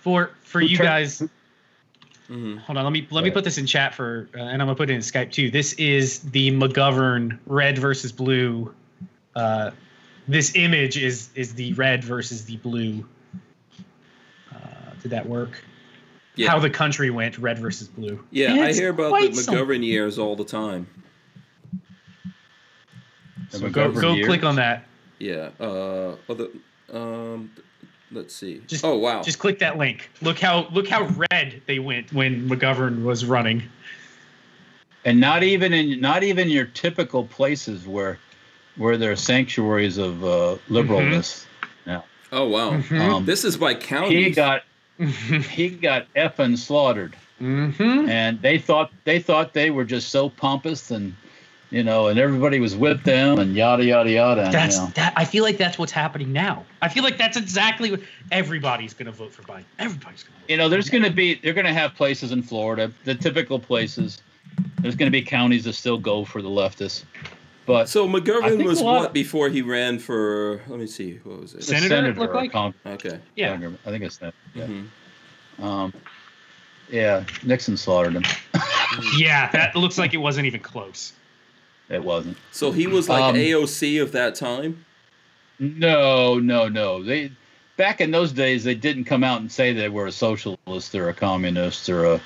For for Who you turned- guys, Mhm. hold on. Let me let me put this in chat for, uh, and I'm gonna put it in Skype too. This is the McGovern red versus blue. Uh, this image is is the red versus the blue. Uh, did that work? Yeah. How the country went red versus blue. Yeah, And I hear about the quite some- McGovern years all the time. So go go years. click on that. Yeah. Uh, other, um, let's see. Just- oh wow. Just click that link. Look how look how red they went when McGovern was running. and not even in not even your typical places where where there are sanctuaries of uh, liberalness. oh wow. Mhm. Um, This is by county. he got he got effing slaughtered. mm-hmm. and they thought they thought they were just so pompous and you know and everybody was with them and yada yada yada That's you know. that. I feel like that's what's happening now. I feel like that's exactly what everybody's going to vote for Biden. Everybody's going to. you know there's going to be they're going to have places in Florida the typical places there's going to be counties that still go for the leftists but So McGovern was lot what of- before he ran for? Let me see. What was it? Senator, it looked or like? Cong- Okay. Yeah. Congress- I think it's that yeah. Mhm. Um, yeah Nixon slaughtered him Yeah, that looks like it wasn't even close. It wasn't So he was like Um, AOC of that time. No, no, no. They back in those days they didn't come out and say they were a socialist or a communist or a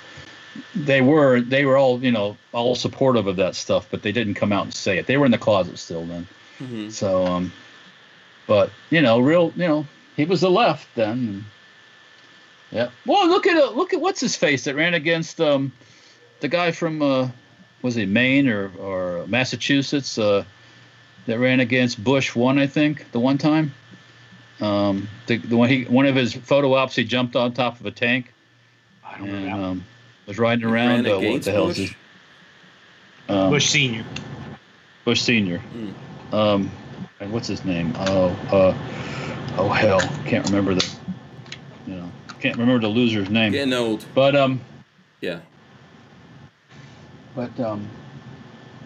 they were they were all, you know, all supportive of that stuff, but they didn't come out and say it. They were in the closet still then. Mhm. So um but, you know, real, you know, he was the left then. Yeah. Well, look at uh, look at what's his face that ran against um the guy from uh was he Maine or or Massachusetts uh that ran against Bush one, I think, the one time. Um, the, the one he one of his photo ops, he jumped on top of a tank I don't and know. um, was riding He around. Uh, what the hell is Bush? his? Um, Bush Senior. Bush Senior. Mm. Um, and what's his name? Oh, uh, oh hell, can't remember the, you know, can't remember the loser's name. Getting old. But um, Yeah. But um,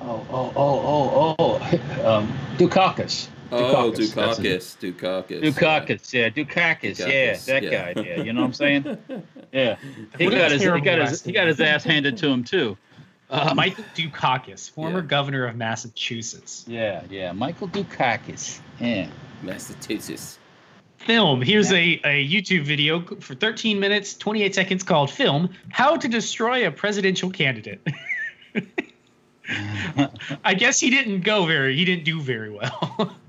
oh oh oh oh oh, um, Dukakis. Oh, Dukakis, that's Dukakis. Dukakis. Dukakis, yeah, Dukakis, yeah, that yeah. guy, yeah. You know what I'm saying? Yeah, he What got his he got his last he got his ass handed to him too. Um, Michael Dukakis, former Yeah. governor of Massachusetts. Yeah, yeah, Michael Dukakis. Yeah. Massachusetts. Film. Here's a, a YouTube video for 13 minutes, 28 seconds called Film How to Destroy a Presidential Candidate. I guess he didn't go very, he didn't do very well.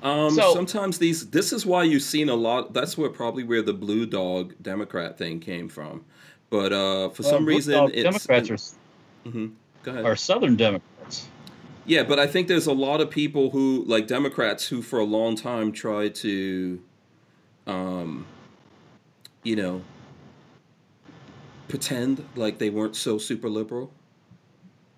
Um, So- sometimes these. This is why you've seen a lot. That's where probably where the blue dog Democrat thing came from. But uh, for some reason, it's Democrats are, Mhm. Go ahead. are Southern Democrats. Yeah, but I think there's a lot of people who, like Democrats, who for a long time tried to, um, you know, pretend like they weren't so super liberal.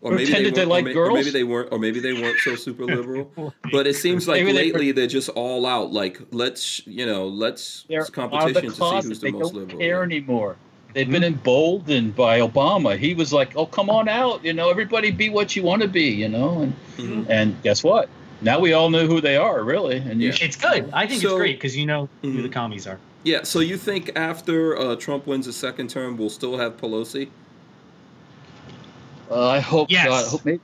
Or maybe they weren't- or liked may- or maybe they weren't, or maybe they weren't so super liberal. But it seems like Maybe they lately they're just all out. Like let's, you know, let's They're it's out of competition the to see closet. who's the They most don't liberal. care anymore. They've been emboldened by Obama. He was like, "Oh, come on out, you know, everybody be what you want to be, you know." And Mhm. and guess what? Now we all know who they are, really. And Yeah. should, it's good. I think So- it's great because you know who Mhm. the commies are. Yeah. So you think after uh, Trump wins a second term, we'll still have Pelosi? uh, I hope. Yes. God, I hope maybe,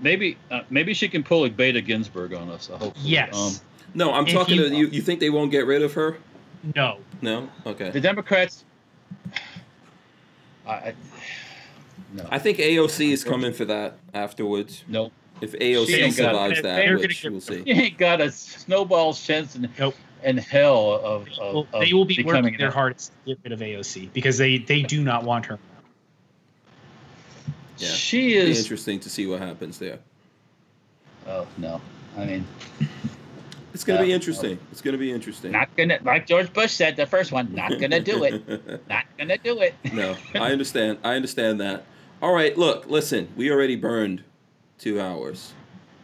maybe uh, maybe she can pull a Bader Ginsburg on us. I hope. Yes. Um, No, I'm If talking you- to you. You think they won't get rid of her? no. No. Okay. the Democrats. I, I no. I think AOC is coming for that afterwards. no. If AOC She ain't got- survives they- that, they're gonna which we'll see. You ain't got a snowball's chance in, Nope. In hell of, of, Well, of they will be working their an- hardest to get rid of AOC because they they do not want her. Yeah. She It'll be is. interesting to see what happens there. Oh no! I mean, It's going to be Yeah. interesting. It's going to be interesting. not gonna like George Bush said the first one. Not gonna do it. Not gonna do it. no, I understand. I understand that. All right, look, listen. We already burned two hours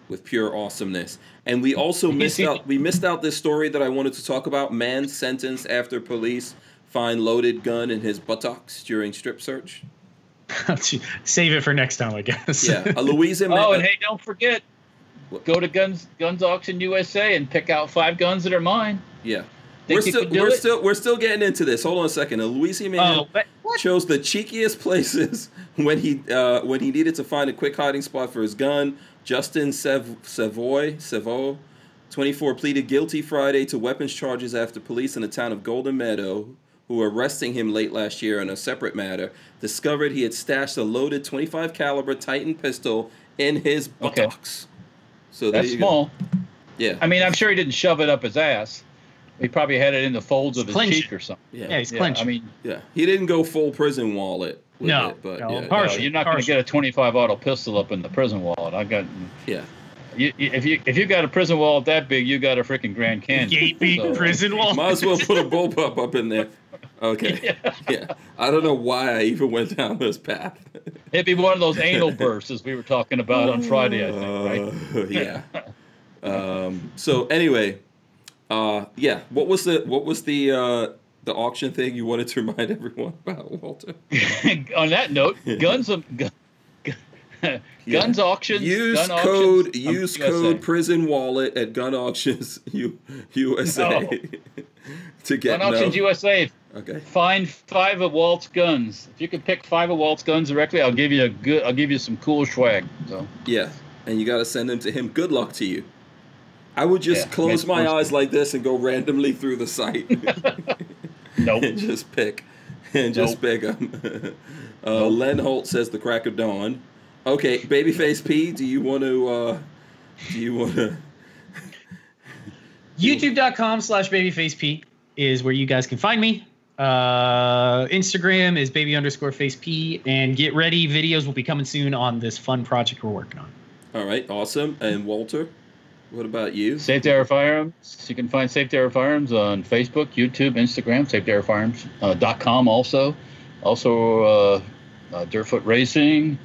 with pure awesomeness, and we also missed out. We missed out this story that I wanted to talk about. Man sentenced after police find loaded gun in his buttocks during strip search. Save it for next time, I guess. Yeah, a Louisiana. Oh, and hey, don't forget, What? go to Guns Guns Auction USA and pick out five guns that are mine. yeah. Think we're still we're it? still we're still getting into this. Hold on a second. A Louisiana oh, but chose the cheekiest places when he uh, when he needed to find a quick hiding spot for his gun. Justin Sev- Savoy Savo, 24, pleaded guilty Friday to weapons charges after police in the town of Golden Meadow, who were arresting him late last year on a separate matter, discovered he had stashed a loaded 25 caliber Titan pistol in his Okay. buttocks. So That's small. go. Yeah, I mean, I'm sure he didn't shove it up his ass. He probably had it in the folds of his Clench cheek or something. yeah, yeah, he's Yeah, clenched. I mean, yeah. He didn't go full prison wallet. With No, it, but no, yeah, no, you're not going to get a 25 auto pistol up in the prison wallet. I got. yeah. You, you- if you if you got a prison wallet that big, you got a freaking Grand Canyon. gaping So- prison wall. Might as well put a bullpup up in there. Okay. Yeah. I don't know why I even went down this path. It'd be one of those anal bursts as we were talking about on Friday, I think, right? Uh, yeah. Um, so anyway, uh, yeah. What was the what was the uh, the auction thing you wanted to remind everyone about, Walter? on that note, guns of gun, guns auctions. Use gun code auctions, um, use USA. code prison wallet at gun auctions U, USA No. to get Gun auctions no. USA. Okay. Find five of Walt's guns. If you can pick five of Walt's guns directly, I'll give you a good. I'll give you some cool swag. So Yeah, and you got to send them to him. Good luck to you. I would just Yeah, close my more eyes like this and go randomly through the site nope. and just pick and just Nope. pick them. uh, Nope. Len Holt says the crack of dawn. Okay, babyface P, do you want to? Uh, do you want to? youtube.com slash babyfaceP is where you guys can find me uh instagram is baby underscore face p and get ready videos will be coming soon on this fun project we're working on All right, awesome. And Walter, what about you? Safety Harbor Firearms. You can find Safety Harbor Firearms on Facebook, YouTube, Instagram. Safety Harbor Firearms uh, dot com also. Also, uh, uh, Dirtfoot Racing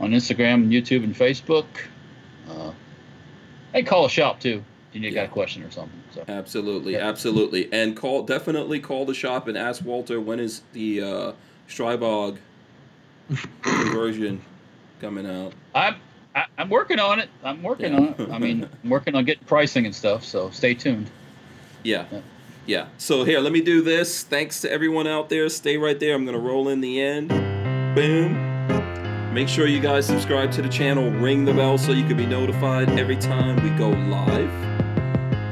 on Instagram, YouTube, and Facebook. Uh, and call a shop too. If you got a question or something. So Absolutely, Yeah. absolutely. And call definitely call the shop and ask Walter when is the uh, Stribog conversion coming out. I'm I, I'm working on it. I'm working Yeah. on it. I mean, I'm working on getting pricing and stuff. So stay tuned. Yeah. Yeah. Yeah. So here, let me do this. Thanks to everyone out there. Stay right there. I'm gonna roll in the end. Boom. Make sure you guys subscribe to the channel. Ring the bell so you can be notified every time we go live.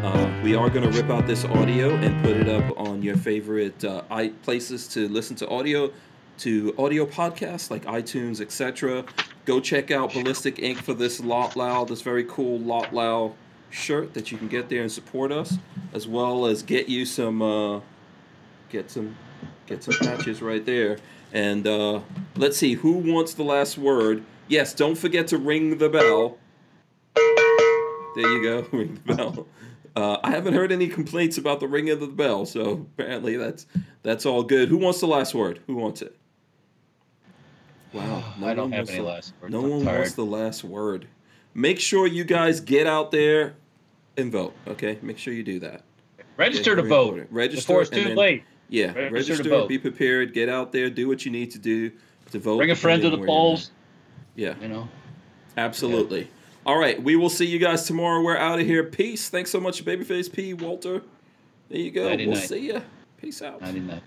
Uh, we are gonna rip out this audio and put it up on your favorite uh, i places to listen to audio, to audio podcasts like iTunes, etc. Go check out Ballistic Ink for this Lot Lao, this very cool Lot Lao shirt that you can get there and support us, as well as get you some, uh, get some, get some patches right there. And uh, let's see who wants the last word. Yes, don't forget to ring the bell. There you go, ring the bell. Uh, I haven't heard any complaints about the ringing of the bell, so apparently that's that's all good. Who wants the last word? Who wants it? Wow, no I don't one have wants any the- last words. No I'm one tired. wants the last word. Make sure you guys get out there and vote. Okay, make sure you do that. Register Yeah, to vote important. Register before it's too then- late. Yeah, Register to vote. Be prepared. Get out there. Do what you need to do to vote. Bring a friend to the depending where you're polls. Yeah, You know. absolutely. All right, we will see you guys tomorrow. We're out of here. Peace. Thanks so much, Babyface P. Walter. There you go. Nighty we'll see you. Peace out. Ninety nine.